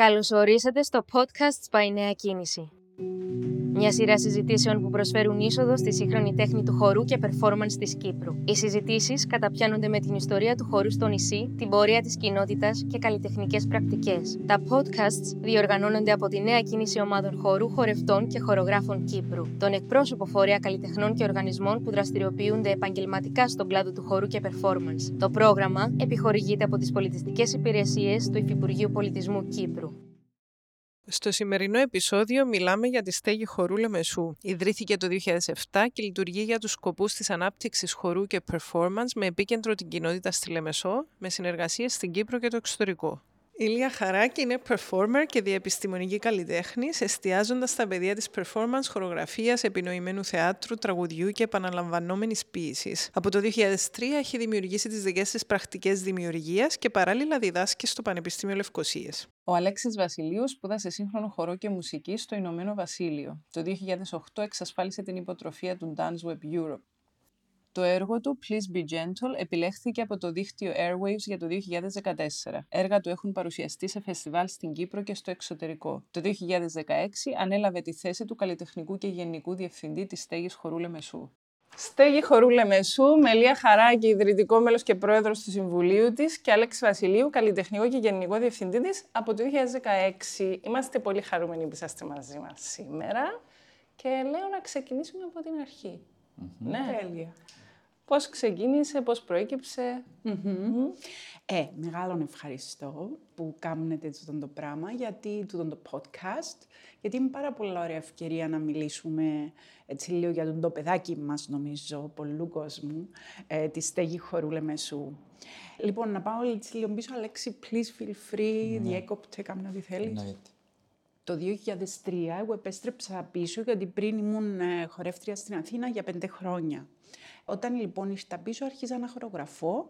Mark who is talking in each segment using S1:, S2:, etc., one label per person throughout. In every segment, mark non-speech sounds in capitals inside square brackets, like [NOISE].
S1: Καλώς ορίσατε στο podcast by Νέα Κίνηση. Μια σειρά συζητήσεων που προσφέρουν είσοδο στη σύγχρονη τέχνη του χορού και performance της Κύπρου. Οι συζητήσεις καταπιάνονται με την ιστορία του χορού στο νησί, την πορεία της κοινότητας και καλλιτεχνικές πρακτικές. Τα podcasts διοργανώνονται από τη νέα κίνηση ομάδων χορού, χορευτών και χορογράφων Κύπρου, τον εκπρόσωπο φορέα καλλιτεχνών και οργανισμών που δραστηριοποιούνται επαγγελματικά στον κλάδο του χορού και performance. Το πρόγραμμα επιχορηγείται από τις πολιτιστικές υπηρεσίες του Υφυπουργείου Πολιτισμού Κύπρου.
S2: Στο σημερινό επεισόδιο μιλάμε για τη στέγη χορού Λεμεσού. Ιδρύθηκε το 2007 και λειτουργεί για τους σκοπούς της ανάπτυξης χορού και performance με επίκεντρο την κοινότητα στη Λεμεσό, με συνεργασίες στην Κύπρο και το εξωτερικό. Η Λία Χαράκη είναι performer και διεπιστημονική καλλιτέχνη, εστιάζοντας στα πεδία της performance, χορογραφίας, επινοημένου θεάτρου, τραγουδιού και επαναλαμβανόμενης ποίηση. Από το 2003 έχει δημιουργήσει τις δικές της πρακτικές δημιουργίας και παράλληλα διδάσκει στο Πανεπιστήμιο Λευκοσίες.
S3: Ο Αλέξης Βασιλείους σπούδασε σύγχρονο χορό και μουσική στο Ηνωμένο Βασίλειο. Το 2008 εξασφάλισε την υποτροφία του Dance Web Europe. Το έργο του Please Be Gentle επιλέχθηκε από το δίκτυο Airwaves για το 2014. Έργα του έχουν παρουσιαστεί σε φεστιβάλ στην Κύπρο και στο εξωτερικό. Το 2016 ανέλαβε τη θέση του καλλιτεχνικού και γενικού διευθυντή της στέγης Χορού Λεμεσού. Στέγη Χορού Λεμεσού, Μελία Χαράκη, ιδρυτικό μέλος και πρόεδρος του Συμβουλίου της, και Άλεξη Βασιλείου, καλλιτεχνικό και γενικό διευθυντή της από το 2016. Είμαστε πολύ χαρούμενοι που είσαστε μαζί μας σήμερα και λέω να ξεκινήσουμε από την αρχη Ναι.
S4: Τέλεια.
S3: Πώς ξεκίνησε, πώς προέκυψε.
S4: Ε, μεγάλον ευχαριστώ που κάνετε αυτό το πράγμα, γιατί τούτο το podcast, γιατί είναι πάρα πολύ ωραία ευκαιρία να μιλήσουμε έτσι λίγο για τον το παιδάκι μας, νομίζω, πολλού κόσμου, ε, τη στέγη χορού Λεμεσού. Λοιπόν, να πάω έτσι λίγο πίσω, Αλέξη, please feel free,
S5: Ναι.
S4: διέκοπτε, κάμουν ό,τι θέλεις.
S5: Εννοείται.
S4: Το 2003 εγώ επέστρεψα πίσω γιατί πριν ήμουν ε, χορεύτρια στην Αθήνα για πέντε χρόνια. Όταν λοιπόν ήρθα πίσω άρχισα να χορογραφώ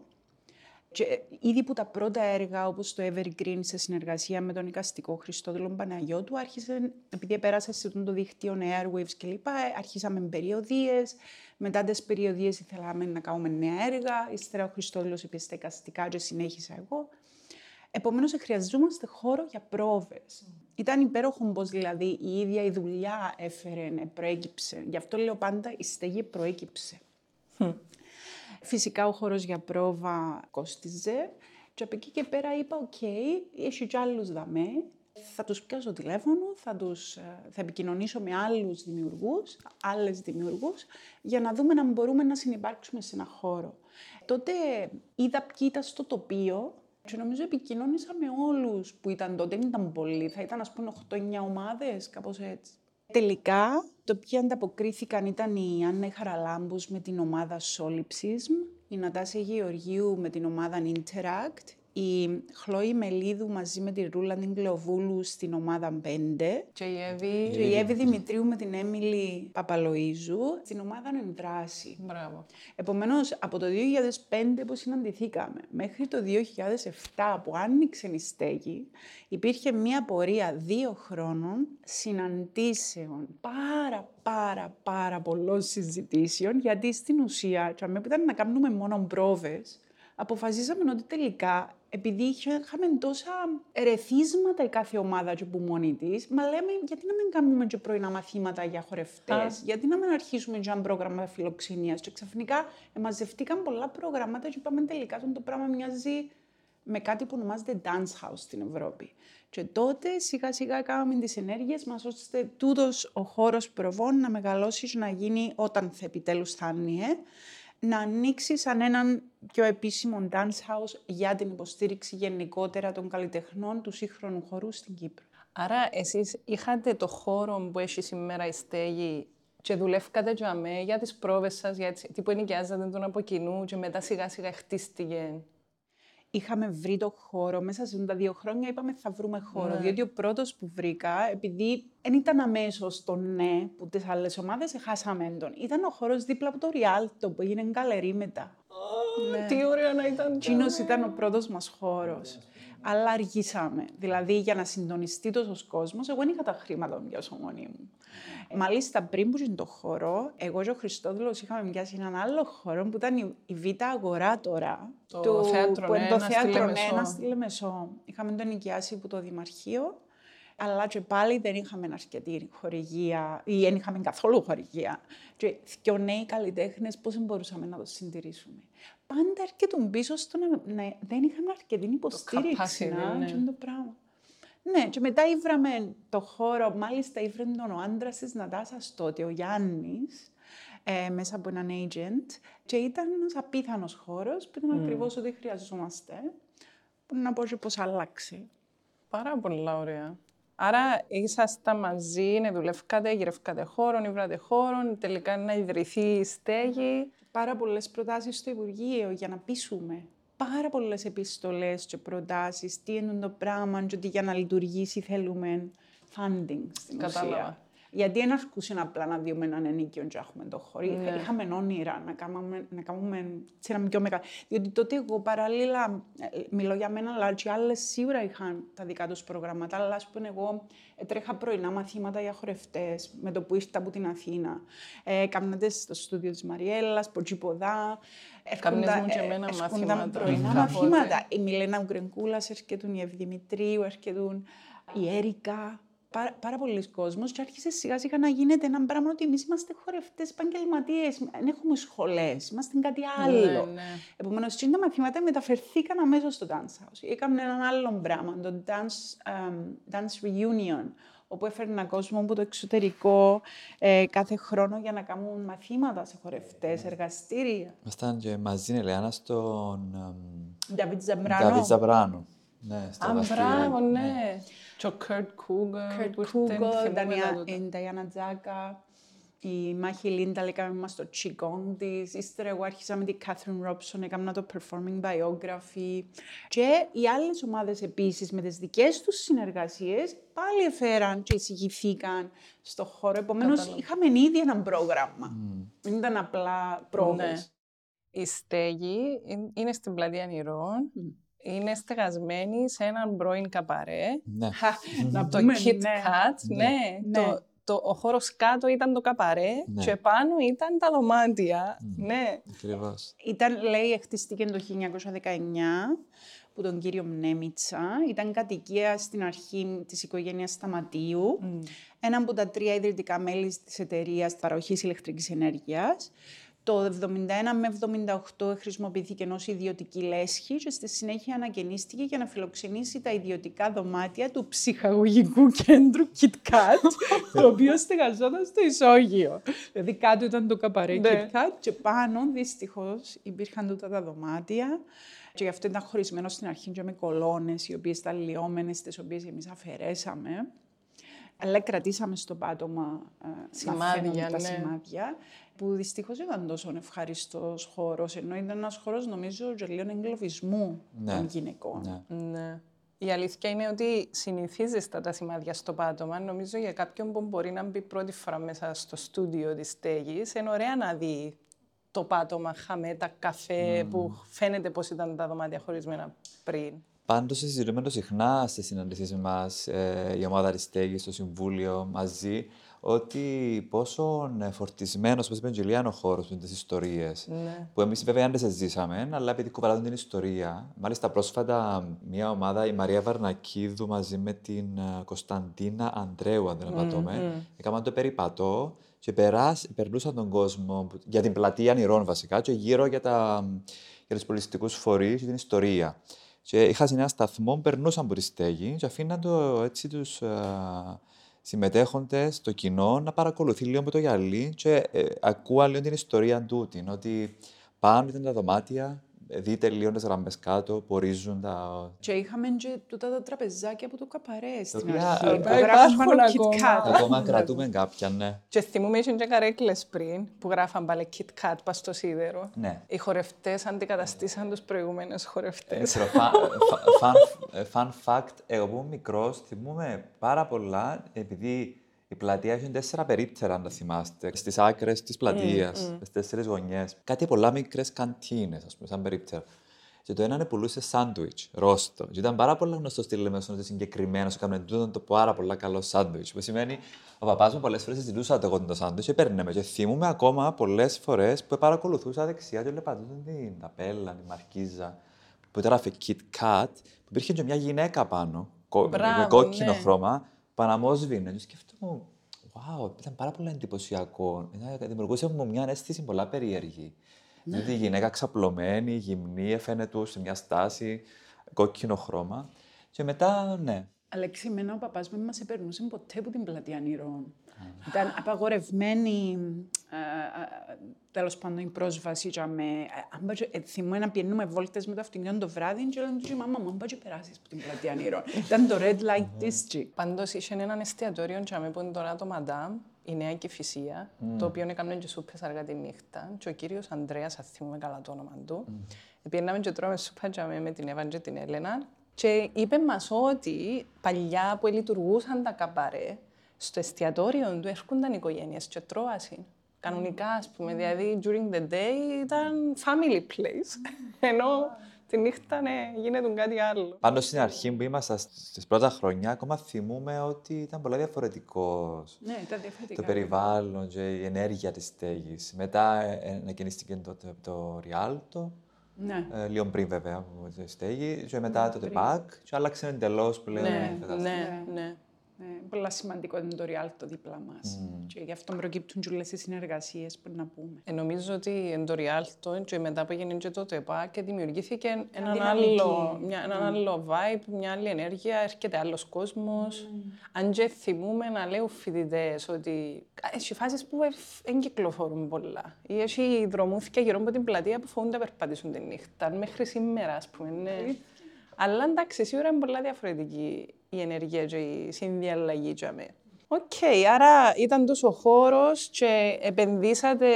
S4: και ε, ήδη που τα πρώτα έργα όπως το Evergreen σε συνεργασία με τον οικαστικό Χριστόδουλο Παναγιώτου άρχισε, επειδή πέρασε σε αυτό το δίκτυο Airwaves κλπ, ε, αρχίσαμε με περιοδίες, μετά τις περιοδίες ήθελαμε να κάνουμε νέα έργα, ύστερα ο Χριστόδουλος είπε στα εικαστικά και συνέχισα εγώ. Επομένως, χρειαζόμαστε χώρο για πρόβες. Ήταν υπέροχο πώς δηλαδή η ίδια η δουλειά έφερε, ε, προέκυψε. Γι' αυτό λέω πάντα η στέγη προέκυψε. Φυσικά ο χώρος για πρόβα κόστιζε και από εκεί και πέρα είπα «ΟΚ, έχει κι άλλους δαμέ, θα τους πιάσω τηλέφωνο, θα, τους, ε, θα επικοινωνήσω με άλλους δημιουργούς, άλλες δημιουργούς, για να δούμε αν μπορούμε να συνεπάρξουμε σε ένα χώρο. Τότε είδα ποιοι ήταν στο τοπίο και νομίζω επικοινώνησα με όλους που ήταν τότε, δεν ήταν πολλοί, θα ήταν ας πούμε 8-9 ομάδες, κάπως έτσι. Τελικά, το ποιοι ανταποκρίθηκαν ήταν η Άννα Χαραλάμπους με την ομάδα Solipsism, η Νατάσια Γεωργίου με την ομάδα Interact, η Χλώη Μελίδου μαζί με τη Ρούλα την Κλεοβούλου στην ομάδα 5
S3: Και η Εύη.
S4: και η Εύη Δημητρίου με την Έμιλη Παπαλοΐζου στην ομάδα Ενδράση.
S3: Μπράβο.
S4: Επομένως, από το 2005 που συναντηθήκαμε μέχρι το 2007 που άνοιξε η στέγη, υπήρχε μία πορεία δύο χρόνων συναντήσεων, πάρα πάρα πάρα πολλών συζητήσεων, γιατί στην ουσία, και που ήταν να κάνουμε μόνο πρόβες, αποφασίσαμε ότι τελικά, επειδή είχε- είχαμε τόσα ερεθίσματα η κάθε ομάδα και που μόνη της, μα λέμε γιατί να μην κάνουμε και πρωινά μαθήματα για χορευτές,
S3: Α.
S4: γιατί να μην αρχίσουμε και ένα πρόγραμμα φιλοξενίας; Και ξαφνικά εμαζευτήκαν πολλά προγράμματα και είπαμε τελικά αυτό το πράγμα μοιάζει με κάτι που ονομάζεται dance house στην Ευρώπη. Και τότε σιγά σιγά κάναμε τις ενέργειες μας ώστε τούτος ο χώρος προβών να μεγαλώσει και να γίνει όταν θα επιτέλους θα είναι, να ανοίξει σαν έναν πιο επίσημο dance house για την υποστήριξη γενικότερα των καλλιτεχνών του σύγχρονου χορού στην Κύπρο.
S3: Άρα εσείς είχατε το χώρο που έχει σήμερα η στέγη και δουλεύκατε για μέ, για τις πρόβες σας, για έτσι, τι που ενοικιάζατε τον από κοινού και μετά σιγά σιγά χτίστηκε.
S4: Είχαμε βρει το χώρο. Μέσα σε τα δύο χρόνια είπαμε θα βρούμε χώρο.
S3: Ναι.
S4: Διότι ο πρώτος που βρήκα, επειδή δεν ήταν αμέσως το ναι που τις άλλες ομάδες, χάσαμε τον. Ήταν ο χώρος δίπλα από το Ριάλτο που έγινε γκαλερί μετά.
S3: Ναι. Τι ωραία να ήταν.
S4: Εκείνος ήταν ο πρώτος μας χώρος. Αλλά αργήσαμε. Δηλαδή, για να συντονιστεί τόσο κόσμος, εγώ δεν είχα τα χρήματα να πιάσω μόνη μου. Μάλιστα, πριν που ήταν το χώρο, εγώ και ο Χριστόδουλος είχαμε πιάσει έναν άλλο χώρο που ήταν η, η Β' Αγορά τώρα.
S3: Το θέατρο
S4: που είναι το
S3: Νένα στη
S4: θέατρο
S3: Λεμεσό.
S4: Νένα στη Λεμεσό. Είχαμε τον νοικιάσει από το Δημαρχείο. Αλλά και πάλι δεν είχαμε αρκετή χορηγία ή δεν είχαμε καθόλου χορηγία. Και δύο νέοι καλλιτέχνες πώς μπορούσαμε να το συντηρήσουμε. Πάντα έρχεται πίσω στο να, να δεν είχαμε αρκετή υποστήριξη.
S3: capacity,
S4: να,
S3: ναι.
S4: και το πράγμα. Ναι, και μετά ήβραμε το χώρο, μάλιστα ήβρε τον ο άντρας της Νατάσας τότε, ο Γιάννης, ε, μέσα από έναν agent. Και ήταν ένας απίθανος χώρος που ήταν
S3: Mm.
S4: ακριβώς ό,τι χρειαζόμαστε. Που να πω και πώ άλλαξε.
S3: Πάρα πολύ ωραία. Άρα ήσασταν μαζί, ναι, δουλεύκατε, γυρεύκατε χώρον, ήβρατε χώρον, τελικά να ιδρυθεί η στέγη.
S4: Πάρα πολλές προτάσεις στο Υπουργείο για να πείσουμε. Πάρα πολλές επιστολές και προτάσεις. Τι είναι το πράγμα, και ότι για να λειτουργήσει θέλουμε funding στην
S3: Κατάλαβα.
S4: ουσία. Γιατί δεν αρκούσε απλά να διούμε έναν ενίκιο και να έχουμε το χωρί.
S3: Ναι.
S4: Είχαμε όνειρα να κάνουμε, να κάνουμε σε ένα πιο μεγάλο. Διότι τότε εγώ παράλληλα, ε, μιλώ για μένα, αλλά και άλλες σίγουρα είχαν τα δικά τους προγράμματα. Αλλά ας πούμε, εγώ τρέχα πρωινά μαθήματα για χορευτές με το που ήρθα από την Αθήνα. Ε, Κάμνατε στο στούντιο της Μαριέλλα, Ποτσίποδα.
S3: Κάμνες μου και εμένα μαθήματα.
S4: πρωινά
S3: Κάποτε.
S4: μαθήματα. Η Μιλένα Γκρενκούλα έρχεται, η Ευδημητρίου έρχεται, η Έρικα. Πάρα, πάρα πολλοί κόσμοι και άρχισε σιγά σιγά να γίνεται ένα πράγμα ότι εμείς είμαστε χορευτές επαγγελματίες. Δεν έχουμε σχολές, είμαστε κάτι άλλο.
S3: Ναι, ναι.
S4: Επομένω, τα μαθήματα μεταφερθήκαν αμέσως στο dance house. Έκαμε έναν άλλο πράγμα, το dance, um, dance reunion, όπου έφερναν κόσμο από το εξωτερικό ε, κάθε χρόνο για να κάνουν μαθήματα σε χορευτές, εργαστήρια.
S5: Ήμασταν και μαζί, Ελεάνα, στον
S4: Νταβίτ Ζαμπράνο.
S5: Νταβίτ Ζαμπράνο. Ναι, στο
S3: Α,
S5: εργαστήριο.
S3: μπράβο, ναι. Και ο Κurt Cougar.
S4: Κurt
S3: που ήρθε,
S4: Κούγκο,
S3: θυμούμαι τα τότε.
S4: η Νταϊάννα Τζάκα, η Μάχη Λίντα, λέγαμε μας το Qigong της. Ύστερα εγώ άρχισα με την Catherine Robson, έκανα το Performing Biography. Και οι άλλες ομάδες επίσης με τις δικές τους συνεργασίες πάλι έφεραν και εισηγηθήκαν στο χώρο. Επομένως
S3: Κατάλαβα.
S4: είχαμε ήδη ένα πρόγραμμα. Δεν ήταν απλά πρόβες.
S3: Ναι. Η στέγη είναι- είναι στην πλατεία Νηρών. Είναι στεγασμένη σε έναν πρώην καπαρέ.
S5: Ναι.
S4: Να
S3: Το
S4: πούμε,
S3: Kit
S4: ναι.
S3: Kat, ναι.
S4: Ναι.
S3: Το, το, ο χώρος κάτω ήταν το καπαρέ
S5: Ναι.
S3: και πάνω ήταν τα δωμάτια. Ναι.
S5: Ακριβώς.
S4: Ήταν, λέει, χτιστήκε το 1919 που τον κύριο Μνέμιτσα. Ήταν κατοικία στην αρχή της οικογένειας Σταματίου. Ένα από τα τρία ιδρυτικά μέλη της εταιρείας παροχής ηλεκτρικής ενέργειας. Το 71 με 78 χρησιμοποιήθηκε ως ιδιωτική λέσχη και στη συνέχεια ανακαινίστηκε για να φιλοξενήσει τα ιδιωτικά δωμάτια του ψυχαγωγικού κέντρου Kit Kat, το οποίο στεγαζόταν στο ισόγειο. Δηλαδή κάτω ήταν το καπαρέ
S3: Ναι.
S4: Kit Kat και πάνω δυστυχώς υπήρχαν τούτα τα δωμάτια και γι' αυτό ήταν χωρισμένο στην αρχή και με κολόνες οι οποίες ήταν λιώμενες, τις οποίες εμείς αφαιρέσαμε. Αλλά κρατήσαμε στο πάτωμα ε, να
S3: Σημάδια,
S4: φαίνονται τα
S3: ναι.
S4: σημάδια, που δυστυχώς ήταν τόσο ευχαριστός χώρος, ενώ ήταν ένας χώρος, νομίζω, και λίγο εγκλωβισμού
S5: Ναι.
S4: των γυναικών.
S5: Ναι.
S3: Ναι. Η αλήθεια είναι ότι συνηθίζεστα τα σημάδια στο πάτωμα. Νομίζω για κάποιον που μπορεί να μπει πρώτη φορά μέσα στο στούντιο της στέγης, είναι ωραία να δει το πάτωμα χαμέ, τα καφέ, που φαίνεται πώς ήταν τα δωμάτια χωρισμένα πριν.
S5: Πάντως συζητούμε το συχνά στις συναντήσεις μας, ε, η ομάδα της στέγης, το Συμβούλιο, μαζί, ότι πόσο ε, φορτισμένος, όπως είπε η Τζουλία, είναι ο χώρος με τις ιστορίες.
S3: Ναι.
S5: Που εμείς βέβαια δεν τις ζήσαμε, αλλά επειδή κουβαλάζουν την ιστορία. Μάλιστα πρόσφατα μια ομάδα, η Μαρία Βαρνακίδου μαζί με την ε, Κωνσταντίνα Αντρέου, αν δεν απατώμε, έκαναν το περιπατό και περάς, περνούσαν τον κόσμο που- για την πλατεία Νηρών βασικά και γύρω για, τα, για τους πολιτιστικούς φορείς και την ιστορία. Και είχα σε ένα σταθμό, περνούσαν από τη στέγη και αφήναν το, έτσι τους α, συμμετέχοντες, το κοινό, να παρακολουθεί λίγο με το γυαλί και ε, ακούω λίγο την ιστορία τούτη, ότι πάνω ήταν τα δωμάτια, ε, δείτε λίγο τις γραμμές κάτω που ορίζουν τα...
S4: Και είχαμε και τούτα τα τραπεζάκια από το καπαρέ στην
S5: οποία,
S4: αρχή.
S5: ε,
S4: που
S5: ε,
S4: γράφουν
S3: υπάρχουν
S4: πάνω
S3: ακόμα.
S4: Kit Kat.
S5: Ακόμα κρατούμε κάποια, ναι.
S3: Και θυμούμαι είχαν και καρέκλες πριν που γράφαν πάλι Kit Kat πας στο σίδερο.
S5: Ναι.
S3: Οι χορευτές αντικαταστήσαν τους προηγούμενους
S5: Δεν
S3: χορευτές.
S5: ξέρω, fun, fun, fun fact, εγώ που ήμουν μικρός θυμούμαι πάρα πολλά, επειδή Η πλατεία έχει τέσσερα περίπτερα, αν τα θυμάστε, στις άκρες της πλατείας,
S3: Mm, mm.
S5: στις τέσσερις γωνιές. Κάτι πολλά μικρές καντίνες, ας πούμε, σαν περίπτερα. Και το ένα πουλούσε σάντουιτς, ρόστο. Και ήταν πάρα πολύ γνωστό στη Λεμεσόν ότι συγκεκριμένο έκανε τούτο το πάρα πολύ καλό σάντουιτς. Που σημαίνει, ο παπάς μου πολλές φορές συζητούσα το εγώ το σάντουιτς και παίρνε με. Και θυμούμαι ακόμα πολλές φορές που παρακολουθούσα δεξιά και έλεγα τούτο την ταπέλα, τη μαρκίζα. Που έγραφε Kit Kat, που υπήρχε και μια γυναίκα πάνω, κο-
S3: Μπράβο,
S5: με κόκκινο
S3: ναι.
S5: χρώμα, που αναμόσβηνε. Και σκεφτόμουν, Wow, ήταν πάρα πολύ εντυπωσιακό. Ήταν- Δημιουργούσε μου μια αίσθηση πολλά περίεργη. Δηλαδή η γυναίκα ξαπλωμένη, γυμνή, έφαινε του σε μια στάση, κόκκινο χρώμα. Και μετά, ναι.
S4: Αλέξη, εμένα ο παπάς μου δεν μας επερνούσε ποτέ από την πλατεία Νηρών. Ήταν απαγορευμένη, ε, ε, τέλος πάντων, η πρόσβαση για με... ε, Αν πάω και- ε, θυμούμαι να πηγαίνουμε βόλτες με το αυτοκίνητο το βράδυ και λέμε του μάμα μου, αν πάω και περάσεις από την πλατεία Νηρών. [LAUGHS] Ήταν το Red Light District.
S3: Πάντως είχε έναν εστιατόριο για που είναι τώρα το Madame, η Νέα Κηφισία, το οποίο έκαναν και σούπες αργά τη νύχτα. Και ο κύριος Ανδρέας, αν θυμούμε καλά το όνομα του, mm. πήγαμε και τρώμε σούπα για με, με την Εύαν και την Έλενα. Και είπε μας ότι παλιά που λειτουργούσαν τα καμπαρέ, στο εστιατόριο του έρχονταν οικογένειες και τρώασαν. Κανονικά, ας πούμε. Δηλαδή, during the day ήταν family place. Ενώ τη νύχτα ναι, γίνεται κάτι άλλο.
S5: Πάντως στην αρχή που ήμασταν στις πρώτα χρόνια, ακόμα θυμούμε ότι ήταν πολύ διαφορετικός
S4: Ναι, ήταν
S5: το
S4: διαφορετικά.
S5: περιβάλλον και η ενέργεια της στέγης. Μετά ε, ανακαινίστηκε το, το, το Ριάλτο,
S4: Ναι.
S5: ε, λίγο πριν βέβαια από τη στέγη, και μετά το ΤΕΠΑΚ και άλλαξε εντελώς που λέμε.
S3: Ναι,
S5: κατάσταση.
S3: ναι, ναι.
S4: Ναι, πολλά σημαντικό είναι το Real το δίπλα μας. Και γι' αυτό προκύπτουν και όλες οι συνεργασίες που να πούμε.
S3: Ε, νομίζω ότι εν το Rialto και μετά που έγινε και το ΤΕΠΑ και δημιουργήθηκε έναν
S4: δυναμική.
S3: άλλο, μια, έναν άλλο vibe, μια άλλη ενέργεια, έρχεται άλλος κόσμος. Αν και θυμούμε να λέω φοιτητές ότι έχει φάσεις που δεν κυκλοφορούν πολλά. Ή έχει δρομούθηκια γύρω από την πλατεία που φοβούνται να περπατήσουν τη νύχτα. Μέχρι σήμερα, ας πούμε. Ναι. Αλλά εντάξει, σίγουρα είναι πολλά διαφορετική η ενέργεια και η συνδιαλλαγή για μέ. Οκ, άρα ήταν τόσο ο χώρος και επενδύσατε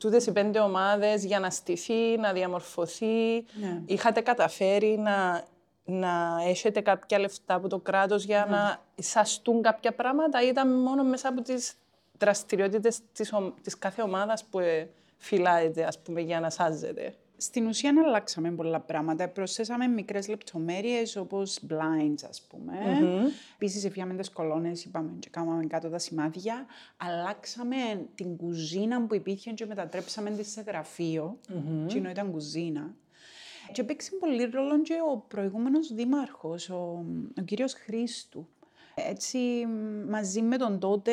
S3: τούτες οι πέντε ομάδες για να στηθεί, να διαμορφωθεί.
S4: Ναι.
S3: Είχατε καταφέρει να, να έχετε κάποια λεφτά από το κράτος για να σαστούν κάποια πράγματα ή ήταν μόνο μέσα από τις δραστηριότητες της, ο- της κάθε ομάδας που ε, φυλάετε, ας πούμε, για να σάζετε.
S4: Στην ουσία αλλάξαμε πολλά πράγματα. Προσθέσαμε μικρές λεπτομέρειες όπως blinds, ας πούμε. Επίσης, εφιάμε τις κολόνες, είπαμε και κάναμε κάτω τα σημάδια. Αλλάξαμε την κουζίνα που υπήρχε και μετατρέψαμε τη σε γραφείο. Mm-hmm. Και ενώ ήταν κουζίνα. Και παίξει πολύ ρόλο και ο προηγούμενος δήμαρχος, ο, ο κύριος Χρήστου. Έτσι, μαζί με τον τότε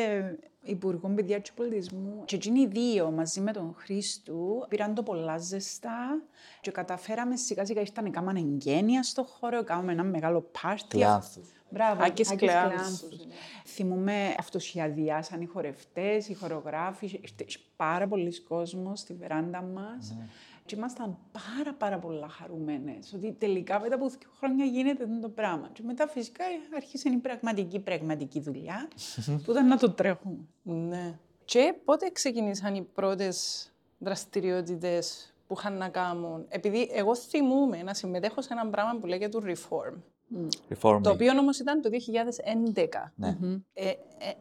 S4: Υπουργό Παιδιά και Πολιτισμού, και εκείνοι οι δύο μαζί με τον Χρήστου πήραν το πολλά ζεστά και καταφέραμε σιγά σιγά ήρθαν, έκαναν εγγένεια στο χώρο, κάναμε ένα μεγάλο πάρτι.
S5: Κλεάνθους.
S4: Μπράβο,
S3: Άκης
S4: Άκης
S3: Κλεάνθους.
S4: Κλεάνθους. Θυμούμε αυτοσχεδιάσαν οι χορευτές, οι χορογράφοι, ήρθε πάρα πολλοί κόσμος στη βεράντα μας. Και ήμασταν πάρα πάρα πολλά χαρούμενες ότι τελικά μετά από δύο χρόνια γίνεται αυτό το πράγμα. Και μετά φυσικά άρχισε η πραγματική πραγματική δουλειά [LAUGHS] που ήταν να το τρέχουμε.
S3: Ναι. Και πότε ξεκινήσαν οι πρώτες δραστηριότητες που είχαν να κάνουν; Επειδή εγώ θυμούμαι να συμμετέχω σε ένα πράγμα που λέγεται το Reform.
S5: Reforming.
S3: Το οποίο όμως ήταν το 2011.
S5: Ναι.
S3: Ε, ε,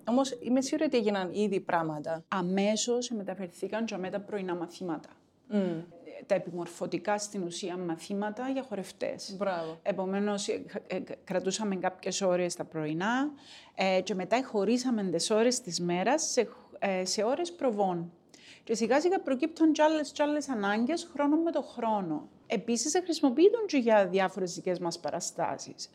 S3: όμως είμαι σίγουρη ότι έγιναν ήδη πράγματα.
S4: Αμέσως μεταφερθήκαν και με τα πρωινά μαθήματα. Ε, Τα επιμορφωτικά στην ουσία μαθήματα για χορευτές.
S3: Μπράβο.
S4: Επομένως, ε, ε, κρατούσαμε κάποιες ώρες τα πρωινά ε, και μετά χωρίσαμε τις ώρες της μέρας σε, ε, σε ώρες προβών. Και σιγά σιγά προκύπτουν κι άλλες, κι άλλες ανάγκες χρόνο με το χρόνο. Επίσης, χρησιμοποιούνται και για διάφορες δικές μας παραστάσεις.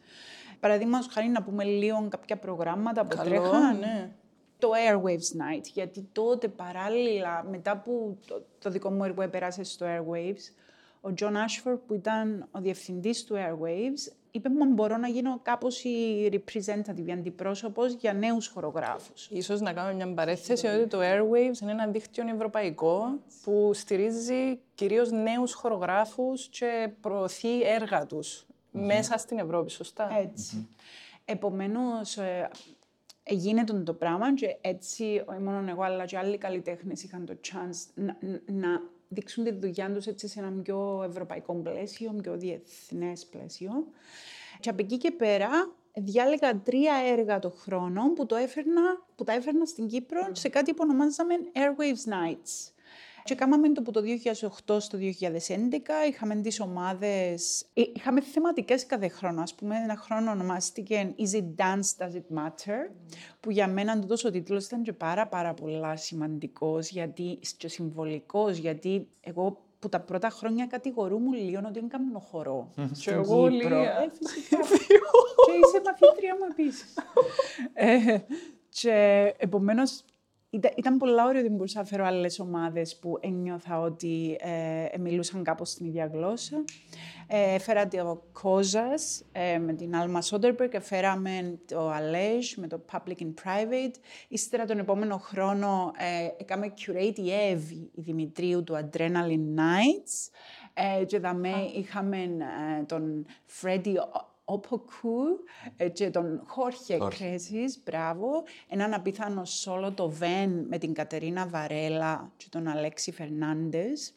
S4: Παραδείγματος χάρη να πούμε λίγο κάποια προγράμματα που
S3: Καλό,
S4: τρέχαν.
S3: ναι.
S4: Το Airwaves Night, γιατί τότε παράλληλα, μετά που το, το δικό μου έργο επέρασε στο Airwaves, ο John Ashford που ήταν ο διευθυντής του Airwaves, είπε μου μπορώ να γίνω κάπως η representative, η αντιπρόσωπος για νέους χορογράφους.
S3: Ίσως να κάνω μια παρέθεση ότι το Airwaves είναι ένα δίκτυο ευρωπαϊκό που στηρίζει κυρίως νέους χορογράφους και προωθεί έργα τους μέσα στην Ευρώπη, σωστά;
S4: Έτσι. Επομένως, ε, γίνεται το πράγμα και έτσι, όχι μόνο εγώ, αλλά και άλλοι καλλιτέχνες είχαν το chance να, να δείξουν τη δουλειά τους έτσι σε ένα πιο ευρωπαϊκό πλαίσιο, πιο διεθνές πλαίσιο. Και από εκεί και πέρα διάλεγα τρία έργα το χρόνο που, το έφερνα, που τα έφερνα στην Κύπρο σε κάτι που ονομάζαμε Airwaves Nights. Και κάναμε το από το 2008 στο 2011, είχαμε τις ομάδες, ε, είχαμε θεματικές κάθε χρόνο. Ας πούμε, ένα χρόνο ονομάστηκε Is it dance, does it matter, που για μένα τούτος ο τίτλος ήταν και πάρα πάρα πολλά σημαντικός γιατί, και συμβολικός, γιατί εγώ που τα πρώτα χρόνια κατηγορούμουν λίγο ότι είναι καμνοχωρό.
S3: Και εγώ λίγο.
S4: Ε, φυσικά. [LAUGHS] και είσαι μαθήτρια μου επίσης. ε, και επομένως ήταν, ήταν πολλά ωραία ότι μπορούσα να φέρω άλλες ομάδες που ένιωθα ότι ε, μιλούσαν κάπως στην ίδια γλώσσα. Ε, έφερα το Κόζας ε, με την Alma Soderbergh, φέραμε το Alej με το Public and Private. Ύστερα τον επόμενο χρόνο ε, έκαμε curate η Εύη, η Δημητρίου του Adrenaline Nights. Ε, και δαμέ είχαμε ε, τον Freddie Οποκού ε, και τον Χόρχε Κρέσης, μπράβο. Έναν απίθανο σόλο το Βεν με την Κατερίνα Βαρέλα και τον Αλέξη Φερνάντες.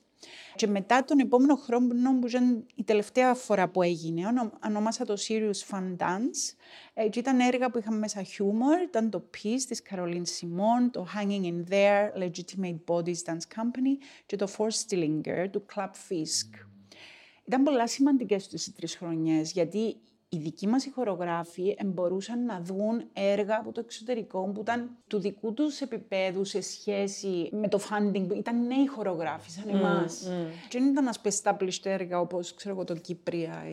S4: Και μετά τον επόμενο χρόνο, που ήταν η τελευταία φορά που έγινε, ονόμασα το Serious Fun Dance. Ε, και ήταν έργα που είχαμε μέσα χιούμορ, ήταν το Peace της Καρολίν Σιμών, το Hanging in There, Legitimate Bodies Dance Company και το Force Stillinger του Club Fisk. Ήταν πολλά σημαντικές τις τρεις χρονιές, γιατί οι δικοί μας οι χορογράφοι μπορούσαν να δουν έργα από το εξωτερικό που ήταν του δικού τους επίπεδου σε σχέση με το funding. Ήταν νέοι χορογράφοι σαν mm, εμάς. Mm. Και δεν ήταν ασπεστάπλιστο έργα όπως ξέρω εγώ το Κύπρια.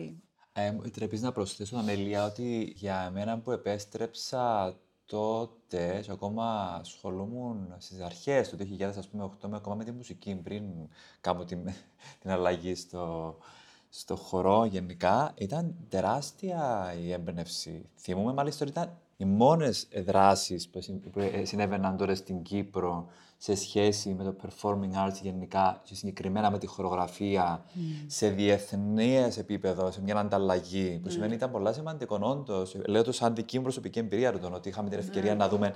S5: Ε, επιτρέπεις να προσθέσω, Αμελία, ότι για μένα που επέστρεψα τότε και ακόμα ασχολούμουν στις αρχές του 2008 με, ακόμα με τη μουσική πριν κάνω την, [LAUGHS] την αλλαγή στο, στο χορό γενικά ήταν τεράστια η έμπνευση. Θυμούμαι μάλιστα ότι ήταν οι μόνες δράσεις που συνέβαιναν τώρα στην Κύπρο σε σχέση με το performing arts γενικά και συγκεκριμένα με τη χορογραφία mm. σε διεθνές επίπεδο, σε μια ανταλλαγή, που mm. σημαίνει ήταν πολλά σημαντικό όντως. Λέω το σαν δική μου προσωπική εμπειρία του ότι είχαμε την ευκαιρία mm. να δούμε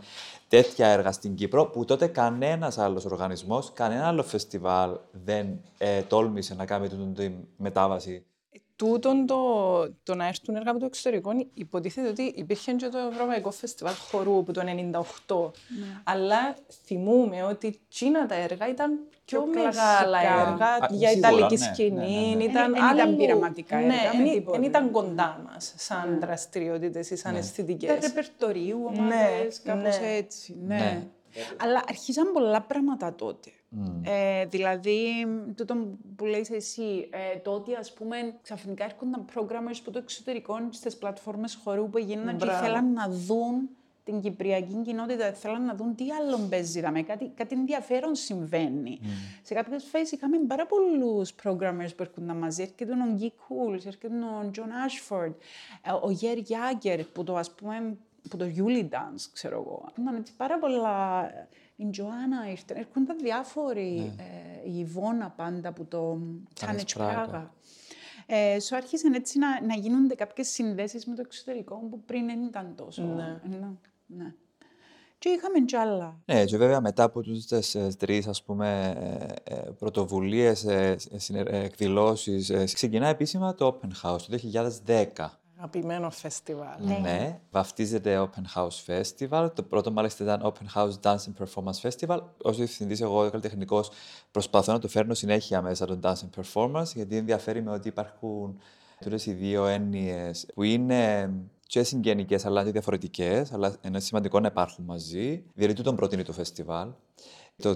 S5: τέτοια έργα στην Κύπρο, που τότε κανένας άλλος οργανισμός, κανένα άλλο φεστιβάλ δεν ε, τόλμησε να κάνει την μετάβαση
S3: τούτον το, το να έρθουν έργα από το εξωτερικό υποτίθεται ότι υπήρχε και το Ευρωπαϊκό Φεστιβάλ Χορού από το 1998. Ναι. Αλλά θυμούμε ότι τσίνα τα έργα ήταν πιο, πιο μεγάλα έργα Α, για σίγουρα, Ιταλική ναι, σκηνή.
S4: Ναι, ναι,
S3: ήταν
S4: δεν ήταν πειραματικά
S3: έργα. Ναι, δεν ήταν κοντά μας σαν ναι. δραστηριότητες ή σαν ναι. αισθητικές.
S4: Ήταν ρεπερτορίου, ομάδες, κάπως έτσι. ναι. Αλλά αρχίζαν πολλά πράγματα τότε. Ε, δηλαδή, τούτο που λέει εσύ, ε, το ότι ας πούμε ξαφνικά έρχονταν programmers από το εξωτερικό στις πλατφόρμες χορού που έγιναν και θέλαν να δουν την κυπριακή κοινότητα, θέλαν να δουν τι άλλο παίζει, δάμε, κάτι, κάτι ενδιαφέρον συμβαίνει. Mm. Σε κάποιες φάσεις είχαμε πάρα πολλούς programmers που έρχονταν μαζί. Έρχεται ο Guy Cools, έρχεται ο John Ashford, ο Γερ Γιάγκερ που το, ας πούμε, που το Yuli Dance, ξέρω εγώ. Ήταν έτσι πάρα πολλά η Τζοάννα ήρθε, έρχονταν διάφοροι, ναι. ε, η Ιβώνα πάντα που το Τάνετ Πράγα. Ε, σου άρχισαν έτσι να, να γίνονται κάποιες συνδέσεις με το εξωτερικό που πριν δεν ήταν τόσο. Ναι. ναι. ναι. Και είχαμε κι άλλα.
S5: Ναι, και βέβαια μετά από τις ε, τρεις ας πούμε, ε, ε, πρωτοβουλίες, εκδηλώσεις, ξεκινά επίσημα το Open House το 2010.
S3: Αγαπημένο φεστιβάλ.
S5: Ναι. ναι. Βαφτίζεται Open House Festival. Το πρώτο μάλιστα ήταν Open House Dance and Performance Festival. Ω διευθυντής, εγώ καλλιτεχνικός προσπαθώ να το φέρνω συνέχεια μέσα τον Dance and Performance, γιατί ενδιαφέρει με ότι υπάρχουν τούτες οι δύο έννοιες που είναι και συγγενικές αλλά και διαφορετικές, αλλά είναι σημαντικό να υπάρχουν μαζί. Διότι τον προτείνει το φεστιβάλ. Το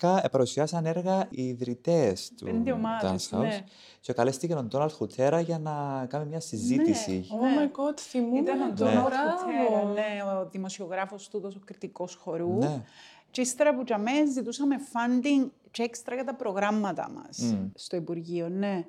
S5: 2010 παρουσιάσαν έργα οι ιδρυτές του Dance House. Ναι. Και καλέστηκε τον Ντόναλτ Χουτέρα για να κάνει μια συζήτηση. Ναι,
S3: oh my god, θυμούμαι.
S4: Ήταν ο Ντόναλτ Χουτέρα, ναι, ο δημοσιογράφος του, ο κριτικός χορού. Ναι. Και ύστερα που για ζητούσαμε funding και έξτρα για τα προγράμματα μας στο Υπουργείο, ναι.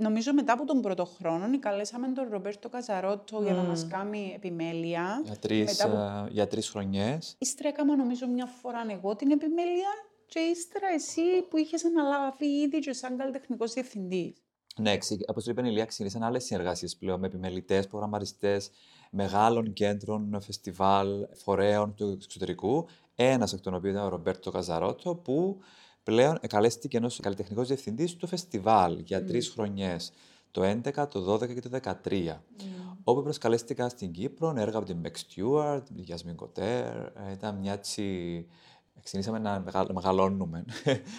S4: Νομίζω μετά από τον πρώτο χρόνο καλέσαμε τον Ρομπέρτο Καζαρότο mm. για να μας κάνει επιμέλεια.
S5: Για τρεις από... uh, για τρεις χρονιές.
S4: Ύστερα έκανα νομίζω μια φορά εγώ την επιμέλεια και ύστερα εσύ που είχες αναλάβει ήδη και σαν καλλιτεχνικός διευθυντής.
S5: Ναι, όπως είπε η Ηλία, ξεκίνησαν άλλες συνεργασίες πλέον με επιμελητές, προγραμματιστές μεγάλων κέντρων, φεστιβάλ, φορέων του εξωτερικού. Ένας εκ των οποίων ήταν ο Ρομπέρτο Καζαρότο, που πλέον καλέστηκε ενός καλλιτεχνικός διευθυντής του φεστιβάλ για mm. τρεις χρονιές. Το το 11, το 12 και το 13. Όπου προσκαλέστηκα στην Κύπρο, έργα από την Beck Stewart, την Γιασμίν Κοτέρ. Ε, Ήταν μια έτσι. Ξεκινήσαμε να μεγα- μεγαλώνουμε.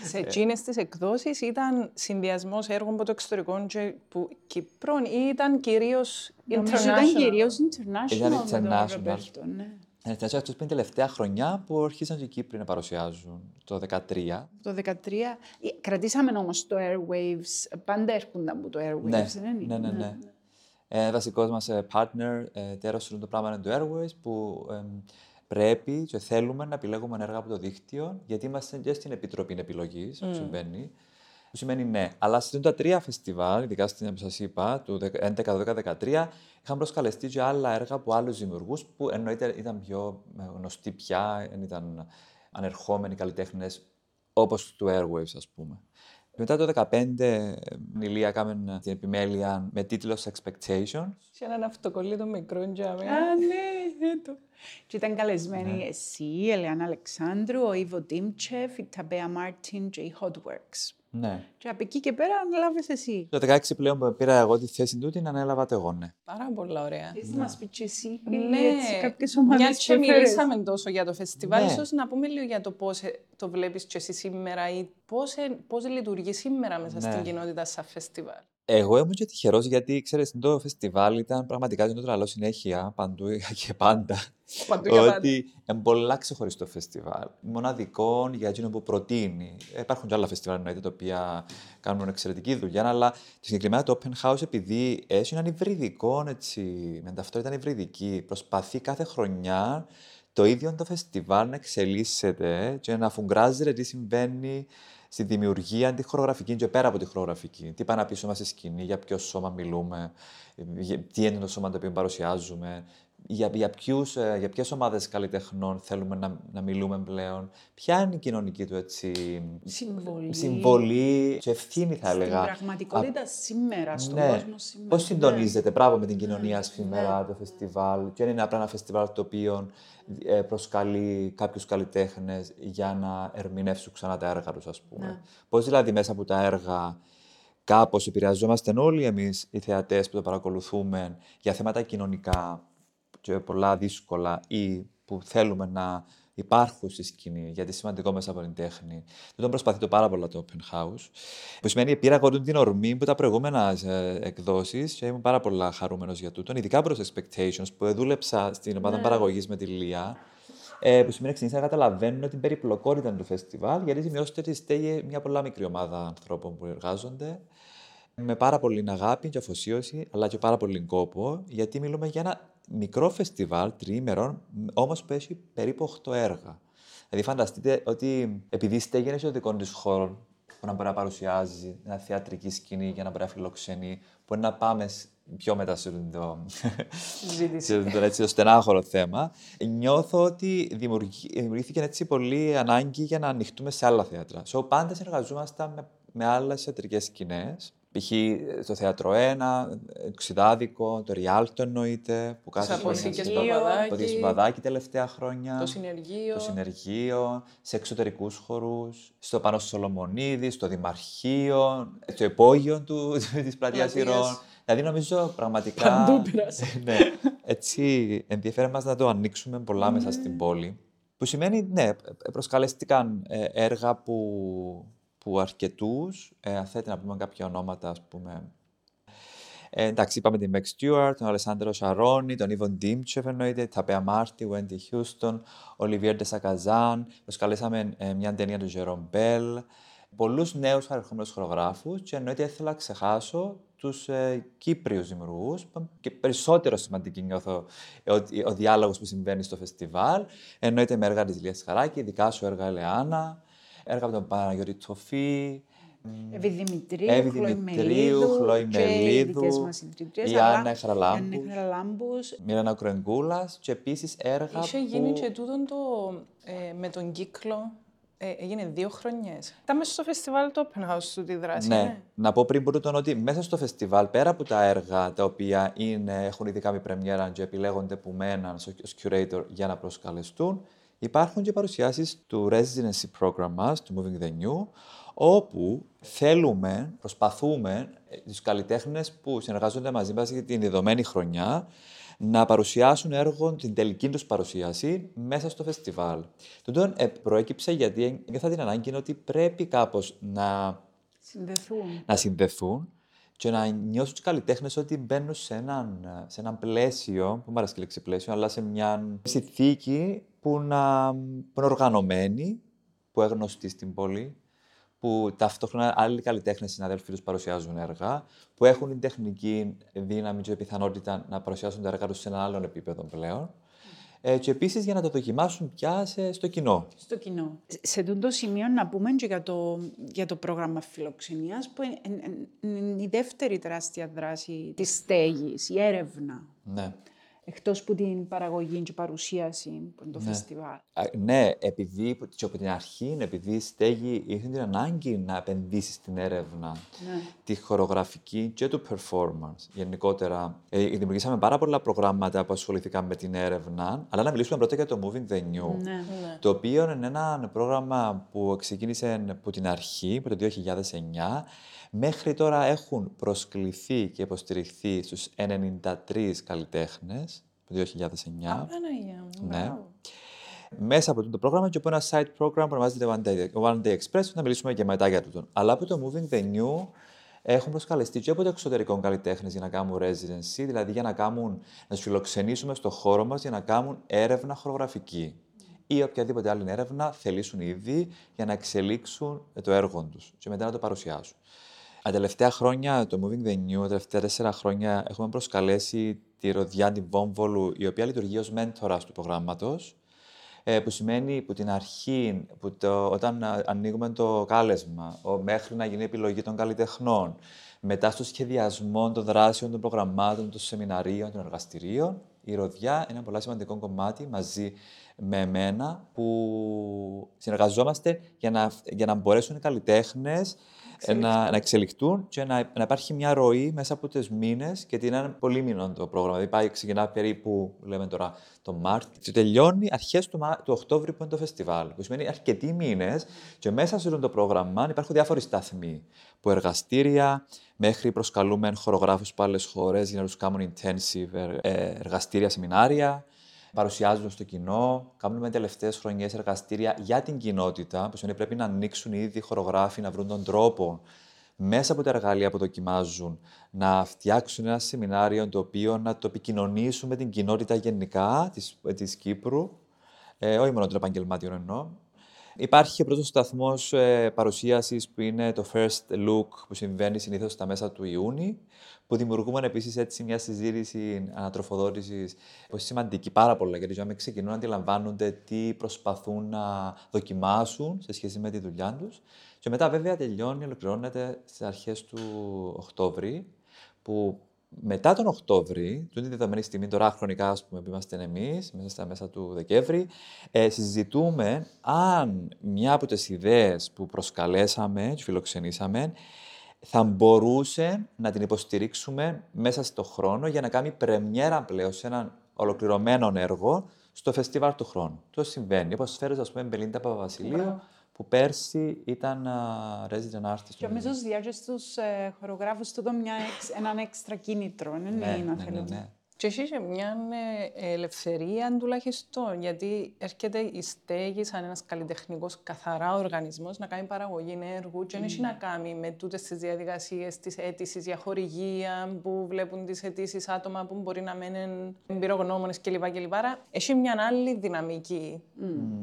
S3: Σε εκείνες τις εκδόσεις ήταν συνδυασμός έργων από το εξωτερικό και που Κύπρων ή ήταν κυρίως
S4: Νομίζω
S3: international;
S4: ήταν κυρίως international
S5: Ήταν
S4: με τον
S5: international.
S4: Ρομπέρτο, ναι.
S5: Ε, αυτό είναι η τελευταία χρονιά που αρχίσαν και οι Κύπροι να παρουσιάζουν, το 2013.
S4: Το 2013. Ε, Κρατήσαμε όμως το Airwaves. Πάντα έρχονταν από το Airwaves,
S5: Ναι,
S4: δεν είναι;
S5: ναι, ναι, ναι. Ε, βασικός μας ε, partner, ε, τέρος του το πράγμα είναι το Airways, που ε, πρέπει και θέλουμε να επιλέγουμε έργα από το δίκτυο, γιατί είμαστε και στην Επιτροπή Επιλογής, που συμβαίνει. Που σημαίνει ναι. Αλλά στην τα τρία φεστιβάλ, ειδικά στην που σας είπα, του 11, 12, 13, είχαν προσκαλεστεί και άλλα έργα από άλλους δημιουργούς που εννοείται ήταν πιο ε, γνωστοί πια, δεν ήταν ανερχόμενοι καλλιτέχνες όπως του Airwaves, ας πούμε. Μετά το 2015, η Λία κάμε την επιμέλεια με τίτλος Expectations.
S3: Σε έναν αυτοκολλήτο μικρό τζάμι.
S4: Α, ναι, το. Και ήταν καλεσμένοι
S5: Ναι.
S4: εσύ, η Ελεάνα Αλεξάνδρου, ο Ivo Dimchev, η Tabea Martin και η Hotworks.
S5: Ναι.
S4: Και από εκεί και πέρα ανέλαβες εσύ.
S5: Το 16 πλέον που πήρα εγώ τη θέση του, την ανέλαβα το εγώ, ναι.
S3: Πάρα πολλά ωραία.
S4: Θες να μας πεις και εσύ
S3: Ναι,
S4: έτσι, κάποιες ομάδες
S3: Μια και
S4: που έφερες.
S3: μιλήσαμε τόσο για το φεστιβάλ,
S5: Ναι.
S3: ίσως να πούμε λίγο για το πώς ε, το βλέπεις και εσύ σήμερα ή πώς, ε, πώς λειτουργεί σήμερα μέσα
S5: Ναι.
S3: στην κοινότητα σαν φεστιβάλ.
S5: Εγώ ήμουν και τυχερός γιατί ξέρεις, το φεστιβάλ ήταν πραγματικά το τραλό συνέχεια παντού [LAUGHS] και πάντα.
S3: Παντού για πάντα.
S5: ότι είναι πολλά ξεχωριστό φεστιβάλ. Μοναδικό για εκείνο που προτείνει. Υπάρχουν και άλλα φεστιβάλ εννοείται τα οποία κάνουν εξαιρετική δουλειά, αλλά το συγκεκριμένα το Open House, επειδή έχει έναν υβριδικό, έτσι, με ταυτότητα υβριδική, προσπαθεί κάθε χρονιά το ίδιο το φεστιβάλ να εξελίσσεται και να φουγκράζεται τι συμβαίνει στη δημιουργία, τη χορογραφική και πέρα από τη χορογραφική. Τι πάει να πίσω μα στη σκηνή, για ποιο σώμα μιλούμε, για- τι είναι το σώμα το οποίο παρουσιάζουμε, για, για, ποιους, ε, για ποιες ομάδες καλλιτεχνών θέλουμε να, να μιλούμε πλέον, ποια είναι η κοινωνική του έτσι,
S4: Συμβολή.
S5: συμβολή και ευθύνη θα
S4: Στην
S5: έλεγα.
S4: πραγματικότητα σήμερα, στον
S5: Ναι.
S4: κόσμο σήμερα.
S5: Πώς
S4: Ναι.
S5: συντονίζεται πράγμα με την κοινωνία σήμερα το φεστιβάλ, και είναι απλά ένα φεστιβάλ το οποίο ε, προσκαλεί κάποιους καλλιτέχνες για να ερμηνεύσουν ξανά τα έργα τους, ας πούμε.
S4: Ναι.
S5: Πώς δηλαδή μέσα από τα έργα κάπως επηρεαζόμαστε όλοι εμείς οι θεατές που το παρακολουθούμε για θέματα κοινωνικά και πολλά δύσκολα ή που θέλουμε να υπάρχουν στη σκηνή, γιατί είναι σημαντικό μέσα από την τέχνη. Δεν τον προσπαθεί το πάρα πολλά το open house. Που σημαίνει πήρα εγώ την ορμή που τα προηγούμενα εκδόσεις και ήμουν πάρα πολλά χαρούμενος για τούτον, ειδικά προς expectations που δούλεψα στην ομάδα
S4: Ναι.
S5: παραγωγής με τη Λία. Ε, που σημαίνει ξεκίνησα να καταλαβαίνω την περιπλοκότητα του φεστιβάλ, γιατί σημειώστε ότι στέγει μια πολλά μικρή ομάδα ανθρώπων που εργάζονται με πάρα πολύ αγάπη και αφοσίωση, αλλά και πάρα πολύ κόπο, γιατί μιλούμε για ένα μικρό φεστιβάλ τριήμερων, όμως που έχει περίπου 8 έργα. Δηλαδή, φανταστείτε ότι επειδή στέγει είναι ο δικό της χώρο που να μπορεί να παρουσιάζει μια θεατρική σκηνή για να μπορεί να φιλοξενεί, μπορεί να πάμε σ- πιο μετά σε το,
S3: Συζήτηση.
S5: σε το, έτσι, το στενάχωρο θέμα. Νιώθω ότι δημιουργεί- δημιουργήθηκε έτσι πολύ ανάγκη για να ανοιχτούμε σε άλλα θέατρα. So, πάντα συνεργαζόμαστε με, με άλλες θεατρικές σκηνές. Π.χ. στο Θέατρο 1, το Ξιδάδικο, το Ριάλτο εννοείται. Που κάθε
S3: Σε αποθήκες
S5: χρονιά-
S3: Παπαδάκη.
S5: Αποθήκες Παπαδάκη τελευταία χρόνια.
S3: Το συνεργείο.
S5: Το συνεργείο, σε εξωτερικούς χορούς, στο Πάνο Σολομονίδη, στο Δημαρχείο, στο υπόγειο του, [LAUGHS] της πλατείας
S3: Πλατείας.
S5: Ηρών. Δηλαδή νομίζω πραγματικά...
S3: Παντού πέρασε. [LAUGHS]
S5: ναι, έτσι ενδιαφέρει μας να το ανοίξουμε πολλά μέσα στην πόλη. Που σημαίνει, ναι, προσκαλέστηκαν ε, έργα που, που αρκετούς, ε, αν θέλετε να πούμε κάποια ονόματα, ας πούμε, ε, εντάξει, είπαμε την Meg Stewart, τον Αλεσάνδρο Σαρόνι, τον Ιβον Ντίμτσεφ εννοείται, Ταπέα Μάρτι, Wendy Houston, Ολιβιέρ Ντεσακαζάν. Προσκαλέσαμε ε, μια ταινία του Τζερόμ Μπέλ. Πολλούς νέους χαρακτηρισμένου χορογράφους και εννοείται ήθελα να ξεχάσω τους ε, Κύπριους δημιουργούς. Και περισσότερο σημαντική νιώθω ε, ότι ο διάλογος που συμβαίνει στο φεστιβάλ. Εννοείται με έργα της Λίας Χαράκη, δικά σου έργα Ελεάνα, έργα από τον Παναγιώτη Τσοφή,
S4: Εύη Δημητρίου,
S5: Εύη
S4: Χλώη
S5: Δημητρίου,
S4: Μελίδου
S5: Χλώη
S4: και οι
S5: Μελίδου,
S4: δικές μας ιδρυτές,
S5: η
S4: αλλά
S5: Άννα Χαραλάμπους.
S4: η Άννα Χαραλάμπους.
S5: Μίλανα Κρενγκούλα και επίσης έργα.
S3: Είχε
S5: που...
S3: γίνει και τούτον το, ε, με τον κύκλο. Ε, έγινε δύο χρονιές. Ήταν μέσα στο φεστιβάλ το Open House του τη δράση,
S5: Ναι. Να πω πριν πρώτον ότι μέσα στο φεστιβάλ, πέρα από τα έργα τα οποία είναι, έχουν ήδη κάνει πρεμιέρα και επιλέγονται που μέναν ως curator για να προσκαλεστούν, Υπάρχουν και παρουσιάσεις του residency program μας, του Moving the New, όπου θέλουμε, προσπαθούμε ε, τους καλλιτέχνες που συνεργάζονται μαζί μας για την δεδομένη χρονιά να παρουσιάσουν έργο την τελική τους παρουσίαση μέσα στο φεστιβάλ. Τούτο ε, προέκυψε γιατί ένιωθα την ανάγκη ότι πρέπει κάπως να
S4: Συνδεθούν.
S5: να συνδεθούν και να νιώσουν τους καλλιτέχνες ότι μπαίνουν σε έναν, σε έναν πλαίσιο, που μου αρέσει η λέξη πλαίσιο, αλλά σε μια συνθήκη που, να, που είναι οργανωμένη, που είναι γνωστή στην πόλη, που ταυτόχρονα άλλοι καλλιτέχνες συναδέλφοι τους παρουσιάζουν έργα, που έχουν την τεχνική δύναμη και πιθανότητα να παρουσιάσουν τα έργα τους σε ένα άλλο επίπεδο πλέον. Ε, και επίσης για να το δοκιμάσουν πια σε, στο κοινό.
S4: Στο κοινό. Σε αυτό το σημείο να πούμε και για το, για το πρόγραμμα φιλοξενίας που είναι, είναι- είναι η δεύτερη τεράστια δράση της στέγης, η έρευνα.
S5: Ναι.
S4: Εκτός που την παραγωγή και παρουσίαση που είναι το φεστιβάλ.
S5: Α, Ναι, επειδή που- και από την αρχή, επειδή η στέγη είχε την ανάγκη να επενδύσει στην έρευνα,
S4: Ναι.
S5: τη χορογραφική και του performance γενικότερα. Ε, δημιουργήσαμε πάρα πολλά προγράμματα που ασχοληθήκαν με την έρευνα, αλλά να μιλήσουμε πρώτα για το Moving the New.
S4: Ναι.
S5: Το οποίο είναι ένα πρόγραμμα που ξεκίνησε από την αρχή, από το 2009. Μέχρι τώρα έχουν προσκληθεί και υποστηριχθεί στους 93 καλλιτέχνες το 2009.
S2: Παναγία μου.
S5: Ναι.
S2: μπράβο.
S5: Μέσα από αυτό το πρόγραμμα και από ένα side program που ονομάζεται One Day, One Day Express, που θα μιλήσουμε και μετά για τούτον. Αλλά από το Moving the New έχουν προσκαλεστεί και από το εξωτερικό καλλιτέχνες για να κάνουν residency, δηλαδή για να, κάνουν, να τους φιλοξενήσουμε στο χώρο μας για να κάνουν έρευνα χορογραφική ή οποιαδήποτε άλλη έρευνα θελήσουν ήδη για να εξελίξουν το έργο τους και μετά να το παρουσιάσουν. Τα τελευταία χρόνια, το Moving the New, τα τελευταία τέσσερα χρόνια, έχουμε προσκαλέσει τη Ροδιάντη Βόμβολου, η οποία λειτουργεί ως μέντορας του προγράμματος, ε, που σημαίνει που την αρχή, που το, όταν α, ανοίγουμε το κάλεσμα, ο, μέχρι να γίνει η επιλογή των καλλιτεχνών, μετά στο σχεδιασμό των δράσεων, των προγραμμάτων, των σεμιναρίων, των εργαστηρίων, η Ροδιά είναι ένα πολύ σημαντικό κομμάτι μαζί με εμένα που συνεργαζόμαστε για να, για να μπορέσουν οι καλλιτέχνες ε, να, να εξελιχθούν και να, να υπάρχει μια ροή μέσα από τις μήνες και είναι ένα πολύ μήνων το πρόγραμμα. Δηλαδή πάει, ξεκινά περίπου, λέμε τώρα, το Μάρτιο και τελειώνει αρχές του, Μα- του Οκτώβριου που είναι το φεστιβάλ. Που σημαίνει αρκετοί μήνες και μέσα σε αυτό το πρόγραμμα υπάρχουν διάφοροι σταθμοί που εργαστήρια μέχρι προσκαλούμε χορογράφους από άλλες χώρες για να τους κάνουν intensive ε, ε, εργαστήρια, σεμινάρια παρουσιάζουν στο κοινό. Κάνουμε τελευταίες χρονιές εργαστήρια για την κοινότητα, που σημαίνει πρέπει να ανοίξουν ήδη οι χορογράφοι, να βρουν τον τρόπο μέσα από τα εργαλεία που δοκιμάζουν να φτιάξουν ένα σεμινάριο το οποίο να το επικοινωνήσουν με την κοινότητα γενικά της, της Κύπρου, ε, όχι μόνο των επαγγελμάτιων εννοώ. Υπάρχει ο πρώτος σταθμός ε, παρουσίασης που είναι το First Look που συμβαίνει συνήθως στα μέσα του Ιούνιου που δημιουργούμε επίσης έτσι μια συζήτηση ανατροφοδότησης που είναι σημαντική πάρα πολλά γιατί οι άνθρωποι ξεκινούν να αντιλαμβάνονται τι προσπαθούν να δοκιμάσουν σε σχέση με τη δουλειά τους. Και μετά βέβαια τελειώνει, ολοκληρώνεται στις αρχές του Οκτώβρη που μετά τον Οκτώβρη, του τη δεδομένη στιγμή, τώρα χρονικά ας πούμε, που είμαστε εμείς, μέσα στα μέσα του Δεκέμβρη, ε, συζητούμε αν μια από τις ιδέες που προσκαλέσαμε και φιλοξενήσαμε θα μπορούσε να την υποστηρίξουμε μέσα στο χρόνο για να κάνει πρεμιέρα πλέον σε έναν ολοκληρωμένο έργο στο φεστιβάλ του χρόνου. Το συμβαίνει. Όπως φέρεις, ας πούμε, Μπελίντα Παπαβασιλείου, που πέρσι ήταν α, resident artist.
S4: Και
S5: νομίζω.
S4: νομίζω διάρκεια στους ε, χορογράφους τούτο δίνει, εξ- έναν έξτρα κίνητρο. Ναι, ναι,
S5: ναι,
S4: να
S5: ναι, ναι,
S4: θέλουν.
S5: ναι.
S2: Και εσύ είχε μια ε, ελευθερία τουλάχιστον, γιατί έρχεται η στέγη σαν ένας καλλιτεχνικός καθαρά οργανισμός να κάνει παραγωγή έργου και δεν έχει να κάνει με τούτες τις διαδικασίες της αίτησης για χορηγία που βλέπουν τις αιτήσεις άτομα που μπορεί να μένουν εμπειρογνώμονες κλπ. κλπ. Άρα έχει μια άλλη δυναμική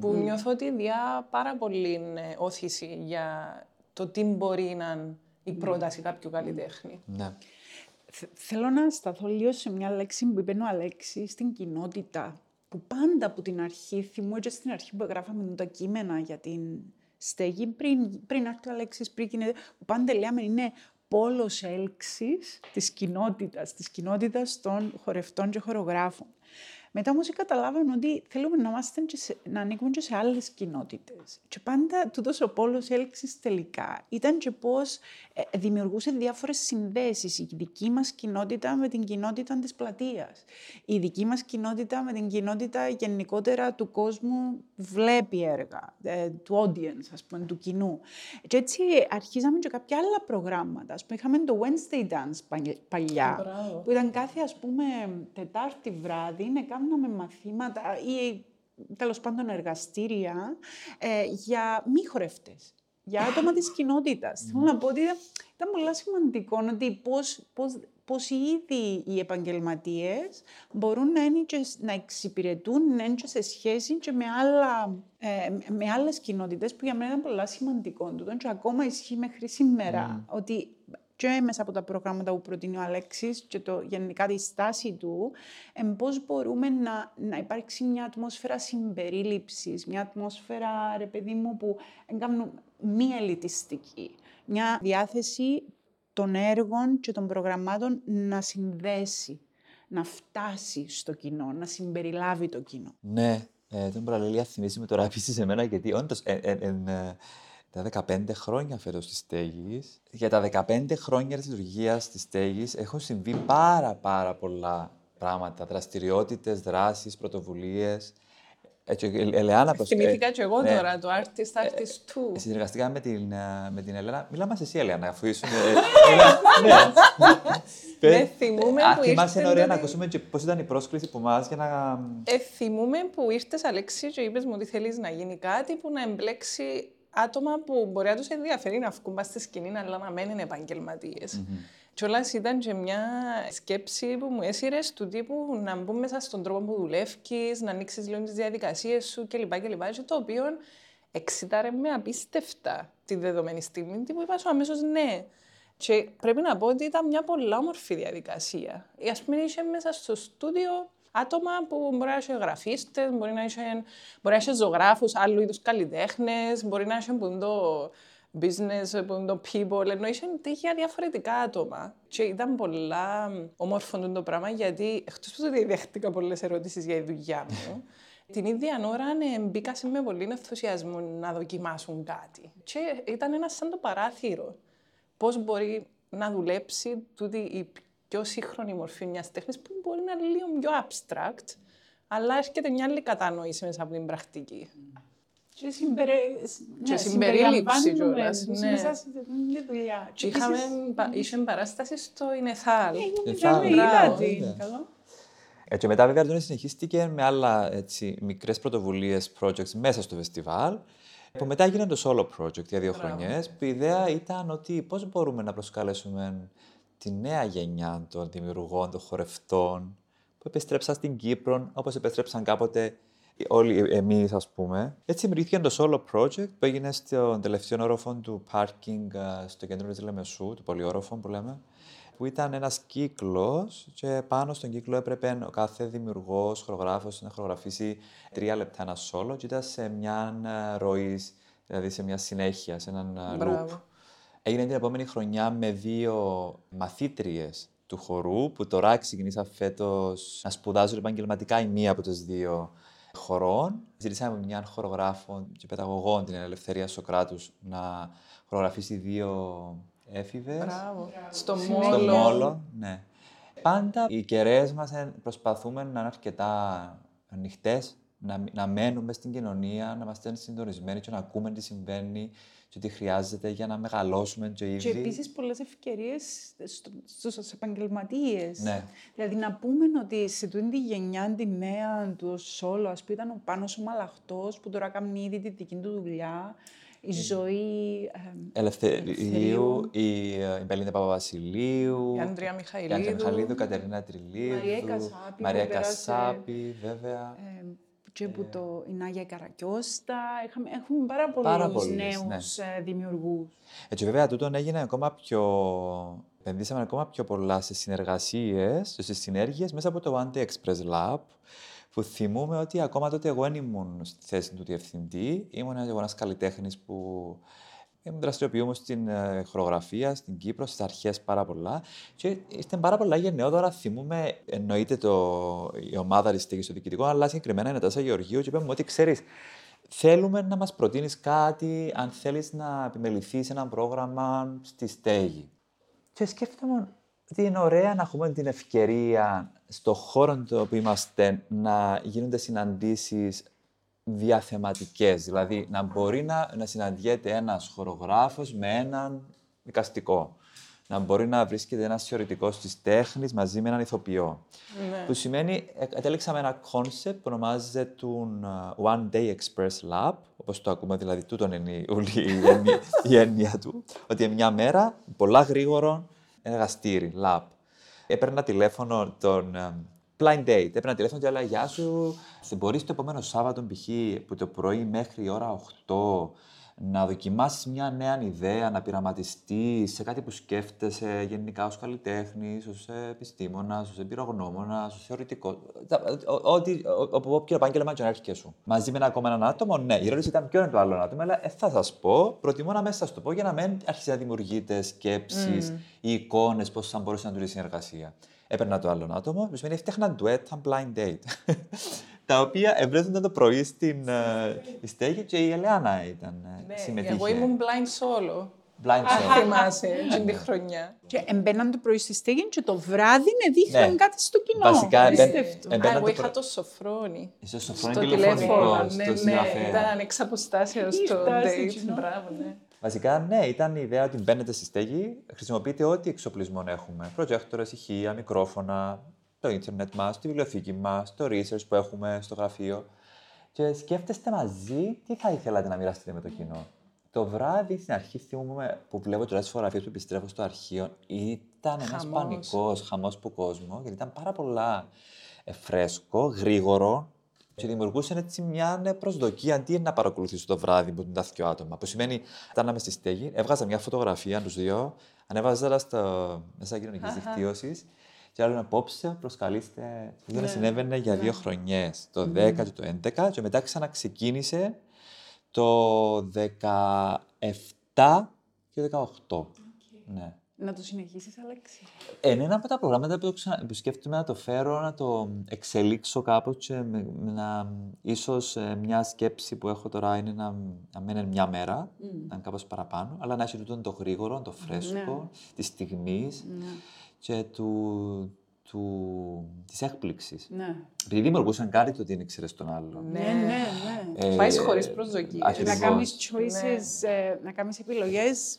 S2: που νιώθω ότι διά πάρα πολύ ε, όθηση για το τι μπορεί να είναι η πρόταση κάποιου καλλιτέχνη.
S5: ναι.
S4: Θε- Θέλω να σταθώ λίγο σε μια λέξη που είπε ο Αλέξης στην κοινότητα. Που πάντα από την αρχή, θυμούμαι και στην αρχή που γράφαμε τα κείμενα για την στέγη, πριν, πριν έρθει ο Αλέξης, πριν γίνεται, που πάντα λέμε είναι πόλος έλξης της κοινότητας, της κοινότητας των χορευτών και χορογράφων. Μετά όμως καταλάβαμε ότι θέλουμε να, είμαστε και σε, να ανήκουμε και σε άλλες κοινότητες. Και πάντα τούτος ο πόλος έλξης τελικά ήταν και πώς ε, δημιουργούσε διάφορες συνδέσεις. Η δική μας κοινότητα με την κοινότητα της πλατείας. Η δική μας κοινότητα με την κοινότητα γενικότερα του κόσμου που βλέπει έργα, ε, του audience, ας πούμε, του κοινού. Και έτσι αρχίζαμε και κάποια άλλα προγράμματα. Ας πούμε, είχαμε το Wednesday Dance παλιά, που ήταν κάθε, ας πούμε, Τετάρτη βράδυ, να κάναμε μαθήματα ή τέλος πάντων εργαστήρια ε, για μη χορευτές για άτομα της κοινότητας. Θέλω να πω ότι ήταν, ήταν πολύ σημαντικό ότι πώς, πώς, πώς ήδη οι επαγγελματίες μπορούν να, είναι και, να εξυπηρετούν, να είναι και σε σχέση και με, άλλα, ε, με άλλες κοινότητες που για μένα ήταν πολύ σημαντικό. Και ακόμα ισχύει μέχρι σήμερα. Ότι και μέσα από τα προγράμματα που προτείνει ο Αλέξης και το, γενικά τη στάση του, ε, πώς μπορούμε να, να υπάρξει μια ατμόσφαιρα συμπερίληψης, μια ατμόσφαιρα, ρε παιδί μου, που κάνουν μη ελιτιστική. Μια διάθεση των έργων και των προγραμμάτων να συνδέσει, να φτάσει στο κοινό, να συμπεριλάβει το κοινό.
S5: Ναι, ε, τον παραλληλία θυμίζει με τώρα επίση σε μένα, γιατί όντως ε, ε, ε, τα 15 χρόνια φέτος της στέγης. Για τα 15 χρόνια της λειτουργίας της στέγης έχουν συμβεί πάρα πάρα πολλά πράγματα, δραστηριότητες, δράσεις, πρωτοβουλίες. Έτσι, Ελεάνα,
S3: Θυμήθηκα και εγώ ναι. τώρα το Artist Artist 2.
S5: Συνεργαστικά με την, με την Ελένα. Μιλάμε σε εσύ, Ελένα, αφού ήσουν. [LAUGHS]
S3: ναι. θυμούμε που ήρθε.
S5: Θυμάσαι είναι ωραία να ακούσουμε πώς ήταν η πρόσκληση που μα για να.
S3: Ε, θυμούμε που ήρθες, Αλέξη, και είπες μου ότι θέλεις να γίνει κάτι που να εμπλέξει άτομα που μπορεί να τους ενδιαφέρει να βγουν στη σκηνή, αλλά να μένουν επαγγελματίες. Mm-hmm. Και όλας ήταν και μια σκέψη που μου έσυρες του τύπου να μπουν μέσα στον τρόπο που δουλεύει, να ανοίξεις λίγο τις διαδικασίες σου κλπ. Και, και το οποίο εξητάρε με απίστευτα τη δεδομένη στιγμή, που είπα σου αμέσως ναι. Και πρέπει να πω ότι ήταν μια πολλά όμορφη διαδικασία. Α πούμε, είσαι μέσα στο στούντιο άτομα που μπορεί να είσαι γραφίστες, μπορεί να είσαι, μπορεί να είσαι ζωγράφου, άλλου είδους καλλιτέχνες, μπορεί να είσαι που το business, που το people, ενώ είσαι τύχια διαφορετικά άτομα. Και ήταν πολλά όμορφο το πράγμα, γιατί εκτός που ότι δέχτηκα πολλές ερωτήσεις για τη δουλειά μου, [LAUGHS] την ίδια ώρα ναι, μπήκα σε με πολύ ενθουσιασμό να δοκιμάσουν κάτι. Και ήταν ένα σαν το παράθυρο. Πώς μπορεί να δουλέψει τούτη η πιο σύγχρονη μορφή μιας τέχνης που μπορεί να είναι λίγο πιο abstract, αλλά έρχεται μια άλλη κατανόηση μέσα από την πρακτική.
S4: Και, συμπερι...
S3: και ναι, συμπερίληψη κιόλας.
S4: Ναι. Μέσα στη δουλειά.
S3: Και είχαμε, είχε παράσταση στο Ινεθάλ.
S5: Ε, και μετά βέβαια το συνεχίστηκε με άλλα έτσι, μικρές πρωτοβουλίες, projects μέσα στο φεστιβάλ. Που μετά έγινε το solo project για δύο χρονιές. Που η ιδέα ήταν ότι πώς μπορούμε να προσκαλέσουμε τη νέα γενιά των δημιουργών, των χορευτών, που επιστρέψαν στην Κύπρο, όπως επιστρέψαν κάποτε όλοι εμείς, ας πούμε. Έτσι δημιουργήθηκε το solo project που έγινε στον τελευταίο όροφο του parking στο κέντρο της Λεμεσού, του πολυόροφο που λέμε, που ήταν ένας κύκλος και πάνω στον κύκλο έπρεπε ο κάθε δημιουργός, χορογράφος να χορογραφήσει τρία λεπτά ένα solo και ήταν σε μια ροή, δηλαδή σε μια συνέχεια, σε έναν loop. Έγινε την επόμενη χρονιά με δύο μαθήτριες του χορού που τώρα ξεκινήσαν φέτος να σπουδάζουν επαγγελματικά η μία από τις δύο χωρών. Ζητήσαμε μια χορογράφο και παιδαγωγό την Ελευθερία Σοκράτους να χορογραφήσει δύο έφηβες.
S3: Μπράβο. Στο
S5: μόλο. ναι. Πάντα οι κεραίες μας προσπαθούμε να είναι αρκετά ανοιχτές, να, να μένουμε στην κοινωνία, να είμαστε συντονισμένοι και να ακούμε τι συμβαίνει και τι χρειάζεται για να μεγαλώσουμε
S4: και ήδη. Και επίσης πολλές ευκαιρίες στους επαγγελματίες.
S5: Ναι.
S4: Δηλαδή να πούμε ότι σε τούτη τη γενιά τη νέα του Σόλο, ας πούμε, ήταν ο Πάνος ο Μαλαχτός που τώρα κάνει ήδη τη δική του δουλειά. Η ζωή
S5: Ελευθερίου, η, ε, η Μπελίντα Παπαβασιλείου,
S3: η Ανδρία Μιχαηλίδου,
S5: η Κατερίνα Τριλίδου,
S4: Μαρία
S5: Κασάπη, βέβαια.
S4: Ε, και που το η Νάγια Καρακιώστα. Έχουμε, έχουμε πάρα, πάρα πολλούς νέους ναι. Ε, δημιουργούς.
S5: Έτσι βέβαια τούτον έγινε ακόμα πιο... Επενδύσαμε ακόμα πιο πολλά σε συνεργασίες, σε συνέργειες μέσα από το Anti Express Lab, που θυμούμε ότι ακόμα τότε εγώ δεν ήμουν στη θέση του διευθυντή, ήμουν ένας καλλιτέχνη που δραστηριοποιούμε στην ε, χορογραφία, στην Κύπρο, στις αρχές πάρα πολλά. Και ήταν πάρα πολλά γενναιόδωρα. Θυμούμε, εννοείται το, η ομάδα τη στέγη στο διοικητικό, αλλά συγκεκριμένα η Νατάσα Γεωργίου και είπαμε ότι ξέρεις, θέλουμε να μας προτείνεις κάτι αν θέλεις να επιμεληθείς ένα πρόγραμμα στη στέγη. Και σκέφτομαι ότι είναι ωραία να έχουμε την ευκαιρία στο χώρο το οποίο είμαστε να γίνονται συναντήσεις διαθεματικές. Δηλαδή, να μπορεί να, να συναντιέται ένας χορογράφος με έναν δικαστικό. Να μπορεί να βρίσκεται ένας θεωρητικός της τέχνης μαζί με έναν ηθοποιό.
S3: Ναι.
S5: Που σημαίνει, ε, κατέληξαμε ένα concept που ονομάζεται τον uh, One Day Express Lab, όπως το ακούμε, δηλαδή τούτον είναι η, όλη η, έννοια, η έννοια του, ότι μια μέρα, πολλά γρήγορο, εργαστήρι, lab. Έπαιρνα τηλέφωνο τον ε, blind date. Έπαιρνα τηλέφωνο και έλεγα Γεια σου, δεν μπορείς το επόμενο Σάββατο π.χ. που το πρωί μέχρι η ώρα 8 να δοκιμάσεις μια νέα ιδέα, να πειραματιστείς σε κάτι που σκέφτεσαι γενικά ως καλλιτέχνης, ως επιστήμονας, ως εμπειρογνώμονας, ως θεωρητικό. Ό,τι, όποιο επάγγελμα και να έρχεσαι σου. Μαζί με ένα ακόμα έναν άτομο, ναι. Η ερώτηση ήταν ποιο είναι το άλλο άτομο, αλλά ε, θα σας πω. Προτιμώ να μέσα σα το πω για να μην αρχίσει να δημιουργείτε σκέψεις
S3: Mm.
S5: ή εικόνες πώς θα μπορούσε να τούτη η συνεργασία. Έπαιρνα το άλλο άτομο, που σημαίνει έφτιαχνα duet, ήταν blind date. [LAUGHS] τα οποία ευρέθηκαν το πρωί στην ε, στέγη και η Ελεάνα ήταν, ε,
S3: Ναι,
S5: συμμετείχε.
S3: εγώ ήμουν blind solo.
S5: blind solo.
S3: Θυμάσαι, την τη χρονιά.
S4: Και εμπαίναν το πρωί στη στέγη και το βράδυ να δείχναν
S5: Ναι.
S4: κάτι στο κοινό.
S5: Βασικά, εμπέ-
S4: Απίστευτο.
S5: εμπέ-
S3: Α,
S5: Εμπαίναν
S3: εγώ
S5: το
S3: είχα
S5: προ-
S3: το σοφρόνι.
S5: Είσαι στο φρόνι
S3: Στο
S5: τηλεφωνικό,
S3: τηλέφωνο, ναι,
S5: στο
S3: ναι,
S5: συγγραφέα.
S3: ήταν εξ αποστάσεως το
S4: Ήρθα στο
S3: date.
S4: κοινό.
S3: Μπράβο, ναι.
S5: Βασικά, ναι, ήταν η ιδέα ότι μπαίνετε στη στέγη, χρησιμοποιείτε ό,τι εξοπλισμό έχουμε. Προτζέκτορες, ηχεία, μικρόφωνα, το ίντερνετ μας, τη βιβλιοθήκη μας, το research που έχουμε στο γραφείο. Και σκέφτεστε μαζί τι θα ήθελατε να μοιραστείτε με το κοινό. Το βράδυ στην αρχή θυμούμαι που βλέπω τώρα τις φωτογραφίες που επιστρέφω στο αρχείο, ήταν ένας
S3: Χαμός.
S5: πανικός χαμός που κόσμο, γιατί ήταν πάρα πολλά ε, φρέσκο, γρήγορο και δημιουργούσε έτσι μια προσδοκία αντί να παρακολουθήσω το βράδυ που ήταν δύο άτομα. Που σημαίνει, ήταν στη στέγη, έβγαζα μια φωτογραφία τους δύο, ανέβαζα τα στο μέσα κοινωνικής δικτύωσης και άλλο απόψε προσκαλείστε. Αυτό
S3: Ναι.
S5: συνέβαινε για δύο χρονιές, το 10 και το 11, και μετά ξαναξεκίνησε το 17 και το 18. Ναι.
S4: Να το συνεχίσεις, Αλέξη.
S5: Ε, Είναι ένα από τα προγράμματα που, το ξα... που σκέφτομαι να το φέρω, να το εξελίξω κάπως και με, με να... Ίσως ε, μια σκέψη που έχω τώρα είναι να, να μένει μια μέρα, να είναι κάπως παραπάνω, αλλά να έχει τούτο το γρήγορο, το φρέσκο, της στιγμής
S4: Ναι.
S5: και του, του, της έκπληξης.
S4: Ναι.
S5: Επειδή δημιουργούσαν κάτι το ότι είναι ξέρεις τον άλλο.
S4: Ναι, ναι, ναι.
S5: Ε,
S3: Πάεις χωρίς προσδοκίες.
S4: Και
S5: ακριβώς.
S4: να κάνεις choices, ε, να κάνεις επιλογές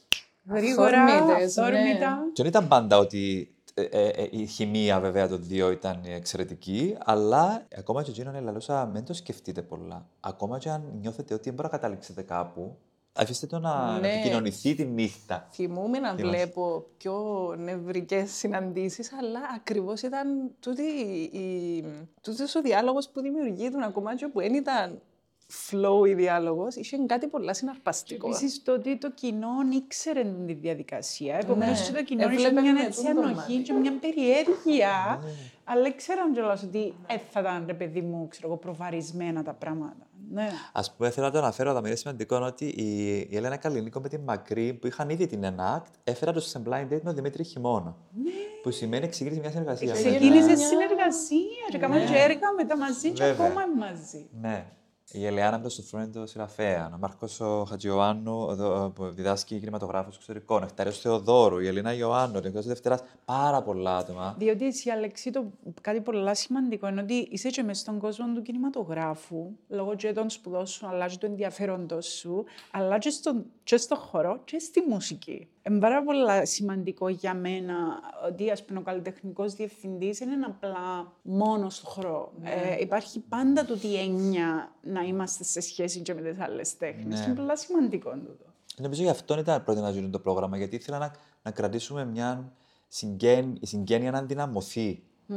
S4: γρήγορα,
S3: Αυθόρμητες,
S4: αυθόρμητα.
S3: ναι.
S5: Και δεν ήταν πάντα ότι ε, ε, ε, η χημεία βέβαια των δύο ήταν εξαιρετική, αλλά ακόμα και εκείνον λαλούσα, μην το σκεφτείτε πολλά. Ακόμα και αν νιώθετε ότι δεν μπορεί να καταλήξετε κάπου, αφήστε το να
S3: Ναι.
S5: επικοινωνηθεί τη νύχτα.
S3: Θυμούμαι να
S5: Θυμάσαι.
S3: βλέπω πιο νευρικές συναντήσεις, αλλά ακριβώς ήταν τούτη, η, τούτος ο διάλογος που δημιουργείται ακόμα και που δεν ήταν flow η διάλογος, είχε κάτι πολλά συναρπαστικό.
S4: Επίσης το ότι το κοινό ήξερε τη διαδικασία. Επομένως
S3: Ναι.
S4: και το κοινό είχε
S3: Έβλεπε
S4: μια
S3: με
S4: έτσι
S3: τούτο το
S4: ανοχή
S3: μάτι.
S4: και μια περιέργεια. Αλλά ήξεραν κιόλας ότι ε, θα ήταν ρε παιδί μου, ξέρω εγώ, προβαρισμένα τα πράγματα. Ναι.
S5: Α πούμε, θέλω να το αναφέρω, αλλά είναι σημαντικό είναι ότι η, η Έλενα Καλλινίκο με τη Μακρύ, που είχαν ήδη την ENACT, έφερα το σε blind date με τον Δημήτρη Χειμώνα. Που σημαίνει ξεκίνησε μια συνεργασία. με
S4: Ξεκίνησε
S5: ένα-
S4: συνεργασία και έκαναν και έργα μετά μαζί και
S5: Βέβαια.
S4: ακόμα μαζί.
S5: Ναι. Η Ελεάνα με το Σοφρόνι το συγγραφέα, ο Μάρκο ο Χατζιωάννου ο Δο- που διδάσκει κινηματογράφο εξωτερικών, ο Νεκτάριο Θεοδόρου, η Ελίνα Ιωάννου, ο Νεκτάριο Δευτέρας. Πάρα πολλά άτομα.
S4: Διότι εσύ, Αλεξή, το κάτι πολύ σημαντικό είναι ότι είσαι και μες στον κόσμο του κινηματογράφου, λόγω και των σπουδών σου, αλλά και του ενδιαφέροντος σου, αλλά και στον, και στο χώρο και στη μουσική. Είναι πάρα πολύ σημαντικό για μένα ότι ας πούμε, ο καλλιτεχνικός διευθυντής δεν είναι απλά μόνος στο χώρο. Ε, υπάρχει πάντα τούτη έννοια να είμαστε σε σχέση και με τις άλλες τέχνες.
S5: Ναι.
S4: Είναι πολύ σημαντικό τούτο.
S5: Νομίζω γι' αυτό ήταν πρώτη να γίνει το πρόγραμμα, γιατί ήθελα να, να κρατήσουμε μια συγγέν, η συγγένεια να ενδυναμωθεί ε,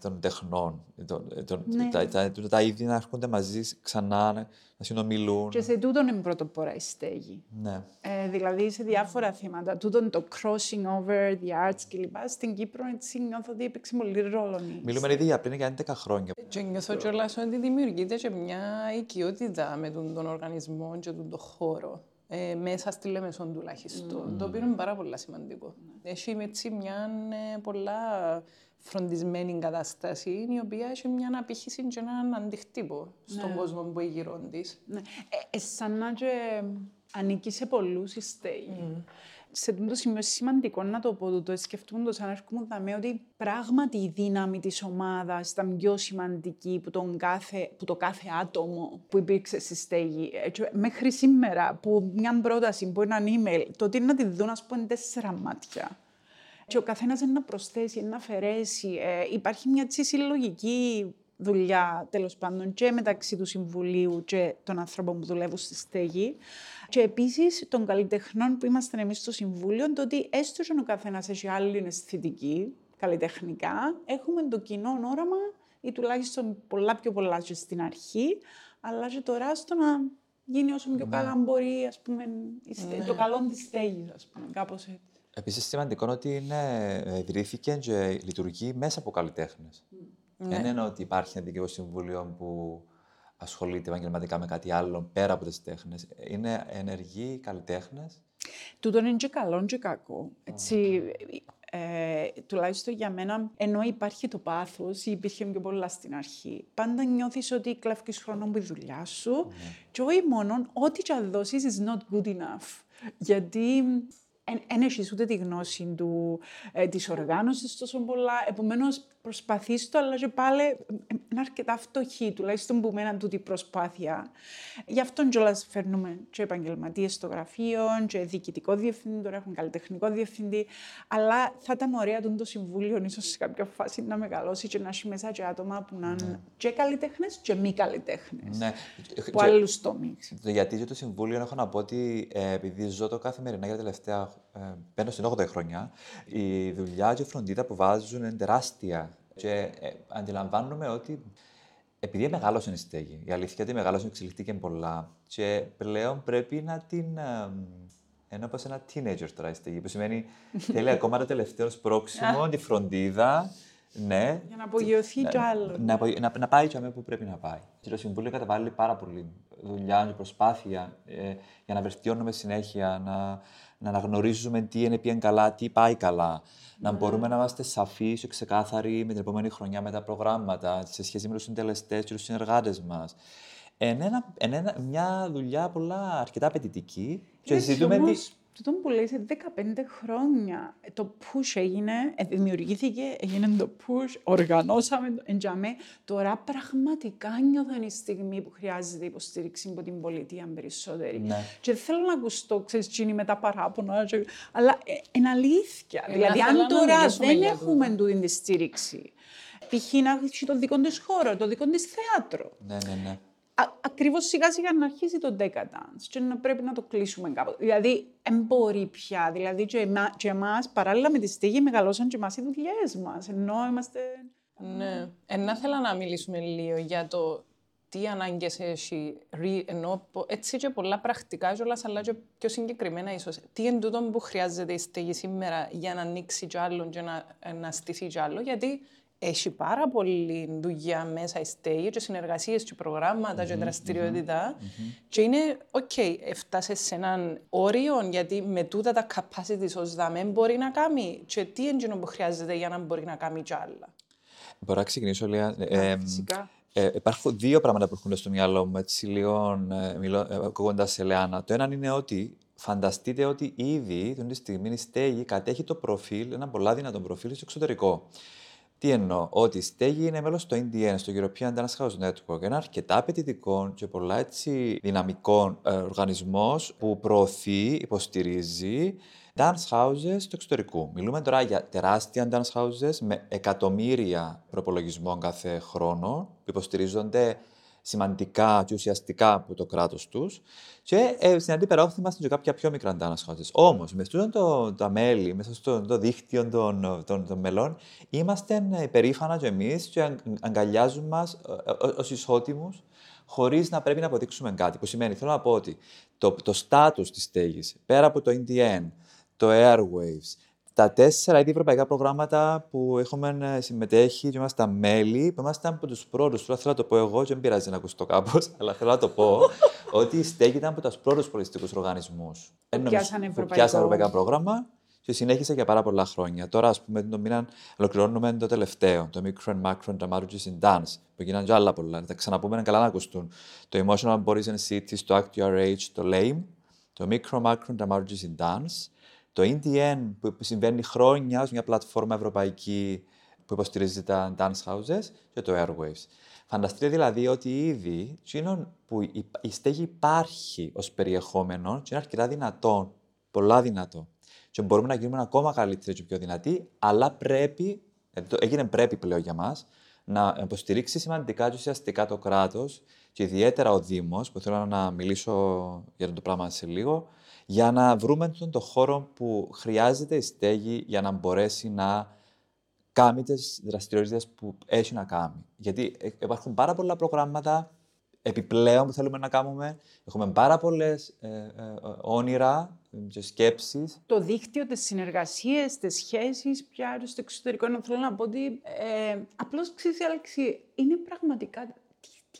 S5: των τεχνών. ε, των- ε, των-
S4: Ναι.
S5: τα, τα, τα, τα είδη να έρχονται μαζί ξανά, να, να συνομιλούν.
S4: Και σε τούτον είναι πρωτοπόρα η στέγη.
S5: Ναι.
S4: Ε, δηλαδή σε διάφορα θέματα. Τούτον το crossing over the arts κλπ. Στην Κύπρο έτσι νιώθω ότι έπαιξε πολύ ρόλο. η
S5: Μιλούμε ήδη για πριν για 11 χρόνια.
S3: Και νιώθω κιόλας ότι δημιουργείται και μια οικειότητα με τον, τον οργανισμό και τον, τον χώρο. ε, μέσα στη Λεμεσόν τουλάχιστον, το οποίο είναι πάρα πολύ σημαντικό. Έχει έτσι μια ε, πολλά φροντισμένη κατάσταση, η οποία έχει μια απήχηση και έναν αντιχτύπο στον κόσμο που έχει γύρω τη.
S4: Ναι. Ε, ε, σαν να και ανήκει σε πολλούς η στέγη. Σε αυτό το σημείο σημαντικό να το πω, το σκεφτούμε το σαν έρχομαι δαμέ, ότι πράγματι η δύναμη της ομάδας ήταν πιο σημαντική που, τον κάθε, που το κάθε άτομο που υπήρξε στη στέγη. Έτσι, μέχρι σήμερα που μια πρόταση, που ένα email, το ότι να τη δουν, ας πούμε, τέσσερα μάτια. Και ο καθένας να προσθέσει, να αφαιρέσει. Ε, υπάρχει μια έτσι συλλογική δουλειά τέλος πάντων και μεταξύ του Συμβουλίου και των ανθρώπων που δουλεύουν στη στέγη. Και επίσης των καλλιτεχνών που είμαστε εμείς στο Συμβούλιο, το ότι έστω και ο καθένας έχει άλλη αισθητική, καλλιτεχνικά, έχουμε το κοινό όραμα ή τουλάχιστον πολλά πιο πολλά και στην αρχή, αλλά και τώρα στο να γίνει όσο πιο ναι. καλά μπορεί, ας πούμε, ναι. το καλό της στέγης, ας πούμε, κάπως έτσι.
S5: Επίσης, σημαντικό είναι ότι είναι, ε, ιδρύθηκε και λειτουργεί μέσα από καλλιτέχνες. Ναι. Δεν είναι ότι υπάρχει ένα δικαιό συμβούλιο που ασχολείται επαγγελματικά με κάτι άλλο πέρα από τις τέχνες. Είναι ενεργοί καλλιτέχνες.
S4: Τούτο είναι και καλό και κακό. Έτσι, ε, τουλάχιστον για μένα, ενώ υπάρχει το πάθος, ή υπήρχε πιο πολλά στην αρχή, πάντα νιώθεις ότι κλέφει χρόνο με τη δουλειά σου, και όχι μόνο ό,τι και αν δώσεις is not good enough. Γιατί δεν έχεις ούτε τη γνώση του, ε, της οργάνωσης τόσο πολλά. Επομένως, προσπαθείς το, αλλά και πάλι είναι αρκετά φτωχή, τουλάχιστον που μέναν τούτη προσπάθεια. Γι' αυτόν κιόλας φέρνουμε και επαγγελματίες στο γραφείο, και διοικητικό διευθυντή, τώρα έχουμε καλλιτεχνικό διευθυντή, αλλά θα ήταν ωραία το συμβούλιο ίσως σε κάποια φάση να μεγαλώσει και να έχει μέσα και άτομα που να είναι ναι. και καλλιτέχνες και μη καλλιτέχνες. Ναι. Από άλλους τομείς.
S5: Γιατί για το συμβούλιο έχω να πω ότι ε, επειδή ζω το καθημερινά για τα τελευταία ε, μπαίνω στην 8η χρονιά, η δουλειά και η φροντίδα που βάζουν είναι τεράστια. Και ε, αντιλαμβάνομαι ότι επειδή μεγάλωσε η στέγη, η αλήθεια είναι ότι μεγάλωσε εξελιχθήκε πολλά και πλέον πρέπει να την. Ε, ενώ πως ένα teenager τώρα η στέγη, που σημαίνει [LAUGHS] θέλει ακόμα το τελευταίο σπρώξιμο, τη φροντίδα, ναι.
S4: Για να απογειωθεί κι άλλο.
S5: Να, να, να, πάει και που πρέπει να πάει. Και το Συμβούλιο καταβάλει πάρα πολύ δουλειά και προσπάθεια ε, για να βελτιώνουμε συνέχεια, να, να αναγνωρίζουμε τι είναι πιέν καλά, τι πάει καλά. Να ναι. μπορούμε να είμαστε σαφείς και ξεκάθαροι με την επόμενη χρονιά με τα προγράμματα, σε σχέση με τους συντελεστές και τους συνεργάτες μας. Είναι μια δουλειά πολλά αρκετά απαιτητική.
S4: Και ζητούμε. Τούτο που λέει σε 15 χρόνια το push έγινε, ε, δημιουργήθηκε, έγινε το push, οργανώσαμε το εντιαμέ. Τώρα πραγματικά νιώθω η στιγμή που χρειάζεται υποστήριξη από την πολιτεία περισσότερη. Ναι. Και θέλω να ακουστώ, ξέρεις, τσίνη με τα παράπονα, και... αλλά ε, είναι αλήθεια. Ε, δηλαδή, αν τώρα δεν έχουμε τούτη τη στήριξη, π.χ. να έχει το δικό της χώρο, το δικό της θέατρο.
S5: Ναι, ναι, ναι
S4: ακριβώς σιγά σιγά να αρχίσει το decadence και να πρέπει να το κλείσουμε κάπου. Δηλαδή, εμπορεί πια. Δηλαδή, και, εμά, και εμάς, παράλληλα με τη στήγη, μεγαλώσαν και εμάς οι δουλειές μας. Ενώ είμαστε...
S3: Ναι. Ενά θέλω να μιλήσουμε λίγο για το τι ανάγκες έχει, ενώ έτσι και πολλά πρακτικά, αλλά και πιο συγκεκριμένα ίσως. Τι είναι τούτο που χρειάζεται η στέγη σήμερα για να ανοίξει κι άλλο και να, να στηθεί κι άλλο, γιατί έχει πάρα πολύ δουλειά μέσα η στέγη και συνεργασίες και προγράμματα mm-hmm, και δραστηριότητα mm-hmm. και είναι OK, okay, έφτασε σε έναν όριο γιατί με τούτα τα capacity ως δάμε μπορεί να κάνει και τι είναι που χρειάζεται για να μπορεί να κάνει κι άλλα.
S5: Μπορώ να ξεκινήσω, Λία; Ε, φυσικά. Ε, υπάρχουν δύο πράγματα που έρχονται στο μυαλό μου, έτσι λίγο ε, ε, ακούγοντας σε Λεάνα. Το ένα είναι ότι φανταστείτε ότι ήδη την στιγμή η στέγη κατέχει το προφίλ, ένα πολλά δυνατό προφίλ στο εξωτερικό. Τι εννοώ, ότι η στέγη είναι μέλος στο NDN, στο European Dance House Network, ένα αρκετά απαιτητικό και πολλά έτσι δυναμικό ε, οργανισμός που προωθεί, υποστηρίζει dance houses του εξωτερικού. Μιλούμε τώρα για τεράστια dance houses με εκατομμύρια προπολογισμών κάθε χρόνο που υποστηρίζονται σημαντικά και ουσιαστικά από το κράτος τους. Και ε, στην αντίπερα όχθη είμαστε και κάποια πιο μικρά αντάνασχότε. Όμως, με αυτό το, τα μέλη, μέσα στο το δίκτυο των, των, των μελών, είμαστε υπερήφανα και εμείς και αγκαλιάζουμε μας ε, ε, ως ισότιμους, χωρίς να πρέπει να αποδείξουμε κάτι. Που σημαίνει, θέλω να πω ότι το, το στάτους της στέγης, πέρα από το NDN, το Airwaves, τα τέσσερα ήδη ευρωπαϊκά προγράμματα που έχουμε ε, συμμετέχει και είμαστε μέλη, που είμαστε από τους πρώτους. Τώρα θέλω να το πω εγώ, και δεν πειράζει να ακουστώ κάπως, [LAUGHS] αλλά θέλω να το πω, [LAUGHS] ότι η στέγη ήταν από τους πρώτους πολιτιστικούς οργανισμούς.
S4: Που πιάσανε
S5: Που
S4: ευρωπαϊκό.
S5: πιάσανε ευρωπαϊκά πρόγραμμα και συνέχισε για πάρα πολλά χρόνια. Τώρα, ας πούμε, το μήνα ολοκληρώνουμε το τελευταίο, το Micro and Macro Dramaturgies in Dance, που γίνανε και άλλα πολλά. Θα τα ξαναπούμε, είναι καλά να ακουστούν. Το Emotional Bodies and Cities, το Act Your Age, το Lame, το Micro Macro Dramaturgies in Dance, το In the End, που συμβαίνει χρόνια ως μια πλατφόρμα ευρωπαϊκή που υποστηρίζει τα dance houses και το Airwaves. Φανταστείτε δηλαδή ότι ήδη εκείνο που η, η στέγη υπάρχει ως περιεχόμενο και είναι αρκετά δυνατό, πολλά δυνατό. Και μπορούμε να γίνουμε ακόμα καλύτεροι και πιο δυνατοί, αλλά πρέπει, ε, το- έγινε πρέπει πλέον για μας, να υποστηρίξει σημαντικά και ουσιαστικά το κράτος και ιδιαίτερα ο Δήμος, που θέλω να μιλήσω για το πράγμα σε λίγο, για να βρούμε τον το χώρο που χρειάζεται η στέγη για να μπορέσει να κάνει τις δραστηριότητες που έχει να κάνει. Γιατί ε, υπάρχουν πάρα πολλά προγράμματα επιπλέον που θέλουμε να κάνουμε. Έχουμε πάρα πολλές όνειρα και σκέψεις.
S4: το δίκτυο, τις συνεργασίες, τις σχέσεις πια στο εξωτερικό. Να θέλω να πω ότι ε, απλώς ξέρεις, Άλεξη, είναι πραγματικά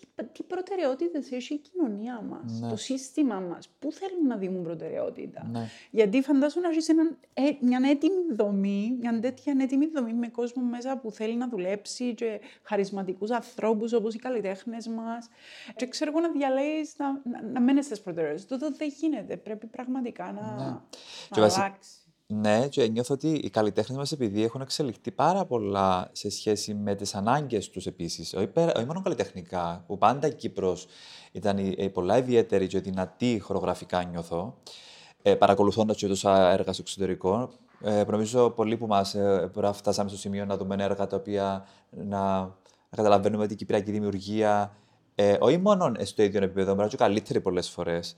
S4: τι, τι, τι προτεραιότητες έχει η κοινωνία μας,
S5: Ναι.
S4: το σύστημα μας. Πού θέλουν να δίνουν προτεραιότητα.
S5: Ναι.
S4: Γιατί φαντάσου να έχεις έναν, ε, μια έτοιμη δομή, μια τέτοια έτοιμη δομή με κόσμο μέσα που θέλει να δουλέψει και χαρισματικούς ανθρώπους όπως οι καλλιτέχνες μας. Και ξέρω εγώ να διαλέγεις να, να, να μένεις στις προτεραιότητες. Τότε δεν γίνεται. Πρέπει πραγματικά να,
S5: Ναι.
S4: να
S5: Και βασι-
S4: αλλάξεις.
S5: Ναι, και νιώθω ότι οι καλλιτέχνες μας, επειδή έχουν εξελιχθεί πάρα πολλά σε σχέση με τις ανάγκες τους επίσης, όχι, πέρα- όχι μόνο καλλιτεχνικά, που πάντα η Κύπρος ήταν η- η πολλά ιδιαίτερη και δυνατή χορογραφικά, νιώθω, ε, παρακολουθώντας και τόσα έργα στο εξωτερικό. Ε, νομίζω πολλοί που μας ε, φτάσαμε στο σημείο να δούμε έργα τα οποία να, να καταλαβαίνουμε την κυπριακή δημιουργία, ε, όχι μόνο στο ίδιο επίπεδο, αλλά και καλύτερη πολλές φορές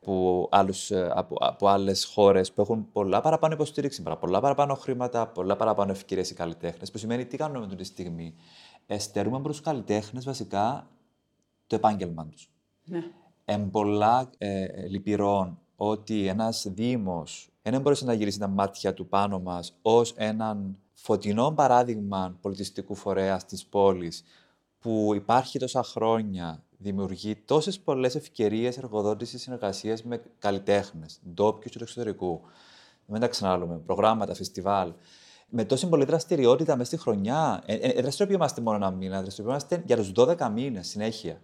S5: που άλλους, ε, από, από άλλες χώρες που έχουν πολλά παραπάνω υποστήριξη, παρα- πολλά παραπάνω χρήματα, πολλά παραπάνω ευκαιρίες οι καλλιτέχνες. Που σημαίνει τι κάνουμε αυτή τη στιγμή. Εστερούμε προς τους καλλιτέχνες βασικά το επάγγελμα τους.
S4: Ναι.
S5: Εν πολλά ε, ε, λυπηρών ότι ένας Δήμος δεν μπορούσε να γυρίσει τα μάτια του πάνω μας ως έναν φωτεινό παράδειγμα πολιτιστικού φορέα της πόλης που υπάρχει τόσα χρόνια, δημιουργεί τόσες πολλές ευκαιρίες εργοδότησης συνεργασίας με καλλιτέχνες, ντόπιους και του εξωτερικού. Μην τα ξαναλούμε, προγράμματα, φεστιβάλ. Με τόση πολλή δραστηριότητα μέσα στη χρονιά. Ε, ε, ε, δραστηριοποιούμαστε μόνο ένα μήνα, δραστηριοποιούμαστε για τους 12 μήνες συνέχεια.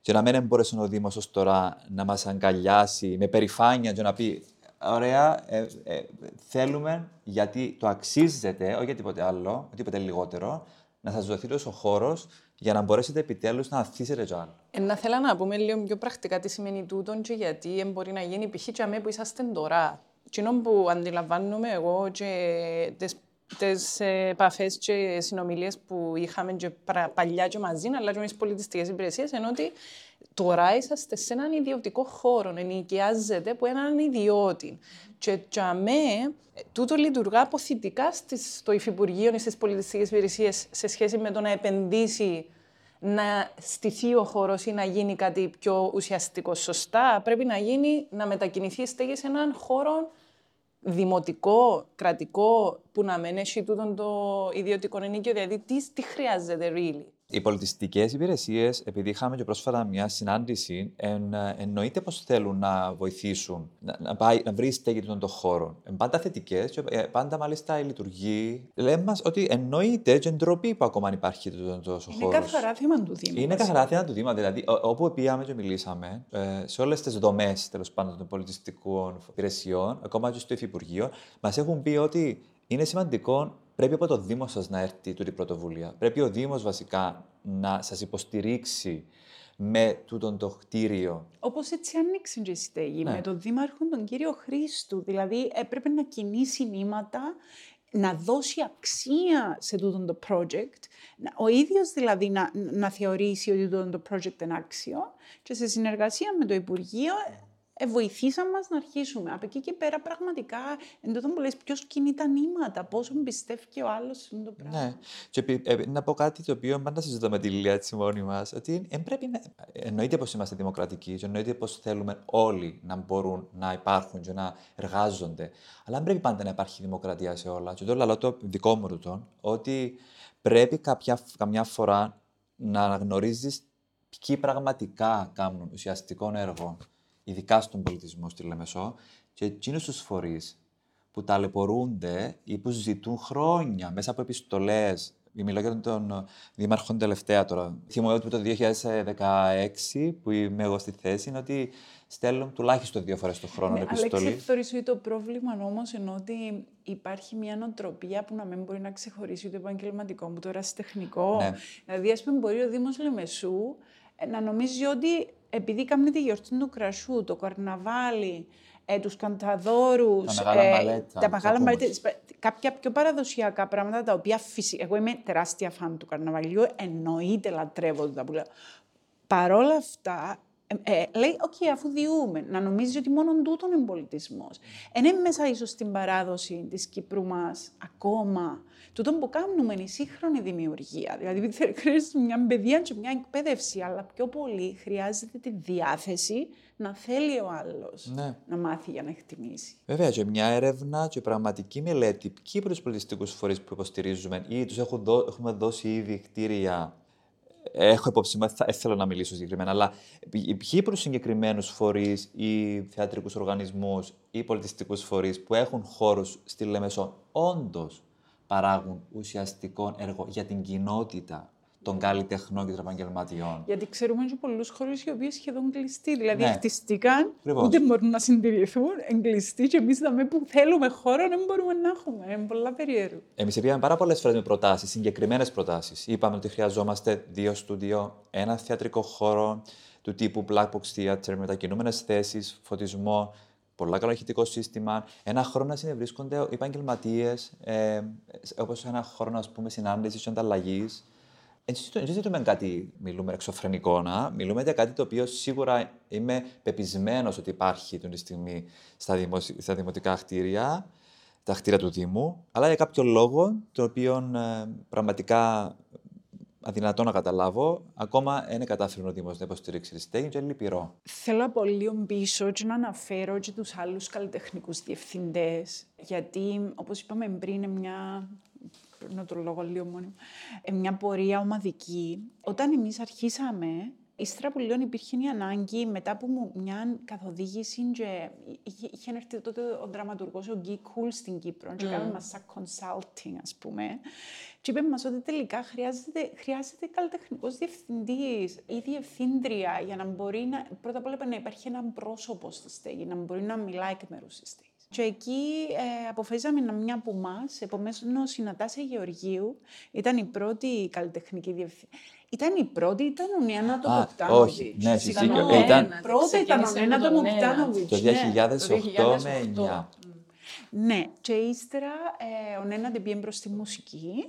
S5: Και να μην μπορέσει ο Δήμος ως τώρα να μας αγκαλιάσει με περηφάνεια και να πει: Ωραία, ε, ε, θέλουμε γιατί το αξίζετε, όχι για τίποτε άλλο, τίποτε λιγότερο, να σας δοθεί τόσο χώρος για να μπορέσετε επιτέλους να αθίσετε κι άλλο.
S3: Ε, να θέλω να πούμε λίγο πιο πρακτικά τι σημαίνει τούτο και γιατί ε, μπορεί να γίνει π.χ. και αμέ που είσαστε τώρα. Εκείνο που αντιλαμβάνομαι εγώ και τις, τις ε, επαφές και συνομιλίες που είχαμε και πρα- παλιά και μαζί, αλλά και με τις πολιτιστικές υπηρεσίες, ενώ ότι τώρα είσαστε σε έναν ιδιωτικό χώρο, ενοικιάζετε από έναν ιδιώτη. Και για μέ, τούτο λειτουργά αποθητικά στις, στο Υφυπουργείο ή στις πολιτιστικές υπηρεσίες σε σχέση με το να επενδύσει να στηθεί ο χώρος ή να γίνει κάτι πιο ουσιαστικό. Σωστά, πρέπει να γίνει να μετακινηθεί η στέγη σε έναν χώρο δημοτικό, κρατικό, που να μην έχει τούτον το ιδιωτικό ενίκιο. Δηλαδή, τι, τι χρειάζεται really;
S5: Οι πολιτιστικές υπηρεσίες, επειδή είχαμε και πρόσφατα μια συνάντηση, εν, ε, εννοείται πως θέλουν να βοηθήσουν να, να, πάει, να βρει στέγη των το χώρο. Ε, πάντα θετικές και ε, πάντα μάλιστα η λειτουργεί. Λέμε μας ότι εννοείται και ντροπή που ακόμα υπάρχει το, τόσο
S4: Είναι
S5: χώρος.
S4: καθαρά θέμα του Δήμου.
S5: Είναι
S4: βασικά.
S5: καθαρά θέμα του Δήμα. Δηλαδή, ο- όπου πήγαμε και μιλήσαμε, ε, σε όλες τις δομές πάντων των πολιτιστικών υπηρεσιών, ακόμα και στο Υφυπουργείο, μας έχουν πει ότι είναι σημαντικό, πρέπει από το Δήμος σας να έρθει τούτη η πρωτοβουλία. Πρέπει ο Δήμος βασικά να σας υποστηρίξει με τούτον το κτίριο.
S4: Όπως έτσι άνοιξε και η στέγη
S5: Ναι.
S4: με τον Δήμαρχο τον κύριο Χρήστου. Δηλαδή έπρεπε να κινήσει νήματα, να δώσει αξία σε τούτο το project, να- ο ίδιος δηλαδή να, να θεωρήσει ότι τούτο το project είναι άξιο και σε συνεργασία με το Υπουργείο ε, βοηθήσαν μας να αρχίσουμε. Από εκεί και πέρα πραγματικά, εν τούτο που λες, ποιος κινεί τα νήματα, πόσο πιστεύει και ο άλλος σε αυτό το πράγμα.
S5: Ναι. Και επί- ε, να πω κάτι το οποίο πάντα συζητώ με τη Λίλια έτσι μόνοι μας, ότι εν πρέπει να... εννοείται πως είμαστε δημοκρατικοί και εννοείται πως θέλουμε όλοι να μπορούν να υπάρχουν και να εργάζονται. Αλλά δεν πρέπει πάντα να υπάρχει δημοκρατία σε όλα. Και το λέω το δικό μου ρουτόν, ότι πρέπει κάποια, καμιά φορά να αναγνωρίζεις ποιοι πραγματικά κάνουν ουσιαστικό έργο, ειδικά στον πολιτισμό στη Λεμεσό, και εκείνους τους φορείς που ταλαιπωρούνται ή που ζητούν χρόνια μέσα από επιστολές. Μιλάω για τον Δήμαρχο τελευταία τώρα. Θυμάμαι ότι το 2016 που είμαι εγώ στη θέση είναι ότι στέλνουν τουλάχιστον δύο φορές το χρόνο
S4: ναι,
S5: επιστολή.
S4: Αλλά θεωρήσω ότι το πρόβλημα όμως ενώ ότι υπάρχει μια νοοτροπία που να μην μπορεί να ξεχωρίσει το επαγγελματικό μου, το ερασιτεχνικό. Ναι. Δηλαδή, ας πούμε, μπορεί ο Δήμος Λεμεσού ε, να νομίζει ότι επειδή κάνει τη γιορτή του κρασού, το καρναβάλι, ε, τους κανταδόρους,
S5: τα μεγάλα ε, μαλέτα,
S4: τα μεγάλα μαλέτα, κάποια πιο παραδοσιακά πράγματα τα οποία φυσικά, εγώ είμαι τεράστια φαν του καρναβαλιού, εννοείται λατρεύω τα που λέω. Παρόλα αυτά, ε, ε, λέει, OK, okay, αφού διούμε, να νομίζεις ότι μόνο τούτον είναι πολιτισμός. Ε, είναι μέσα ίσως στην παράδοση της Κύπρου μας ακόμα. Τούτο που κάνουμε είναι η σύγχρονη δημιουργία. Δηλαδή, [LAUGHS] χρειάζεται μια παιδεία και μια εκπαίδευση, αλλά πιο πολύ χρειάζεται τη διάθεση να θέλει ο άλλος ναι. να μάθει για να εκτιμήσει.
S5: Βέβαια, και μια έρευνα και πραγματική μελέτη. Ποιοι από του πολιτιστικούς φορείς που υποστηρίζουμε ή τους έχουμε δώσει ήδη κτίρια έχω υπόψη μου, δεν θέλω να μιλήσω συγκεκριμένα, αλλά ποιοι προς συγκεκριμένους φορείς ή θεατρικούς οργανισμούς ή πολιτιστικούς φορείς που έχουν χώρους στη Λεμεσό όντως παράγουν ουσιαστικό έργο για την κοινότητα των καλλιτεχνών και των επαγγελματιών.
S4: Γιατί ξέρουμε και πολλούς χώρου οι οποίοι σχεδόν κλειστοί. Δηλαδή ναι. χτιστήκαν, Ακριβώς. ούτε μπορούν να συντηρηθούν, εγκλειστοί και εμείς δαμε που θέλουμε χώρο δεν μπορούμε να έχουμε. Είναι πολλά περίεργο.
S5: Εμείς πήγαμε πάρα πολλές φορές με προτάσεις, συγκεκριμένες προτάσεις. Είπαμε ότι χρειαζόμαστε δύο στούντιο, ένα θεατρικό χώρο του τύπου Black Box Theater, μετακινούμενες θέσεις, φωτισμό, πολλά καλό ηχητικό σύστημα, ένα χρόνο να συνευρίσκονται οι επαγγελματίες, ε, όπως ένα χρόνο συνάντησης και ανταλλαγής. Δεν ζητούμε κάτι, μιλούμε εξωφρενικό, να. μιλούμε για κάτι το οποίο σίγουρα είμαι πεπισμένος ότι υπάρχει την στιγμή στα, δημοσι... στα δημοτικά κτίρια, τα κτίρια του Δήμου, αλλά για κάποιο λόγο, το οποίο ε, πραγματικά αδυνατό να καταλάβω, ακόμα είναι κατάφερε ο Δήμος να υποστηρίξει τη στέγη και λυπηρό.
S4: Θέλω από λίγο πίσω και να αναφέρω και τους άλλους καλλιτεχνικούς διευθυντές, γιατί όπως είπαμε πριν, είναι μια να το λόγο λίγο μόνο, ε, μια πορεία ομαδική. Όταν εμείς αρχίσαμε, Ύστερα που λίγο υπήρχε η ανάγκη, μετά από μια καθοδήγηση και είχε έρθει τότε ο δραματουργός ο Γκί Κουλ στην Κύπρο και mm. κάναμε μας σαν consulting ας πούμε και είπε μας ότι τελικά χρειάζεται, χρειάζεται καλλιτεχνικός διευθυντής ή διευθύντρια για να μπορεί να, πρώτα απ' όλα να υπάρχει ένα πρόσωπο στη στέγη, να μπορεί να μιλάει εκ μέρους στη στέγης. Και εκεί ε, αποφασίσαμε να μια από εμά, επομένω η Νατάσα Γεωργίου ήταν η πρώτη καλλιτεχνική διευθύντρια. Ήταν η πρώτη, ήταν ο Νιάννα το
S5: Μοκτάνοβιτς. Όχι, ναι, σίγουρα.
S4: Ήταν... Πρώτα ήταν ο Νιάννα το Μοκτάνοβιτς.
S5: Το 2008 ναι, με 9.
S4: Ναι, και ύστερα ε, ο Νένα δεν πήγε προς τη μουσική.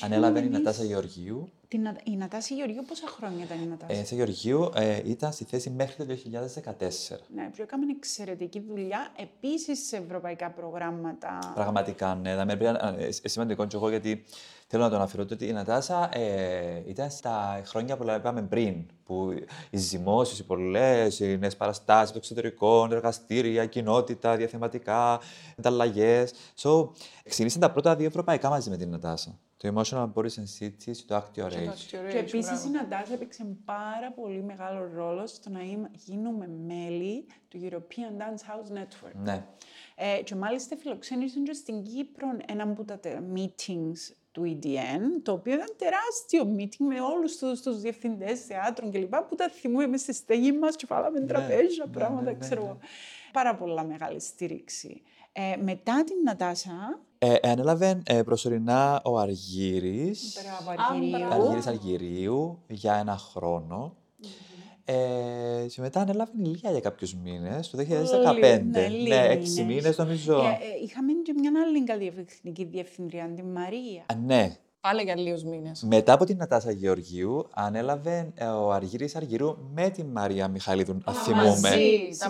S5: Ανέλαβε η Νατάσα Γεωργίου
S4: την, η Νατάση Γεωργίου πόσα χρόνια ήταν η Νατάση.
S5: Ε, σε Γεωργίου ε, ήταν στη θέση μέχρι το 2014.
S4: Ναι, που έκαμε εξαιρετική δουλειά επίσης σε ευρωπαϊκά προγράμματα.
S5: Πραγματικά, ναι. Θα με ε, σημαντικό και εγώ γιατί θέλω να το αναφέρω ότι η Νατάσα ε, ήταν στα χρόνια που είπαμε πριν. Που οι ζυμώσεις, οι πολλές, οι νέες παραστάσεις, το εξωτερικό, εργαστήρια, κοινότητα, διαθεματικά, μεταλλαγέ. So, ξεκίνησαν τα πρώτα δύο ευρωπαϊκά μαζί με την Νατάσα. Το Emotional Body Sensitivity το Actio Rage.
S4: Και επίσης η Ναντάζα έπαιξε πάρα πολύ μεγάλο ρόλο στο να γίνουμε μέλη του European Dance House Network.
S5: Ναι.
S4: Ε, και μάλιστα φιλοξένησαν και στην Κύπρο ένα από τα meetings του EDN, το οποίο ήταν τεράστιο meeting με όλους τους τους διευθυντές θεάτρων κλπ. που τα θυμούμε στη στέγη μας και φάλαμε ναι, τραπέζια, ναι, πράγματα, ναι, ναι, ξέρω ναι. Πάρα πολλά μεγάλη στήριξη. Ε, μετά την Νατάσα...
S5: Ε, ανέλαβε ε, προσωρινά ο Αργύρης.
S4: Μπράβο,
S5: Αργύρης Αργυρίου για ένα χρόνο. Ε, και μετά ανέλαβε η Λία για κάποιους μήνες, το 2015. Ναι, ναι, έξι μήνες νομίζω. Ε,
S4: ε, είχαμε και μια άλλη καλλιτεχνική διευθυντρία, την Μαρία.
S5: Α, ναι,
S3: Πάλι για λίγους μήνες.
S5: Μετά από την Νατάσα Γεωργίου, ανέλαβε ε, ο Αργύρη Αργυρού με τη Μαρία Μιχαλίδου. Α, θυμούμε.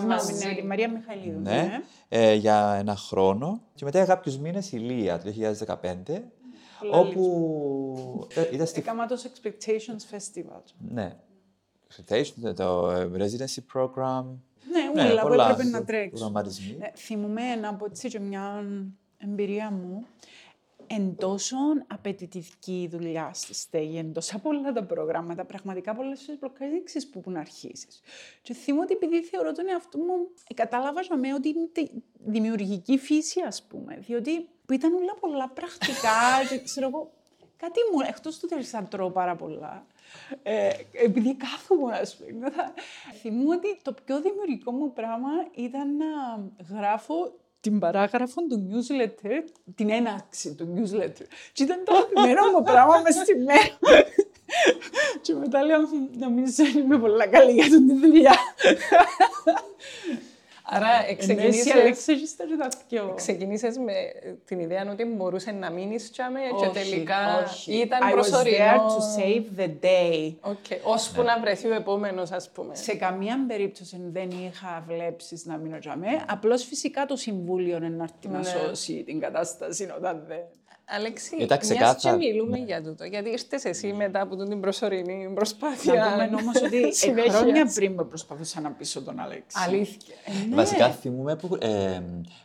S4: Μαζί, ναι, τη Μαρία Μιχαλίδου.
S5: Ναι, ναι. Ε, για ένα χρόνο. Και μετά για κάποιους μήνες η Λία, το 2015. όπου
S4: ήταν στη... Έκανα το Expectations Festival.
S5: Ναι. Expectations, το ε, Residency Program.
S4: Ναι, όλα που έπρεπε να τρέξει. Ναι, θυμούμαι από έτσι και μια εμπειρία μου εν τόσο απαιτητική η δουλειά στη στέγη, εν τόσα πολλά τα προγράμματα, πραγματικά πολλές φορές μπλοκάρεις, ξέρεις πού να αρχίσεις. Και θυμώ ότι επειδή θεωρώ τον εαυτό μου, ε, κατάλαβα για μένα ότι είναι τη- δημιουργική φύση, ας πούμε, διότι που ήταν όλα πολλά πρακτικά [LAUGHS] και ξέρω εγώ, κάτι μου, εκτός του ότι θα τρώω πάρα πολλά, ε, επειδή κάθομαι, ας πούμε, θα... θυμούμαι ότι το πιο δημιουργικό μου πράγμα ήταν να γράφω την παράγραφο του newsletter, την έναρξη του newsletter. Και ήταν το αγαπημένο μου πράγμα μες στη μέρα. και μετά λέω, «Μμ, νομίζω ότι είμαι πολλά καλή για την τη δουλειά.
S3: Άρα
S4: Ξεκίνησε
S3: ξεκινήσες,
S4: η Αλέξα και στα και τα δυο.
S3: ξεκινήσες με την ιδέα ότι μπορούσε να μείνεις τσάμε και
S4: Όχι,
S3: τελικά
S4: όχι.
S3: ήταν
S4: I was there
S3: προσωρινό.
S4: to save the day.
S3: Okay. Ώσπου να βρεθεί ο επόμενος, ας πούμε.
S4: Σε καμία περίπτωση δεν είχα βλέψεις να μείνω για μέ. Απλώς φυσικά το Συμβούλιο είναι να έρθει να
S3: Ναι.
S4: σώσει την κατάσταση όταν δεν...
S3: Αλέξη,
S5: Ήταν
S3: μιας και
S5: ξεκάθαρο.
S3: μιλούμε για τούτο, γιατί ήρθες εσύ μετά από την προσωρινή προσπάθεια.
S4: Να πούμε όμως ότι [LAUGHS] ε,
S3: συνέχειας.
S4: χρόνια πριν με προσπαθούσα να πείσω τον Αλέξη.
S3: Αλήθεια.
S4: Ε, ναι.
S5: Βασικά θυμούμε που, ε,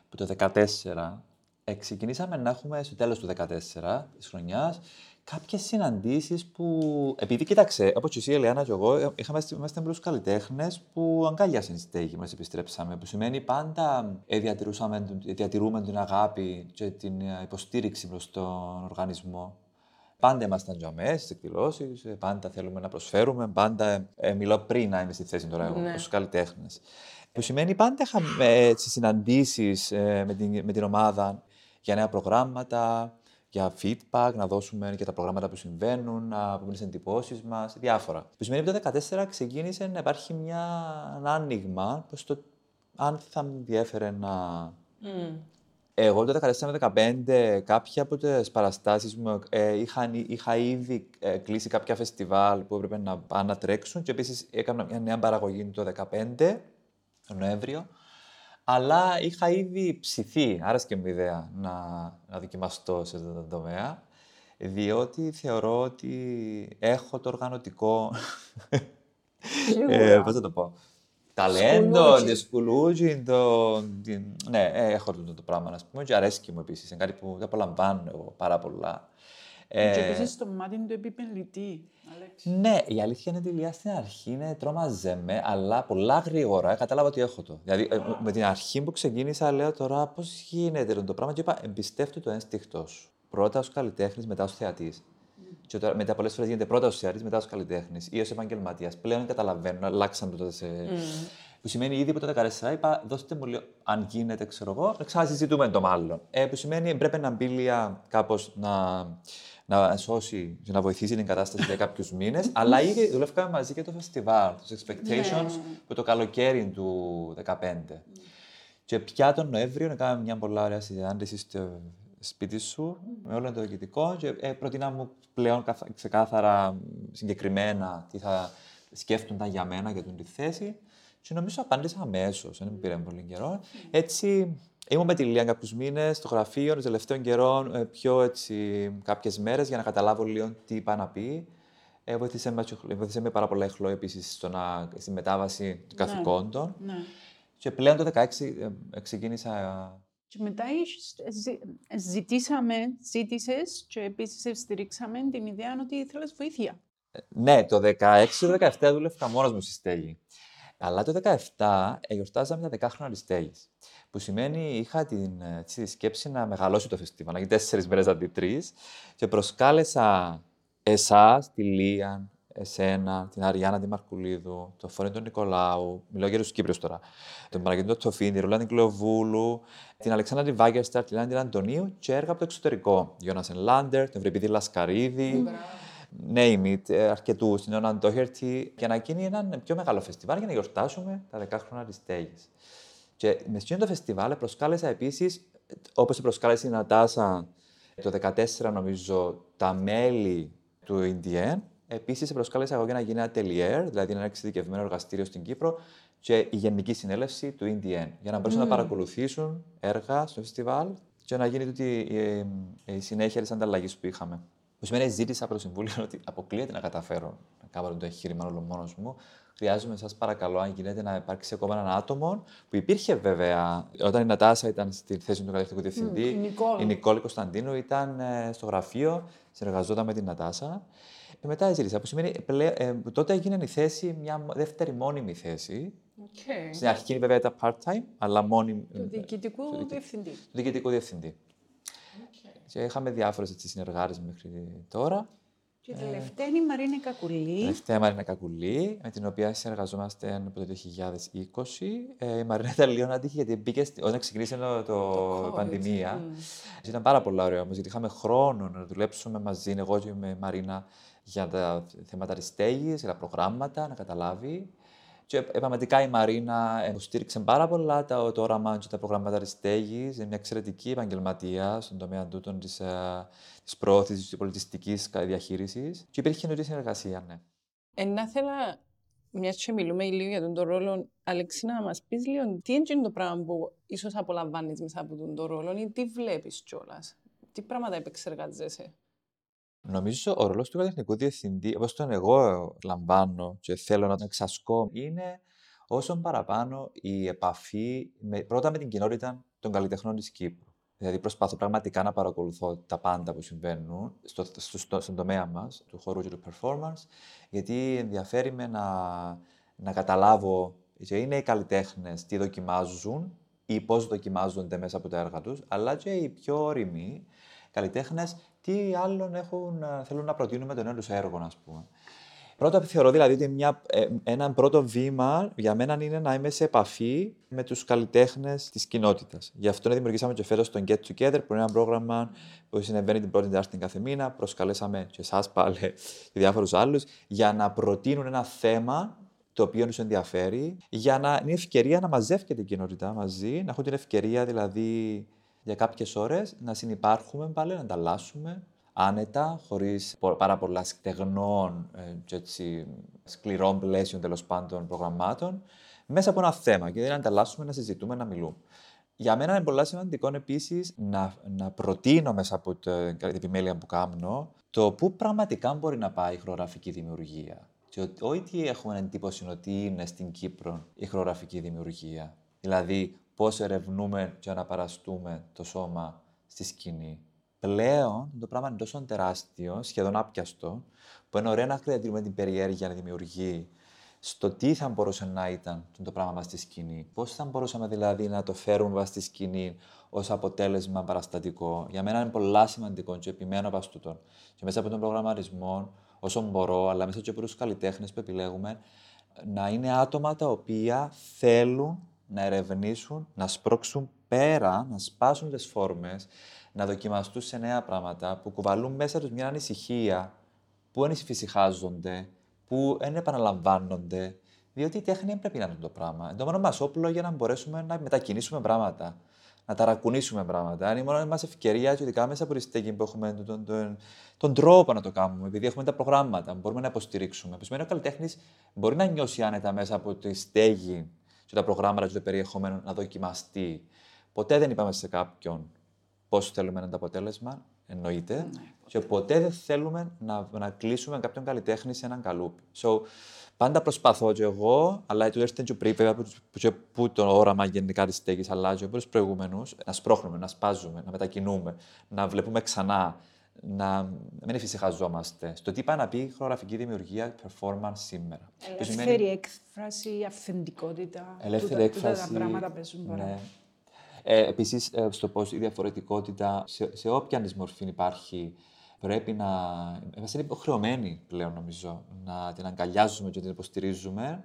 S5: που το 2014 ε, ξεκινήσαμε να έχουμε στο τέλος του 2014 της χρονιάς κάποιες συναντήσεις που, επειδή κοίταξε, όπως και εσύ, η Ελιάνα και εγώ, ε, είχαμε, είμαστε μπρος καλλιτέχνες που αγκάλιασαν στη στέγη μας επιστρέψαμε, που σημαίνει πάντα ε, διατηρούσαμε, την- διατηρούμε την αγάπη και την ε, υποστήριξη προς τον οργανισμό. Πάντα ήμασταν τζαμέ στι εκδηλώσεις, πάντα θέλουμε να προσφέρουμε. Πάντα ε, μιλώ πριν να είμαι στη θέση τώρα εγώ,
S3: Ναι.
S5: ως καλλιτέχνες. Που σημαίνει πάντα είχαμε έτσι, συναντήσεις ε, με, την, με την ομάδα για νέα προγράμματα, για feedback, να δώσουμε και τα προγράμματα που συμβαίνουν, να πούμε τις εντυπώσεις μας, διάφορα. Που σημαίνει ότι το 2014 ξεκίνησε να υπάρχει μια, ένα άνοιγμα προς το αν θα με ενδιέφερε να,
S3: Μμ.
S5: εγώ το 2014-2015 κάποια από τις παραστάσεις μου ε, είχα, είχα ήδη ε, κλείσει κάποια φεστιβάλ που έπρεπε να πάνε να τρέξουν και επίσης έκανα μια νέα παραγωγή το 2015, τον Νοέμβριο, αλλά είχα ήδη ψηθεί, άρεσε και μου η ιδέα να, να δοκιμαστώ σε αυτό το τομέα, διότι θεωρώ ότι έχω το οργανωτικό, ε, πώς θα το πω, ταλέντο,
S3: Σκουλούτσι.
S5: τη σκουλούτσι, το... την- Ναι, ε, έχω αυτό το πράγμα, να πούμε, και αρέσκει μου επίσης, είναι κάτι που δεν απολαμβάνω εγώ πάρα πολλά. Ε,
S4: Και επίσης στο μάτι του επιμελητή, Αλέξη.
S5: Ναι, η αλήθεια είναι ότι η Λία στην αρχή είναι τρόμαζε με, αλλά πολλά γρήγορα κατάλαβα ότι έχω το. Δηλαδή, ε, με την αρχή που ξεκίνησα, λέω τώρα πώς γίνεται το πράγμα και είπα εμπιστεύτου το ένστικτό σου. Πρώτα ως καλλιτέχνης, μετά ως θεατής. Και τώρα, μετά πολλές φορές γίνεται πρώτα ως θεατής, μετά ως καλλιτέχνης ή ως επαγγελματίας. Πλέον καταλαβαίνω, αλλάξαν το σε. Που σημαίνει ήδη από το 14 είπα, δώστε μου λίγο, αν γίνεται, ξέρω εγώ, να ξανασυζητούμε το μάλλον. Ε, που σημαίνει πρέπει να μπει Λία κάπως να, να σώσει και να βοηθήσει την κατάσταση για κάποιους μήνες. [LAUGHS] αλλά ήδη δουλεύκαμε μαζί και το φεστιβάλ, του Expectations, που το καλοκαίρι του 2015. Και πια τον Νοέμβριο κάναμε μια πολλά ωραία συνάντηση στο σπίτι σου με όλο το διοικητικό και ε, προτείνα μου πλέον καθα- ξεκάθαρα συγκεκριμένα τι θα σκέφτονταν για μένα για την τη θέση και νομίζω απάντησα αμέσως, δεν μου πήρε πολύ καιρό. Έτσι, ήμουν με τη Λία κάποιους μήνες στο γραφείο, των τελευταίων καιρών, ε, πιο έτσι κάποιες μέρες για να καταλάβω λίγο τι είπα να πει. Ε, βοήθησε, με, βοήθησε με πάρα πολλά η Χλώη επίση στη μετάβαση των καθηκόντων.
S4: Ναι.
S5: Και πλέον το 2016 ε, ξεκίνησα.
S4: Και μετά ίσως, ε, ζη- ε, ζητήσαμε, ζήτησες και επίσης στηρίξαμε την ιδέα ότι ήθελες βοήθεια.
S5: Ναι, το 16-17 δούλευα μόνος μου στη στέγη. Αλλά το 17 εορτάζαμε τα 10 χρόνια τη στέγη. Που σημαίνει είχα την ε, έτσι, σκέψη να μεγαλώσει το φεστιβάλ, να γίνει τέσσερις μέρες αντί τρεις. Και προσκάλεσα εσάς, τη Λία, εσένα, την Αριάννα τη Μαρκουλίδου, τον Φώνη τον Νικολάου, μιλάω για τους Κύπριους τώρα, τον Μαργαρίτο Τσοφίνη, τη Ρουλάνη Κλωβούλου, την Αλεξάνδρα τη Βάγκερσταρ, την Λάνη Αντωνίου και έργα από το εξωτερικό. Γιώνασεν Λάντερ, τον Ευρυπηδή Λασκαρίδη, name it, αρκετούς, την Onna Doherty, για να γίνει ένα πιο μεγάλο φεστιβάλ για να γιορτάσουμε τα 10 χρόνια της στέγη. Και με αυτό το φεστιβάλ προσκάλεσα επίσης, όπως προσκάλεσε η Νατάσα το 2014, νομίζω, τα μέλη του EDN. Επίσης, προσκάλεσα εγώ για να γίνει ένα atelier, δηλαδή ένα εξειδικευμένο εργαστήριο στην Κύπρο, και η Γενική Συνέλευση του EDN, για να μπορέσουν να παρακολουθήσουν έργα στο φεστιβάλ και να γίνει τούτη η, η, η συνέχεια της ανταλλαγής που είχαμε. Που σημαίνει, ζήτησα από το Συμβούλιο ότι αποκλείεται να καταφέρω να κάνω το εγχείρημα όλο μόνος μου. χρειάζομαι, σας παρακαλώ, αν γίνεται, να υπάρξει ακόμα έναν άτομο που υπήρχε βέβαια όταν η Νατάσα ήταν στη θέση του κατευθυντικού διευθυντή.
S4: η Νικόλ.
S5: η Νικόλη Κωνσταντίνου ήταν ε, στο γραφείο, συνεργαζόταν με την Νατάσα. Και μετά ζήτησα, που σημαίνει πλέ- ε, τότε έγινε η θέση μια δεύτερη μόνιμη θέση.
S3: Okay.
S5: Στην αρχή βέβαια ήταν part-time, αλλά μόνιμη.
S4: Του διοικητικού
S5: του διοικη-
S4: διευθυντή.
S5: του διοικητικού διευθυντή. Και είχαμε διάφορες συνεργάτε μέχρι τώρα.
S4: Και η τελευταία είναι η Μαρίνα Κακουλή.
S5: Τελευταία Μαρίνα Κακουλή, με την οποία συνεργαζόμαστε από το 2020. Ε, η Μαρίνα ήταν λίγο άτυχη γιατί μπήκε στη- όταν ξεκίνησε το, το, η
S3: COVID,
S5: πανδημία. Ήταν πάρα πολύ ωραίο όμως, γιατί είχαμε χρόνο να δουλέψουμε μαζί, εγώ και με Μαρίνα, για τα θέματα τη στέγη, για τα προγράμματα, να καταλάβει. Και επαγγελματικά η Μαρίνα υποστήριξε πάρα πολλά τα, το όραμα και τα προγράμματα της στέγης. Είναι μια εξαιρετική επαγγελματία στον τομέα τούτων της της προώθησης της πολιτιστικής διαχείρισης. Και υπήρχε εννοείται συνεργασία, ναι.
S3: Ε, να ήθελα, μιας και μιλούμε λίγο για τον το ρόλο, Αλέξη, να μας πεις λίγο τι είναι το πράγμα που ίσως απολαμβάνεις μέσα από τον το ρόλο ή τι βλέπεις κιόλας; Τι πράγματα επεξεργάζεσαι;
S5: Νομίζω ο ρόλος του καλλιτεχνικού διευθυντή, όπως τον εγώ λαμβάνω και θέλω να τον εξασκώ, είναι όσο παραπάνω η επαφή με, πρώτα με την κοινότητα των καλλιτεχνών της Κύπρου. Δηλαδή, προσπαθώ πραγματικά να παρακολουθώ τα πάντα που συμβαίνουν στο, στο, στο, στον τομέα μας, του χώρου και του performance, γιατί ενδιαφέρει με να, να καταλάβω και είναι οι καλλιτέχνες τι δοκιμάζουν ή πώς δοκιμάζονται μέσα από τα έργα τους, αλλά και οι πιο όριμοι καλλιτέχνες τι άλλον έχουν, ε, θέλουν να προτείνουν με το νέο τους έργο, α πούμε. Πρώτα θεωρώ δηλαδή ότι μια, ε, ένα πρώτο βήμα για μένα είναι να είμαι σε επαφή με τους καλλιτέχνες της κοινότητας. Γι' αυτό δημιουργήσαμε και φέτος το Get Together, που είναι ένα πρόγραμμα που συνεβαίνει την πρώτη Τετάρτη κάθε μήνα. Προσκαλέσαμε και εσάς πάλι και διάφορους άλλους για να προτείνουν ένα θέμα το οποίο τους ενδιαφέρει, για να είναι ευκαιρία να μαζεύεται η κοινότητα μαζί, να έχουν την ευκαιρία δηλαδή για κάποιες ώρες να συνεπάρχουμε πάλι, να ανταλλάσσουμε άνετα, χωρίς πάρα πολλά στεγνών ε, και έτσι, σκληρών πλαίσιων τέλος πάντων προγραμμάτων, μέσα από ένα θέμα και δηλαδή να ανταλλάσσουμε, να συζητούμε, να μιλούμε. Για μένα είναι πολύ σημαντικό επίσης να, να προτείνω μέσα από την επιμέλεια που κάνω το πού πραγματικά μπορεί να πάει η χορογραφική δημιουργία. Και ότι όχι τι έχουμε εντύπωση ότι είναι στην Κύπρο η χορογραφική δημιουργία. Δηλαδή, πώς ερευνούμε και αναπαραστούμε το σώμα στη σκηνή. Πλέον το πράγμα είναι τόσο τεράστιο, σχεδόν άπιαστο, που είναι ωραίο να κρατήσουμε την περιέργεια να δημιουργεί στο τι θα μπορούσε να ήταν το πράγμα μας στη σκηνή. Πώς θα μπορούσαμε δηλαδή να το φέρουμε μας στη σκηνή ως αποτέλεσμα παραστατικό. Για μένα είναι πολύ σημαντικό και επιμένω από τούτον. Και μέσα από τον προγραμματισμό, όσο μπορώ, αλλά μέσα και από τους καλλιτέχνες που επιλέγουμε, να είναι άτομα τα οποία θέλουν να ερευνήσουν, να σπρώξουν πέρα, να σπάσουν τις φόρμες, να δοκιμαστούν σε νέα πράγματα που κουβαλούν μέσα τους μια ανησυχία, που ενησυχάζονται, που δεν επαναλαμβάνονται, διότι η τέχνη δεν πρέπει να είναι το πράγμα. Είναι το μόνο μας όπλο για να μπορέσουμε να μετακινήσουμε πράγματα, να ταρακουνήσουμε πράγματα. Είναι η μόνη μας ευκαιρία, και ειδικά μέσα από τη στέγη που έχουμε τον, τον, τον, τον τρόπο να το κάνουμε, επειδή έχουμε τα προγράμματα, μπορούμε να υποστηρίξουμε. Που σημαίνει ο καλλιτέχνης μπορεί να νιώσει άνετα μέσα από τη στέγη και τα προγράμματα και το περιεχόμενο να δοκιμαστεί. Ποτέ δεν είπαμε σε κάποιον πώς θέλουμε να είναι το αποτέλεσμα, εννοείται.
S4: Ναι,
S5: και ποτέ δεν θέλουμε να, να κλείσουμε κάποιον καλλιτέχνη σε έναν καλούπι. So, πάντα προσπαθώ και εγώ, αλλά το έρθει και πριν, βέβαια, που, που, που το όραμα γενικά της στέγης αλλάζει από του προηγούμενου, να σπρώχνουμε, να σπάζουμε, να μετακινούμε, να βλέπουμε ξανά, να μην εφησυχαζόμαστε στο τι πάει να πει η χορογραφική δημιουργία performance σήμερα. Που σημαίνει-
S4: Ελεύθερη έκφραση, αυθεντικότητα.
S5: Ελεύθερη
S4: τούτα- τούτα
S5: έκφραση.
S4: τα πράγματα παίζουν πάρα
S5: ναι.
S4: πολύ.
S5: Ε, Επίσης, στο πώς η διαφορετικότητα σε, σε όποια της μορφή υπάρχει πρέπει να. Είμαστε υποχρεωμένοι πλέον, νομίζω, να την αγκαλιάζουμε και την υποστηρίζουμε.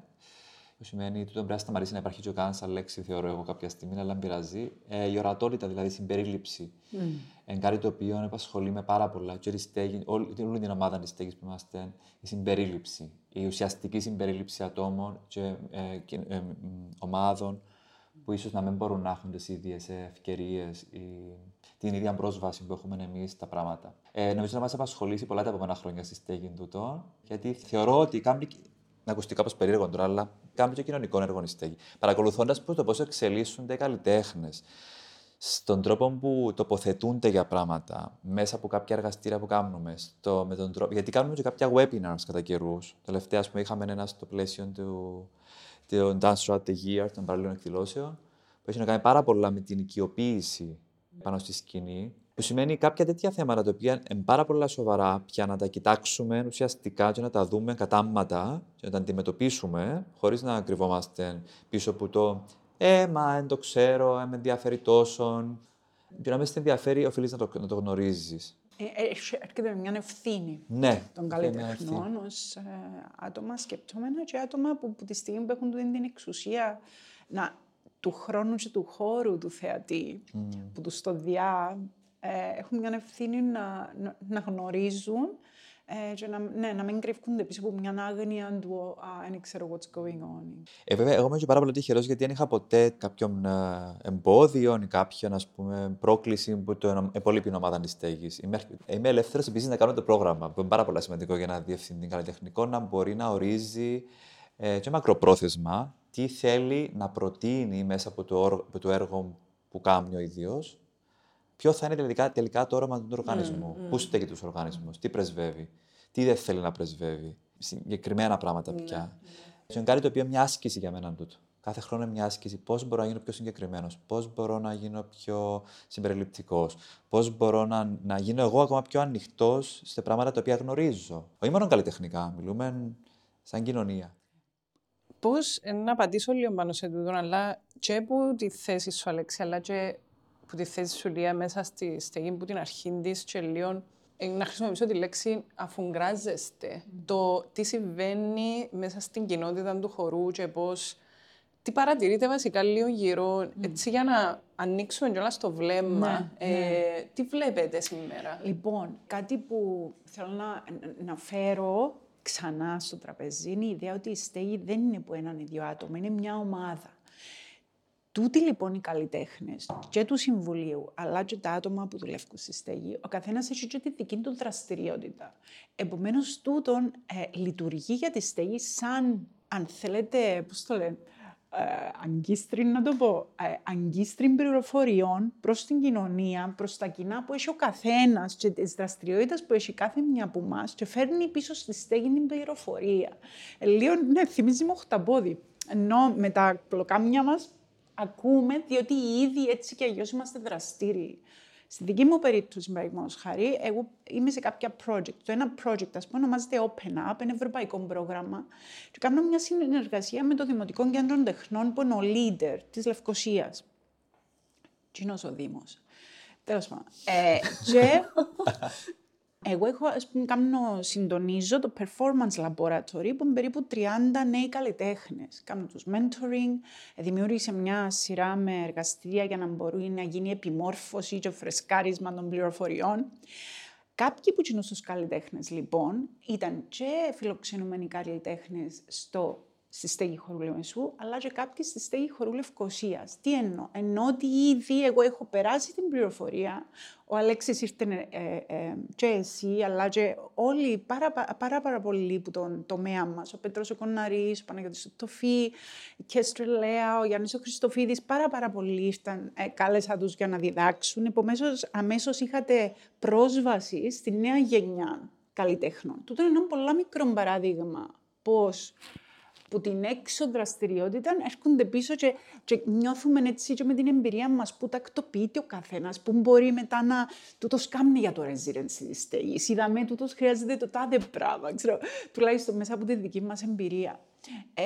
S5: Που σημαίνει ότι δεν πρέπει να σταματήσει να υπάρχει και ο καν σαν λέξη, θεωρώ εγώ κάποια στιγμή, αλλά δεν πειράζει. Ε, η ορατότητα, δηλαδή η συμπερίληψη. Mm. Είναι κάτι το οποίο απασχολεί με πάρα πολλά. Και η στέγη, όλη, όλη την ομάδα της στέγης που είμαστε, η συμπερίληψη. Η ουσιαστική συμπερίληψη ατόμων και ε, και, ε, μ, ομάδων που ίσως να μην μπορούν να έχουν τις ίδιες ευκαιρίες ή την ίδια πρόσβαση που έχουμε εμείς στα πράγματα. Ε, νομίζω να μας απασχολήσει πολλά τα επόμενα χρόνια στη στέγη τούτο, γιατί θεωρώ ότι κάνει. Να ακουστεί κάπως περίεργο τώρα, αλλά κάνει και κοινωνικό έργο η στέγη. Παρακολουθώντας το πώς εξελίσσονται οι καλλιτέχνες στον τρόπο που τοποθετούνται για πράγματα, μέσα από κάποια εργαστήρια που κάνουμε, στο, με τον τρόπο, γιατί κάνουμε και κάποια webinars κατά καιρούς. Τελευταία, πούμε, είχαμε ένα στο πλαίσιο του, του Dance Throughout the Year, των παραλληλών εκδηλώσεων, που έχει να κάνει πάρα πολλά με την οικειοποίηση πάνω στη σκηνή, που σημαίνει κάποια τέτοια θέματα τα οποία είναι πάρα πολλά σοβαρά πια να τα κοιτάξουμε ουσιαστικά και να τα δούμε κατάμματα και να τα αντιμετωπίσουμε χωρίς να κρυβόμαστε πίσω από το «Ε, μα δεν το ξέρω, ε, με ενδιαφέρει τόσο». Και να μες ενδιαφέρει, οφείλεις να το, να το γνωρίζεις.
S4: Ε, ε, έρχεται με μια ευθύνη
S5: ναι,
S4: των καλλιτεχνών ως ε, άτομα σκεπτόμενα και άτομα που, που τη στιγμή που έχουν την εξουσία να, του χρόνου και του χώρου του θεατή, mm. που τους το διά, ε, έχουν μια ευθύνη να, να, να γνωρίζουν ε, και να, ναι, να μην κρυφκούνται πίσω από μια άγνοια του «Α, δεν ξέρω what's going on».
S5: Ε, βέβαια, εγώ είμαι και πάρα πολύ τυχερός γιατί δεν είχα ποτέ κάποιον ε, εμπόδιο ή κάποιον ας πούμε, πρόκληση που το υπόλοιπη ομάδα τη στέγη. Είμαι, είμαι ελεύθερος επίσης να κάνω το πρόγραμμα, που είναι πάρα πολύ σημαντικό για ένα διευθυντή καλλιτεχνικό να μπορεί να ορίζει ε, και μακροπρόθεσμα τι θέλει να προτείνει μέσα από το, από το έργο που κάνει ο ίδιος ποιο θα είναι τελικά, τελικά το όραμα του οργανισμού. Mm, Πού στέκει τους οργανισμούς, τι πρεσβεύει, τι δεν θέλει να πρεσβεύει. Συγκεκριμένα πράγματα ναι, πια. Mm. είναι κάτι το οποίο είναι μια άσκηση για μένα τούτο. Κάθε χρόνο είναι μια άσκηση. Πώς μπορώ να γίνω πιο συγκεκριμένος, πώς μπορώ να γίνω πιο συμπεριληπτικός, πώς μπορώ να, να γίνω εγώ ακόμα πιο ανοιχτός σε πράγματα τα οποία γνωρίζω. Όχι μόνο καλλιτεχνικά, μιλούμε σαν κοινωνία.
S3: Πώς να απαντήσω λίγο πάνω σε τούτο, αλλά και από τη θέση σου, Αλέξη, αλλά και που τη θέση σου Λία μέσα στη στεγή που την αρχή της και λίγο ε, να χρησιμοποιήσω τη λέξη αφουγκράζεστε. Mm. Το τι συμβαίνει μέσα στην κοινότητα του χορού και πώς. Τι παρατηρείτε βασικά λίγο γύρω, mm. έτσι για να ανοίξουμε κιόλας το βλέμμα. Ναι, ε, ναι. Τι βλέπετε σήμερα;
S4: Λοιπόν, κάτι που θέλω να, να φέρω ξανά στο τραπεζί είναι η ιδέα ότι η στέγη δεν είναι που έναν ή δύο άτομα, είναι μια ομάδα. Τούτοι λοιπόν οι καλλιτέχνες και του Συμβουλίου, αλλά και τα άτομα που δουλεύουν στη στέγη, ο καθένας έχει και τη δική του δραστηριότητα. Επομένως, τούτον ε, λειτουργεί για τη στέγη σαν, αν θέλετε, πώς το λένε, ε, αγκίστριν, να το πω, ε, αγκίστριν πληροφοριών προς την κοινωνία, προς τα κοινά που έχει ο καθένας και τις δραστηριότητες που έχει κάθε μια από εμάς και φέρνει πίσω στη στέγη την πληροφορία. Ε, λίγο, ναι, θυμίζει μου οχταπόδι. Ενώ με τα πλοκάμια μας ακούμε, διότι ήδη έτσι και αλλιώς είμαστε δραστήριοι. Στη δική μου περίπτωση, παραδείγματος χάρη, εγώ είμαι σε κάποια project. Το ένα project, ας πούμε, ονομάζεται Open Up, ένα ευρωπαϊκό πρόγραμμα. Και κάνω μια συνεργασία με το Δημοτικό Κέντρο Τεχνών, που είναι ο leader της Λευκοσίας. Τι είναι ο Δήμος. Τέλος πάντων. Ε, και [LAUGHS] εγώ έχω, ας πούμε, κάνω, συντονίζω το Performance Laboratory που είναι περίπου 30 νέοι καλλιτέχνες. Κάνω τους mentoring, δημιούργησε μια σειρά με εργαστήρια για να μπορεί να γίνει επιμόρφωση και φρεσκάρισμα των πληροφοριών. Κάποιοι που είναι στους καλλιτέχνες, λοιπόν, ήταν και φιλοξενούμενοι καλλιτέχνες στο στη στέγη χορού Λεμεσού, αλλά και κάποιοι στη στέγη χορού Λευκοσίας. Τι εννοώ, ενώ ότι ήδη εγώ έχω περάσει την πληροφορία, ο Αλέξης ήρθε ε, ε, και εσύ, αλλά και όλοι πάρα, πάρα, πάρα πολλοί που τον τομέα μας, ο Πέτρος ο Κοναρής, ο Παναγιώτης ο Τοφή, η Κέστρε Λέα, ο Γιάννης ο Χριστοφίδης, πάρα πάρα πολλοί ήρθαν, ε, κάλεσα τους για να διδάξουν. Επομένως, αμέσως είχατε πρόσβαση στη νέα γενιά καλλιτέχνων. Τούτο είναι ένα πολύ μικρό παράδειγμα πώς που την έξω δραστηριότητα έρχονται πίσω και, και νιώθουμε έτσι και με την εμπειρία μας που τακτοποιείται ο καθένας, που μπορεί μετά να τούτος κάνει για το residency της στέγης. Είδαμε τούτος χρειάζεται το τάδε πράγμα, ξέρω, τουλάχιστον μέσα από τη δική μας εμπειρία. Ε,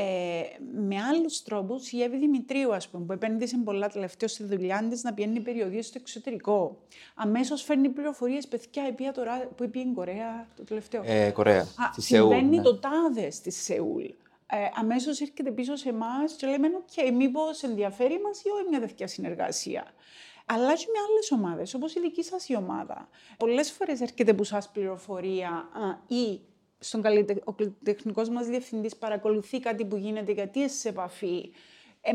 S4: με άλλους τρόπους, η Εύη Δημητρίου, ας πούμε, που επένδυσε πολλά τελευταία στη δουλειά της να πιένει περιοδίες στο εξωτερικό. Αμέσως φέρνει πληροφορίες, παιδιά, επία τώρα, που είπε η Κορέα το τελευταίο.
S5: Ε, Κορέα. Α,
S4: συμβαίνει ναι. το τάδε στη Σεούλ ε, αμέσως έρχεται πίσω σε εμάς και λέμε: OK, μήπως ενδιαφέρει μας ή όχι μια τέτοια συνεργασία. Αλλά και με άλλες ομάδες, όπως η δική σας η ομάδα. Πολλές φορές έρχεται από εσάς πληροφορία α, ή στον καλλιτε... ο τεχνικό μας διευθυντής παρακολουθεί κάτι που γίνεται γιατί είσαι σε επαφή. Ε,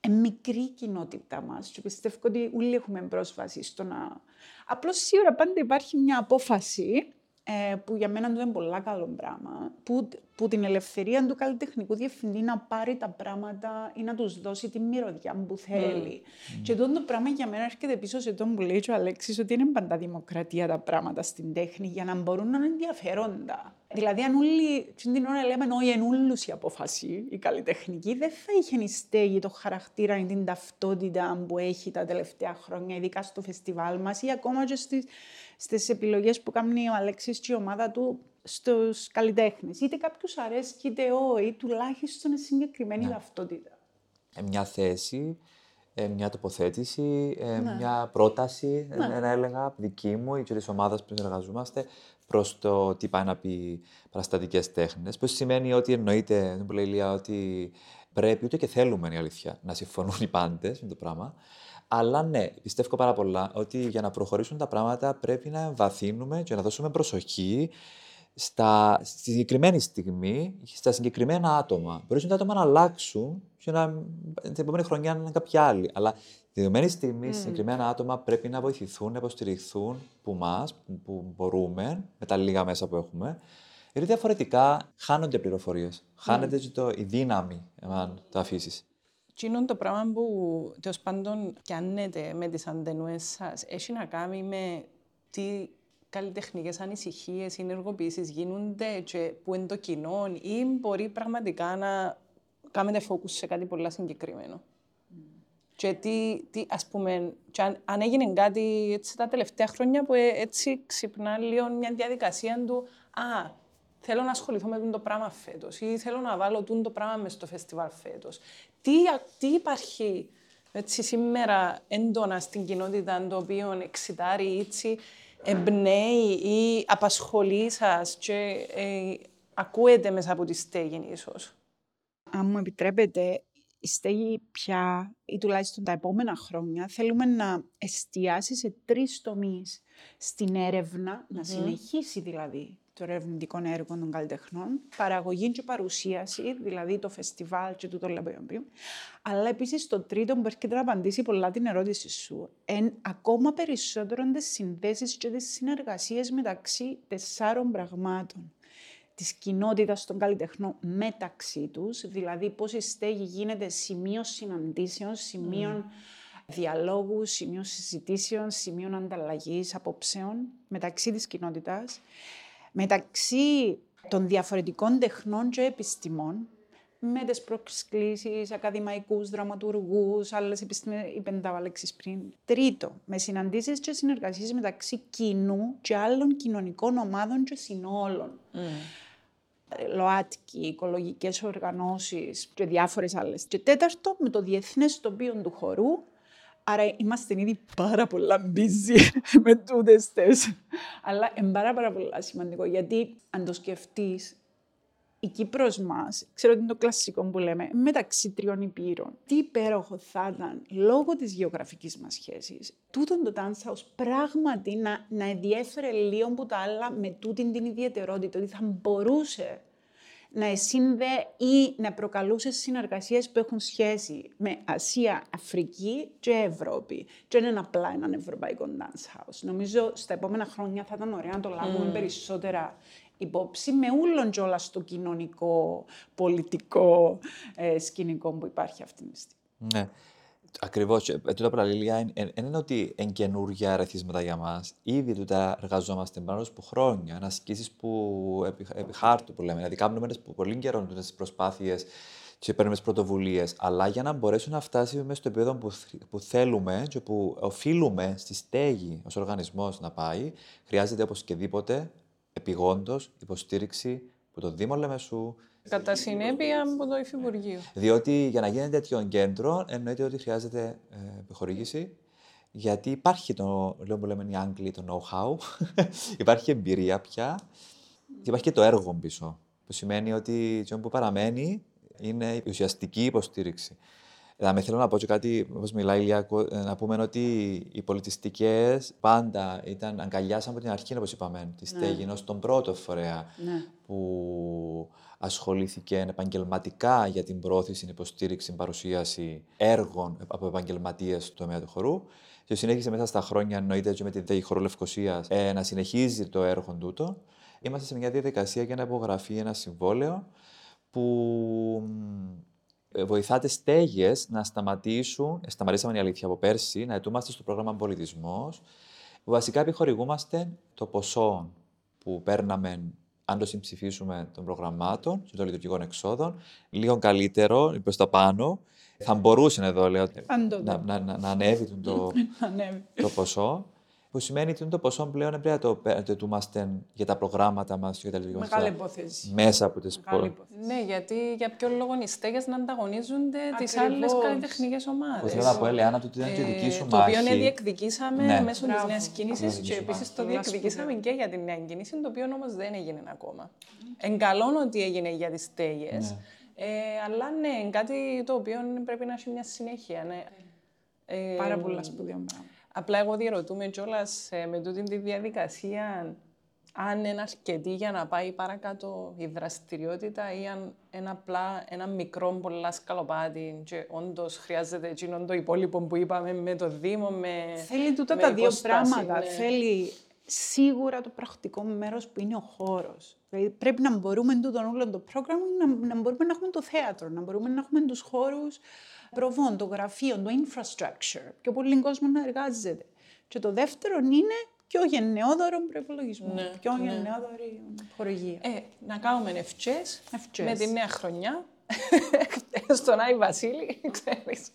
S4: ε, μικρή κοινότητα μας. Και πιστεύω ότι όλοι έχουμε πρόσβαση στο να. Απλώς σίγουρα πάντα υπάρχει μια απόφαση ε, που για μένα είναι πολύ καλό πράγμα, που που την ελευθερία του καλλιτεχνικού διευθυντή να πάρει τα πράγματα ή να τους δώσει τη μυρωδιά που θέλει. Mm. Και τότε το πράγμα για μένα έρχεται πίσω σε τον που λέει ο Αλέξης ότι είναι πάντα δημοκρατία τα πράγματα στην τέχνη για να μπορούν να είναι ενδιαφέροντα. Δηλαδή, αν όλοι την ώρα λέμε όχι ενούλους η απόφαση, η καλλιτεχνική, δεν θα είχε η στέγη το χαρακτήρα ή την ταυτότητα που έχει τα τελευταία χρόνια, ειδικά στο φεστιβάλ μας ή ακόμα και στις, στις επιλογές που κάνει ο Αλέξης και η ομάδα του στους καλλιτέχνες. Είτε κάποιους αρέσει είτε όχι, τουλάχιστον είναι συγκεκριμένη ναι. ταυτότητα.
S5: Ε, μια θέση, ε, μια τοποθέτηση, ε, ναι. μια πρόταση, ναι. να έλεγα, δική μου ή και της ομάδας που συνεργαζόμαστε, προς το τι πάει να πει παραστατικές τέχνες. Που σημαίνει ότι εννοείται, δεν λέει Λία, ότι πρέπει ούτε και θέλουμε η αλήθεια να συμφωνούν οι πάντες με το πράγμα. Αλλά ναι, πιστεύω πάρα πολλά ότι για να προχωρήσουν τα πράγματα πρέπει να εμβαθύνουμε και να δώσουμε προσοχή στα, στη συγκεκριμένη στιγμή, στα συγκεκριμένα άτομα. Μπορεί τα άτομα να αλλάξουν και να, την επόμενη χρονιά να είναι κάποιοι άλλοι. Αλλά τη δεδομένη στιγμή, mm. συγκεκριμένα άτομα πρέπει να βοηθηθούν, να υποστηριχθούν που μας, που μπορούμε, με τα λίγα μέσα που έχουμε. Γιατί διαφορετικά χάνονται πληροφορίες. Mm. Χάνεται το, η δύναμη, αν το αφήσεις.
S3: Τι είναι το πράγμα που τέλος πάντων κάνετε με τις αντενούε σας, έχει να κάνει με τι καλλιτεχνικές ανησυχίες ή ενεργοποιήσεις γίνονται και που είναι το κοινό, ή μπορεί πραγματικά να κάνετε focus σε κάτι πολύ συγκεκριμένο. Και τι, τι, ας πούμε, και αν, αν, έγινε κάτι έτσι, τα τελευταία χρόνια που ε, έτσι ξυπνά λίγο μια διαδικασία του «Α, θέλω να ασχοληθώ με το πράγμα φέτος ή θέλω να βάλω το πράγμα μες στο φεστιβάλ φέτος. Τι, τι υπάρχει έτσι, σήμερα έντονα στην κοινότητα το οποίο εξητάρει έτσι, εμπνέει ή απασχολεί σας και ε, ακούεται μέσα από τη στέγη ίσως.
S4: Αν μου επιτρέπετε, η στέγη πια ή τουλάχιστον τα επόμενα χρόνια θέλουμε να εστιάσει σε τρεις τομείς. Στην έρευνα, να συνεχίσει δηλαδή το ερευνητικό έργο των καλλιτεχνών, παραγωγή και παρουσίαση, δηλαδή το φεστιβάλ και τούτο λέμε πριν, αλλά επίσης το τρίτο που έρχεται να απαντήσει πολλά την ερώτηση σου, εν ακόμα περισσότερο τις συνδέσεις και τις συνεργασίες μεταξύ τεσσάρων πραγμάτων. Της κοινότητας των καλλιτεχνών μεταξύ τους, δηλαδή πώς η στέγη γίνεται σημείο συναντήσεων, σημείο mm. διαλόγου, σημείο συζητήσεων, σημείο ανταλλαγής, απόψεων μεταξύ της κοινότητας, μεταξύ των διαφορετικών τεχνών και επιστημών, με τις προσκλήσεις, ακαδημαϊκούς, δραματουργούς, άλλες επιστήμες, είπεν τα πριν. Τρίτο, με συναντήσεις και συνεργασίες μεταξύ κοινού και άλλων κοινωνικών ομάδων και συνόλων. Mm. ΛΟΑΤΚΙ, οικολογικές οργανώσεις και διάφορες άλλες. Και τέταρτο, με το διεθνές τοπίο του χορού, Άρα είμαστε ήδη πάρα πολλά busy [LAUGHS] με τούτες τες. Αλλά είναι πάρα, πάρα πολλά σημαντικό, γιατί αν το σκεφτείς, η Κύπρος μας, ξέρω ότι είναι το κλασικό που λέμε, μεταξύ τριών υπήρων. Τι υπέροχο θα ήταν, λόγω της γεωγραφικής μας σχέσης, τούτον το dance house πράγματι να, να ενδιέφερε λίγο που τα άλλα με τούτην την ιδιαιτερότητα, ότι θα μπορούσε να εσύνδε ή να προκαλούσες συνεργασίες που έχουν σχέση με Ασία, Αφρική και Ευρώπη. Και είναι απλά έναν ευρωπαϊκό dance house. Νομίζω στα επόμενα χρόνια θα ήταν ωραία να το λάβουμε mm. περισσότερα υπόψη με όλον και όλα στο κοινωνικό, πολιτικό ε, σκηνικό που υπάρχει αυτή τη στιγμή.
S5: Ναι. Ακριβώς. Τούτα παραλληλία δεν είναι ότι είναι καινούργια αρεθίσματα για μας. Ήδη τούτα εργαζόμαστε πάνω από χρόνια. Ασκήσει που επί, επί χάρτου που λέμε. Δηλαδή, κάνουμε πολύ καιρό τις προσπάθειες και παίρνουμε πρωτοβουλίες. Αλλά για να μπορέσουν να φτάσει μέσα στο επίπεδο που, που θέλουμε και που οφείλουμε στη στέγη ως οργανισμός να πάει, χρειάζεται οπωσδήποτε επιγόντως υποστήριξη από το Δήμο Λεμεσού,
S3: Κατά συνέπεια από το Υφυπουργείο.
S5: Διότι για να γίνει τέτοιο κέντρο εννοείται ότι χρειάζεται ε, επιχορήγηση. Γιατί υπάρχει το, λέω που λέμε οι Άγγλοι, το know-how, [LAUGHS] υπάρχει εμπειρία πια και υπάρχει και το έργο πίσω. Που σημαίνει ότι το που παραμένει είναι η ουσιαστική υποστήριξη. Δηλαδή, θέλω να πω και κάτι, όπως μιλάει η Λία, ε, να πούμε ότι οι πολιτιστικές πάντα ήταν, αγκαλιάσαν από την αρχή, όπως είπαμε, τη ναι. στέγη, ω τον πρώτο φορέα ναι. που ασχολήθηκε επαγγελματικά για την πρόθεση, υποστήριξη, παρουσίαση έργων από επαγγελματίες του τομέα του χορού. Και συνέχισε μέσα στα χρόνια, εννοείται και με τη ΔΕΗ Χορού Λευκοσίας, ε, να συνεχίζει το έργο τούτο. Είμαστε σε μια διαδικασία για να υπογραφεί ένα συμβόλαιο που ε, βοηθάτε στέγες να σταματήσουν, ε, σταματήσαμε η αλήθεια από πέρσι, να ετούμαστε στο πρόγραμμα Πολιτισμός. Βασικά επιχορηγούμαστε το ποσό που παίρναμε αν το συμψηφίσουμε των προγραμμάτων και των λειτουργικών εξόδων, λίγο καλύτερο, προ τα πάνω. Θα μπορούσε εδώ, λέω, να, να, να, να ανέβει το, το ποσό. Που σημαίνει ότι το ποσό πλέον πρέπει να το, το ετοιμάστε για τα προγράμματα μας και για τα λειτουργικά
S4: Μεγάλη υπόθεση.
S5: Μέσα από τις πόλεις.
S3: Ναι, γιατί για ποιο λόγο οι στέγες να ανταγωνίζονται τις άλλες καλλιτεχνικές ομάδες.
S5: Που θέλω να πω, Ελεάνα, ότι ήταν και δική σου
S3: μάχη. Το οποίο διεκδικήσαμε ναι. μέσω της νέας κίνησης και επίσης το διεκδικήσαμε και για την νέα κίνηση, το οποίο όμως δεν έγινε ακόμα. Εγκαλώνω ότι έγινε για τις στέγες. Ναι. Ε, αλλά ναι, κάτι το οποίο πρέπει να έχει μια συνέχεια. Ναι.
S4: Ε, Πάρα πολλά σπουδαία πράγματα.
S3: Απλά εγώ διαρωτούμε κιόλας ε, με τούτη τη διαδικασία αν είναι αρκετή για να πάει παρακάτω η δραστηριότητα ή αν είναι απλά ένα μικρό πολλά σκαλοπάτι και όντως χρειάζεται εκείνο το υπόλοιπο που είπαμε με το Δήμο, με
S4: Θέλει τούτα τα δύο πράγματα. Ναι. Θέλει σίγουρα το πρακτικό μέρος που είναι ο χώρος. Δηλαδή πρέπει να μπορούμε τούτο όλο το πρόγραμμα να, να μπορούμε να έχουμε το θέατρο, να μπορούμε να έχουμε τους χώρους προβών, το γραφείο, το infrastructure, πιο πολύ κόσμος να εργάζεται. Και το δεύτερο είναι πιο γενναιόδωρο προπολογισμός, ναι, πιο ναι. γενναιόδωρη χορηγία.
S3: Ε, να κάνουμε ευχές, με τη νέα χρονιά, [LAUGHS] στον Άι Βασίλη, [LAUGHS] ξέρεις.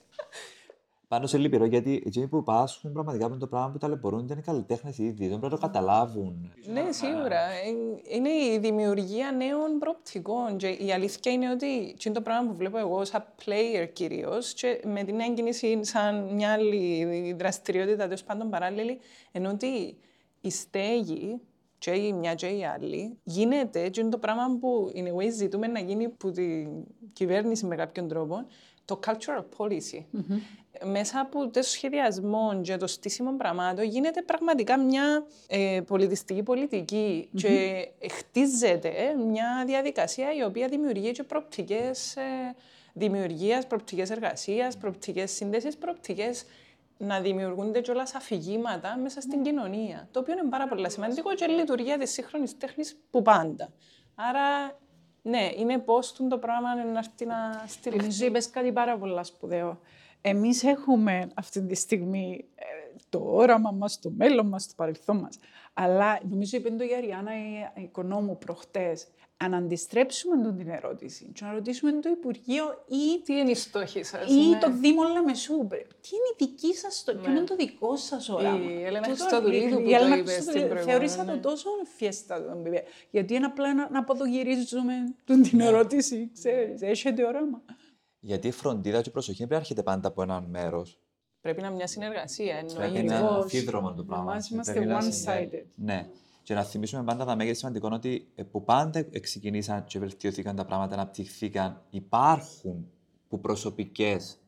S5: Πάνω σε λυπηρό, γιατί εκείνοι που πάσχουν πραγματικά με το πράγμα που ταλαιπωρούν είναι καλλιτέχνες ήδη, δεν πρέπει να το καταλάβουν.
S3: Ναι, σίγουρα. Ε, είναι η δημιουργία νέων προοπτικών. Και η αλήθεια είναι ότι είναι το πράγμα που βλέπω εγώ σαν player κυρίως, και με την έγκυνηση σαν μια άλλη δραστηριότητα τέλος πάντων παράλληλη, ενώ ότι η στέγη και η μια και η άλλη, γίνεται και είναι το πράγμα που in a way ζητούμε να γίνει από την κυβέρνηση με κάποιον τρόπο, το cultural policy. Mm-hmm. Μέσα από το σχεδιασμό και το στήσιμο πραγμάτων γίνεται πραγματικά μια ε, πολιτιστική πολιτική mm-hmm. και χτίζεται μια διαδικασία η οποία δημιουργεί και προοπτικές ε, δημιουργίας, προοπτικές εργασίας, προοπτικές σύνδεσης, προοπτικές να δημιουργούνται κιόλα αφηγήματα μέσα στην κοινωνία. Το οποίο είναι πάρα πολύ σημαντικό και η λειτουργία της σύγχρονης τέχνης που πάντα. Άρα ναι, είναι πώς το πράγμα να έρθει να στηριχθεί.
S4: Νομίζω είπες κάτι πάρα πολύ σπουδαίο. Εμείς έχουμε αυτή τη στιγμή ε, το όραμα μας, το μέλλον μας, το παρελθόν μας. Αλλά νομίζω είπε το η Αριάννα, η οικονόμου προχτές, αν αντιστρέψουμε την ερώτηση και να ρωτήσουμε το Υπουργείο ή.
S3: Τι είναι η στόχη σας.
S4: ή ναι. το Δήμο Λαμεσού. Τι είναι η δική σας στόχη, ναι. ποιο είναι το δικό σας όραμα;
S3: Η Έλενα Χριστοδουλίδου που το είπες στην προηγούμενη.
S4: Θεώρησα το ναι. τόσο φιέστα. Γιατί είναι απλά να, να αποδογυρίζουμε την ναι. ερώτηση. Ξέρεις, έχετε όραμα.
S5: Γιατί η φροντίδα και η προσοχή δεν έρχεται πάντα από έναν μέρος.
S3: Πρέπει να είναι μια συνεργασία. Εννοείται.
S5: Πρέπει να είναι ένα αμφίδρομο το πράγμα.
S4: Εμάς είμαστε one-sided.
S5: Ναι. Και να θυμίσουμε πάντα τα μέγεθη σημαντικό ότι ε, που πάντα ξεκινήσαν και βελτιώθηκαν τα πράγματα, αναπτυχθήκαν, υπάρχουν που προσωπικές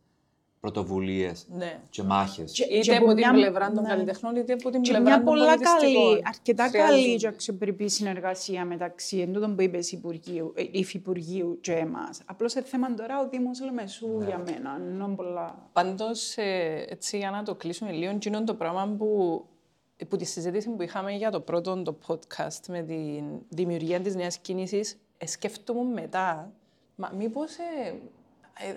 S5: πρωτοβουλίες
S3: ναι.
S5: και μάχες.
S3: Είτε από την πλευρά των ναι. καλλιτεχνών, είτε από την και πλευρά των πολλά
S4: καλή, αρκετά καλή και αξιοπρεπή συνεργασία μεταξύ εντούτων που είπες Υπουργείου, ε, Υφυπουργείου και εμάς. Απλώς σε θέμα τώρα ο Δήμος Λεμεσού ναι. για μένα. Πολλά...
S3: Πάντως, ε, έτσι για να το κλείσουμε λίγο, είναι το πράγμα που που τη συζήτηση που είχαμε για το πρώτο το podcast με τη δημιουργία της νέας κίνησης, ε, σκέφτομαι μετά, μα μήπως ε,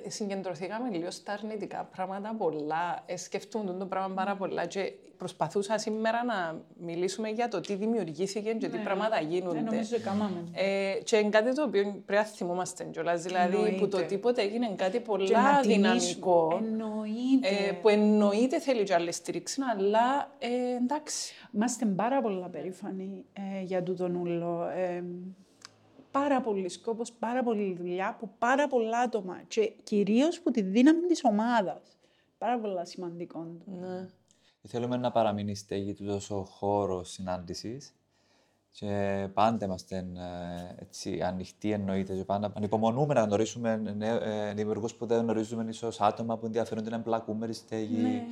S3: ε, συγκεντρωθήκαμε λίγο στα αρνητικά πράγματα πολλά, ε, σκεφτούμε το πράγμα πάρα πολλά και προσπαθούσα σήμερα να μιλήσουμε για το τι δημιουργήθηκε και τι ναι, πράγματα γίνονται.
S4: Ναι, νομίζω
S3: ε, και είναι κάτι το οποίο πρέπει να θυμόμαστε κιόλας, δηλαδή εννοείται. που το τίποτε έγινε κάτι πολλά δυναμικό.
S4: Εννοείται.
S3: Ε, που εννοείται θέλει και άλλη στήριξη, αλλά ε, εντάξει.
S4: Είμαστε πάρα πολλά περήφανοι ε, για τούτο νουλό. Ε, πάρα πολύ σκόπος, πάρα πολύ δουλειά από πάρα πολλά άτομα και κυρίως από τη δύναμη της ομάδας. Πάρα πολλά σημαντικό.
S3: Ναι.
S5: Θέλουμε να παραμείνει στέγη του τόσο χώρο συνάντησης. Και πάντα είμαστε ε, έτσι, ανοιχτοί εννοείται και πάντα ανυπομονούμε να γνωρίσουμε ε, δημιουργούς που δεν γνωρίζουμε ίσως άτομα που ενδιαφέρονται να εμπλακούμε στη στέγη. Ναι.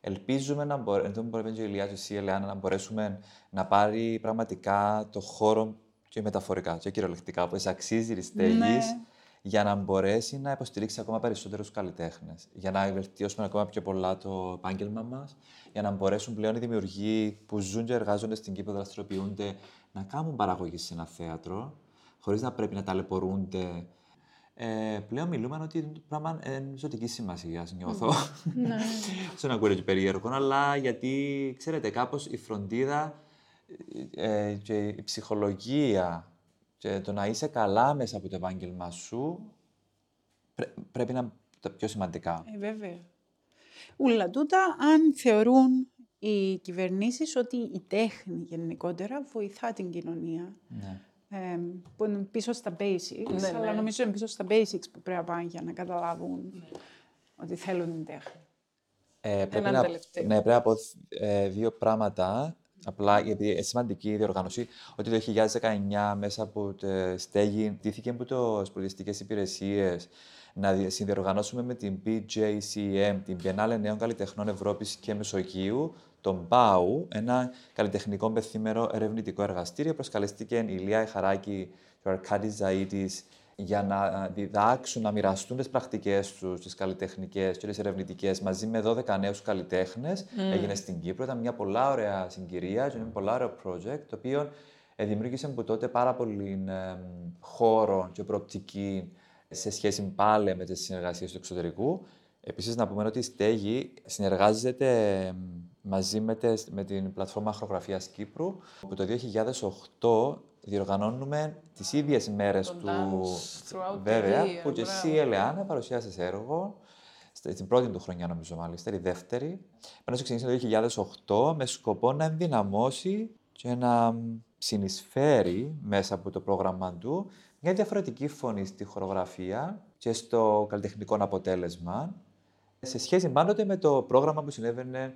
S5: Ελπίζουμε να μπορέσουμε, να μπορέσουμε να πάρει πραγματικά το χώρο και μεταφορικά και κυριολεκτικά, όπω αξίζει η στέγης, ναι. για να μπορέσει να υποστηρίξει ακόμα περισσότερους καλλιτέχνες. Για να βελτιώσουμε ακόμα πιο πολλά το επάγγελμα μας, για να μπορέσουν πλέον οι δημιουργοί που ζουν και εργάζονται στην Κύπρο, δραστηριοποιούνται, να κάνουν παραγωγή σε ένα θέατρο, χωρίς να πρέπει να ταλαιπωρούνται. Ε, πλέον μιλούμε ότι το πράγμα είναι ζωτική σημασία, νιώθω. Ναι. [LAUGHS] Σε να ακούγεται περίεργο, αλλά γιατί, ξέρετε, κάπως η φροντίδα ε, και η ψυχολογία και το να είσαι καλά μέσα από το επάγγελμά σου πρέπει να είναι τα πιο σημαντικά.
S4: Ε, βέβαια. Ούλα τούτα, αν θεωρούν οι κυβερνήσεις ότι η τέχνη γενικότερα βοηθά την κοινωνία. Ναι. Ε, που είναι πίσω στα basics, ναι, αλλά ναι. νομίζω είναι πίσω στα basics που πρέπει να πάνε για να καταλάβουν ναι. ότι θέλουν την τέχνη.
S5: Ε, πρέπει, να, ναι, πρέπει να πω ε, δύο πράγματα. Απλά γιατί είναι σημαντική η διοργάνωση ότι το 2019 μέσα από τη στέγη τήθηκε από τι πολιτιστικέ υπηρεσίες να συνδιοργανώσουμε με την BJCM, την Biennale Νέων Καλλιτεχνών Ευρώπης και Μεσογείου, τον ΠΑΟΥ, ένα καλλιτεχνικό πεθήμερο ερευνητικό εργαστήριο. Προσκαλεστήκε η Λία Χαράκη και ο Αρκάδη Ζαΐτης για να διδάξουν, να μοιραστούν τις πρακτικές τους, τις καλλιτεχνικές και τις ερευνητικές μαζί με 12 νέους καλλιτέχνες. Έγινε στην Κύπρο. Ήταν μια πολλά ωραία συγκυρία και ένα πολλά ωραίο project, το οποίο δημιούργησε από τότε πάρα πολύ χώρο και προοπτική σε σχέση πάλι με τις συνεργασίες του εξωτερικού. Επίσης, να πούμε ότι η Στέγη συνεργάζεται μαζί με, με την πλατφόρμα Αχρογραφίας Κύπρου, που το 2008 διοργανώνουμε τις ίδιες μέρες του... Βέβαια, που και εσύ, Ελεάνα, παρουσιάσεις έργο, στην πρώτη του χρονιά νομίζω μάλιστα, τη δεύτερη. Πάνω ξεκίνησε το 2008 με σκοπό να ενδυναμώσει και να συνεισφέρει μέσα από το πρόγραμμα του μια διαφορετική φωνή στη χορογραφία και στο καλλιτεχνικό αποτέλεσμα σε σχέση πάντοτε με το πρόγραμμα που συνέβαινε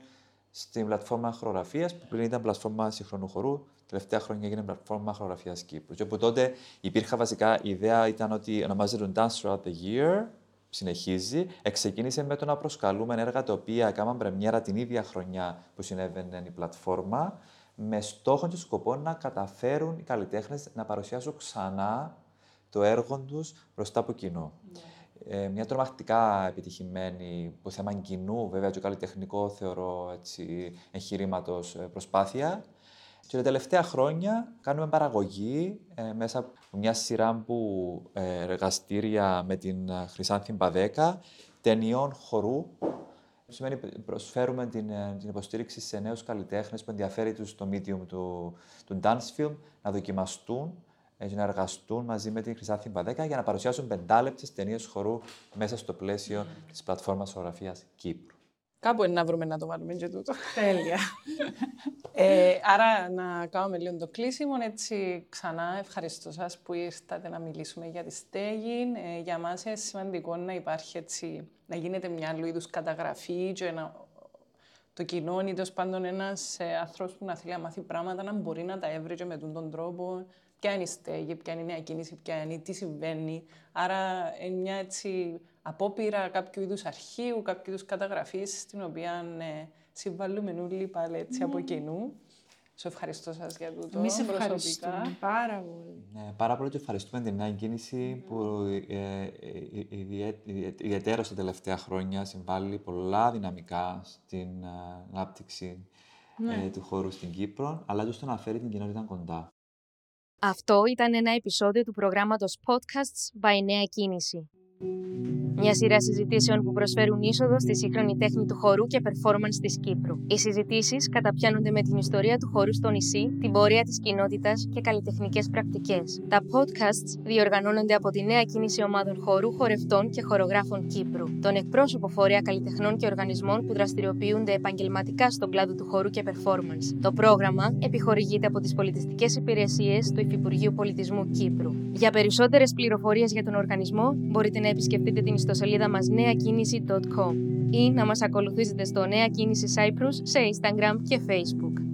S5: στην πλατφόρμα χορογραφία, που πριν ήταν πλατφόρμα σύγχρονου χορού, τελευταία χρόνια έγινε πλατφόρμα χορογραφία Κύπρου. Και από τότε υπήρχε βασικά η ιδέα ήταν ότι ονομάζεται Dance Throughout the Year, συνεχίζει. Εξεκίνησε με το να προσκαλούμε έργα τα οποία έκαναν πρεμιέρα την ίδια χρονιά που συνέβαινε η πλατφόρμα, με στόχο και σκοπό να καταφέρουν οι καλλιτέχνες να παρουσιάσουν ξανά το έργο τους μπροστά από κοινό. Yeah. Ε, μια τρομακτικά επιτυχημένη, που θέμα κοινού, βέβαια και καλλιτεχνικό θεωρώ έτσι, εγχειρήματος ε, προσπάθεια. Και τα τελευταία χρόνια κάνουμε παραγωγή ε, μέσα από μια σειρά που ε, εργαστήρια με την Χρυσάνθη Μπαδέκα ταινιών χορού. Σημαίνει προσφέρουμε την, την υποστήριξη σε νέους καλλιτέχνες που ενδιαφέρει τους το medium του, του dance film να δοκιμαστούν έτσι να εργαστούν μαζί με την Χρυσάθη Μπαδέκα για να παρουσιάσουν πεντάλεπτες ταινίε χορού μέσα στο πλαίσιο mm. της πλατφόρμας φωτογραφία Κύπρου.
S3: Κάπου είναι να βρούμε να το βάλουμε και τούτο. [LAUGHS]
S4: Τέλεια.
S3: ε, άρα να κάνουμε λίγο το κλείσιμο. Έτσι ξανά ευχαριστώ σας που ήρθατε να μιλήσουμε για τη στέγη. Ε, για μας είναι σημαντικό να υπάρχει έτσι, να γίνεται μια άλλου είδους καταγραφή και να, το κοινό ή τέλος πάντων ένας ε, άνθρωπος που να θέλει να μάθει πράγματα να μπορεί να τα έβρει με τον τρόπο ποια είναι η στέγη, ποια είναι η νέα κίνηση, ποια είναι, τι συμβαίνει. Άρα είναι μια έτσι απόπειρα κάποιου είδους αρχείου, κάποιου είδους καταγραφής, στην οποία ναι, συμβάλλουμε όλοι πάλι έτσι από κοινού. Σου ευχαριστώ σας για τούτο.
S4: Εμείς ευχαριστούμε πάρα πολύ.
S5: Ναι, πάρα πολύ και ευχαριστούμε την νέα κίνηση που ε, ε, ε, ιδιαίτερα στα τελευταία χρόνια συμβάλλει πολλά δυναμικά στην ανάπτυξη ναι. του χώρου στην Κύπρο, αλλά και στο να φέρει την κοινότητα κοντά.
S1: Αυτό ήταν ένα επεισόδιο του προγράμματος Podcasts by Νέα Κίνηση. Μια σειρά συζητήσεων που προσφέρουν είσοδο στη σύγχρονη τέχνη του χορού και performance της Κύπρου. Οι συζητήσεις καταπιάνονται με την ιστορία του χορού στο νησί, την πορεία της κοινότητας και καλλιτεχνικές πρακτικές. Τα podcasts διοργανώνονται από τη νέα κίνηση ομάδων χορού, χορευτών και χορογράφων Κύπρου, τον εκπρόσωπο φορέα καλλιτεχνών και οργανισμών που δραστηριοποιούνται επαγγελματικά στον κλάδο του χορού και performance. Το πρόγραμμα επιχορηγείται από τις πολιτιστικές υπηρεσίες του Υφυπουργείου Πολιτισμού Κύπρου. Για περισσότερες πληροφορίες για τον οργανισμό μπορείτε να επισκεφτείτε την ιστοσελίδα μας νεακίνηση.com ή να μας ακολουθήσετε στο Νέα Κίνηση Cyprus σε Instagram και Facebook.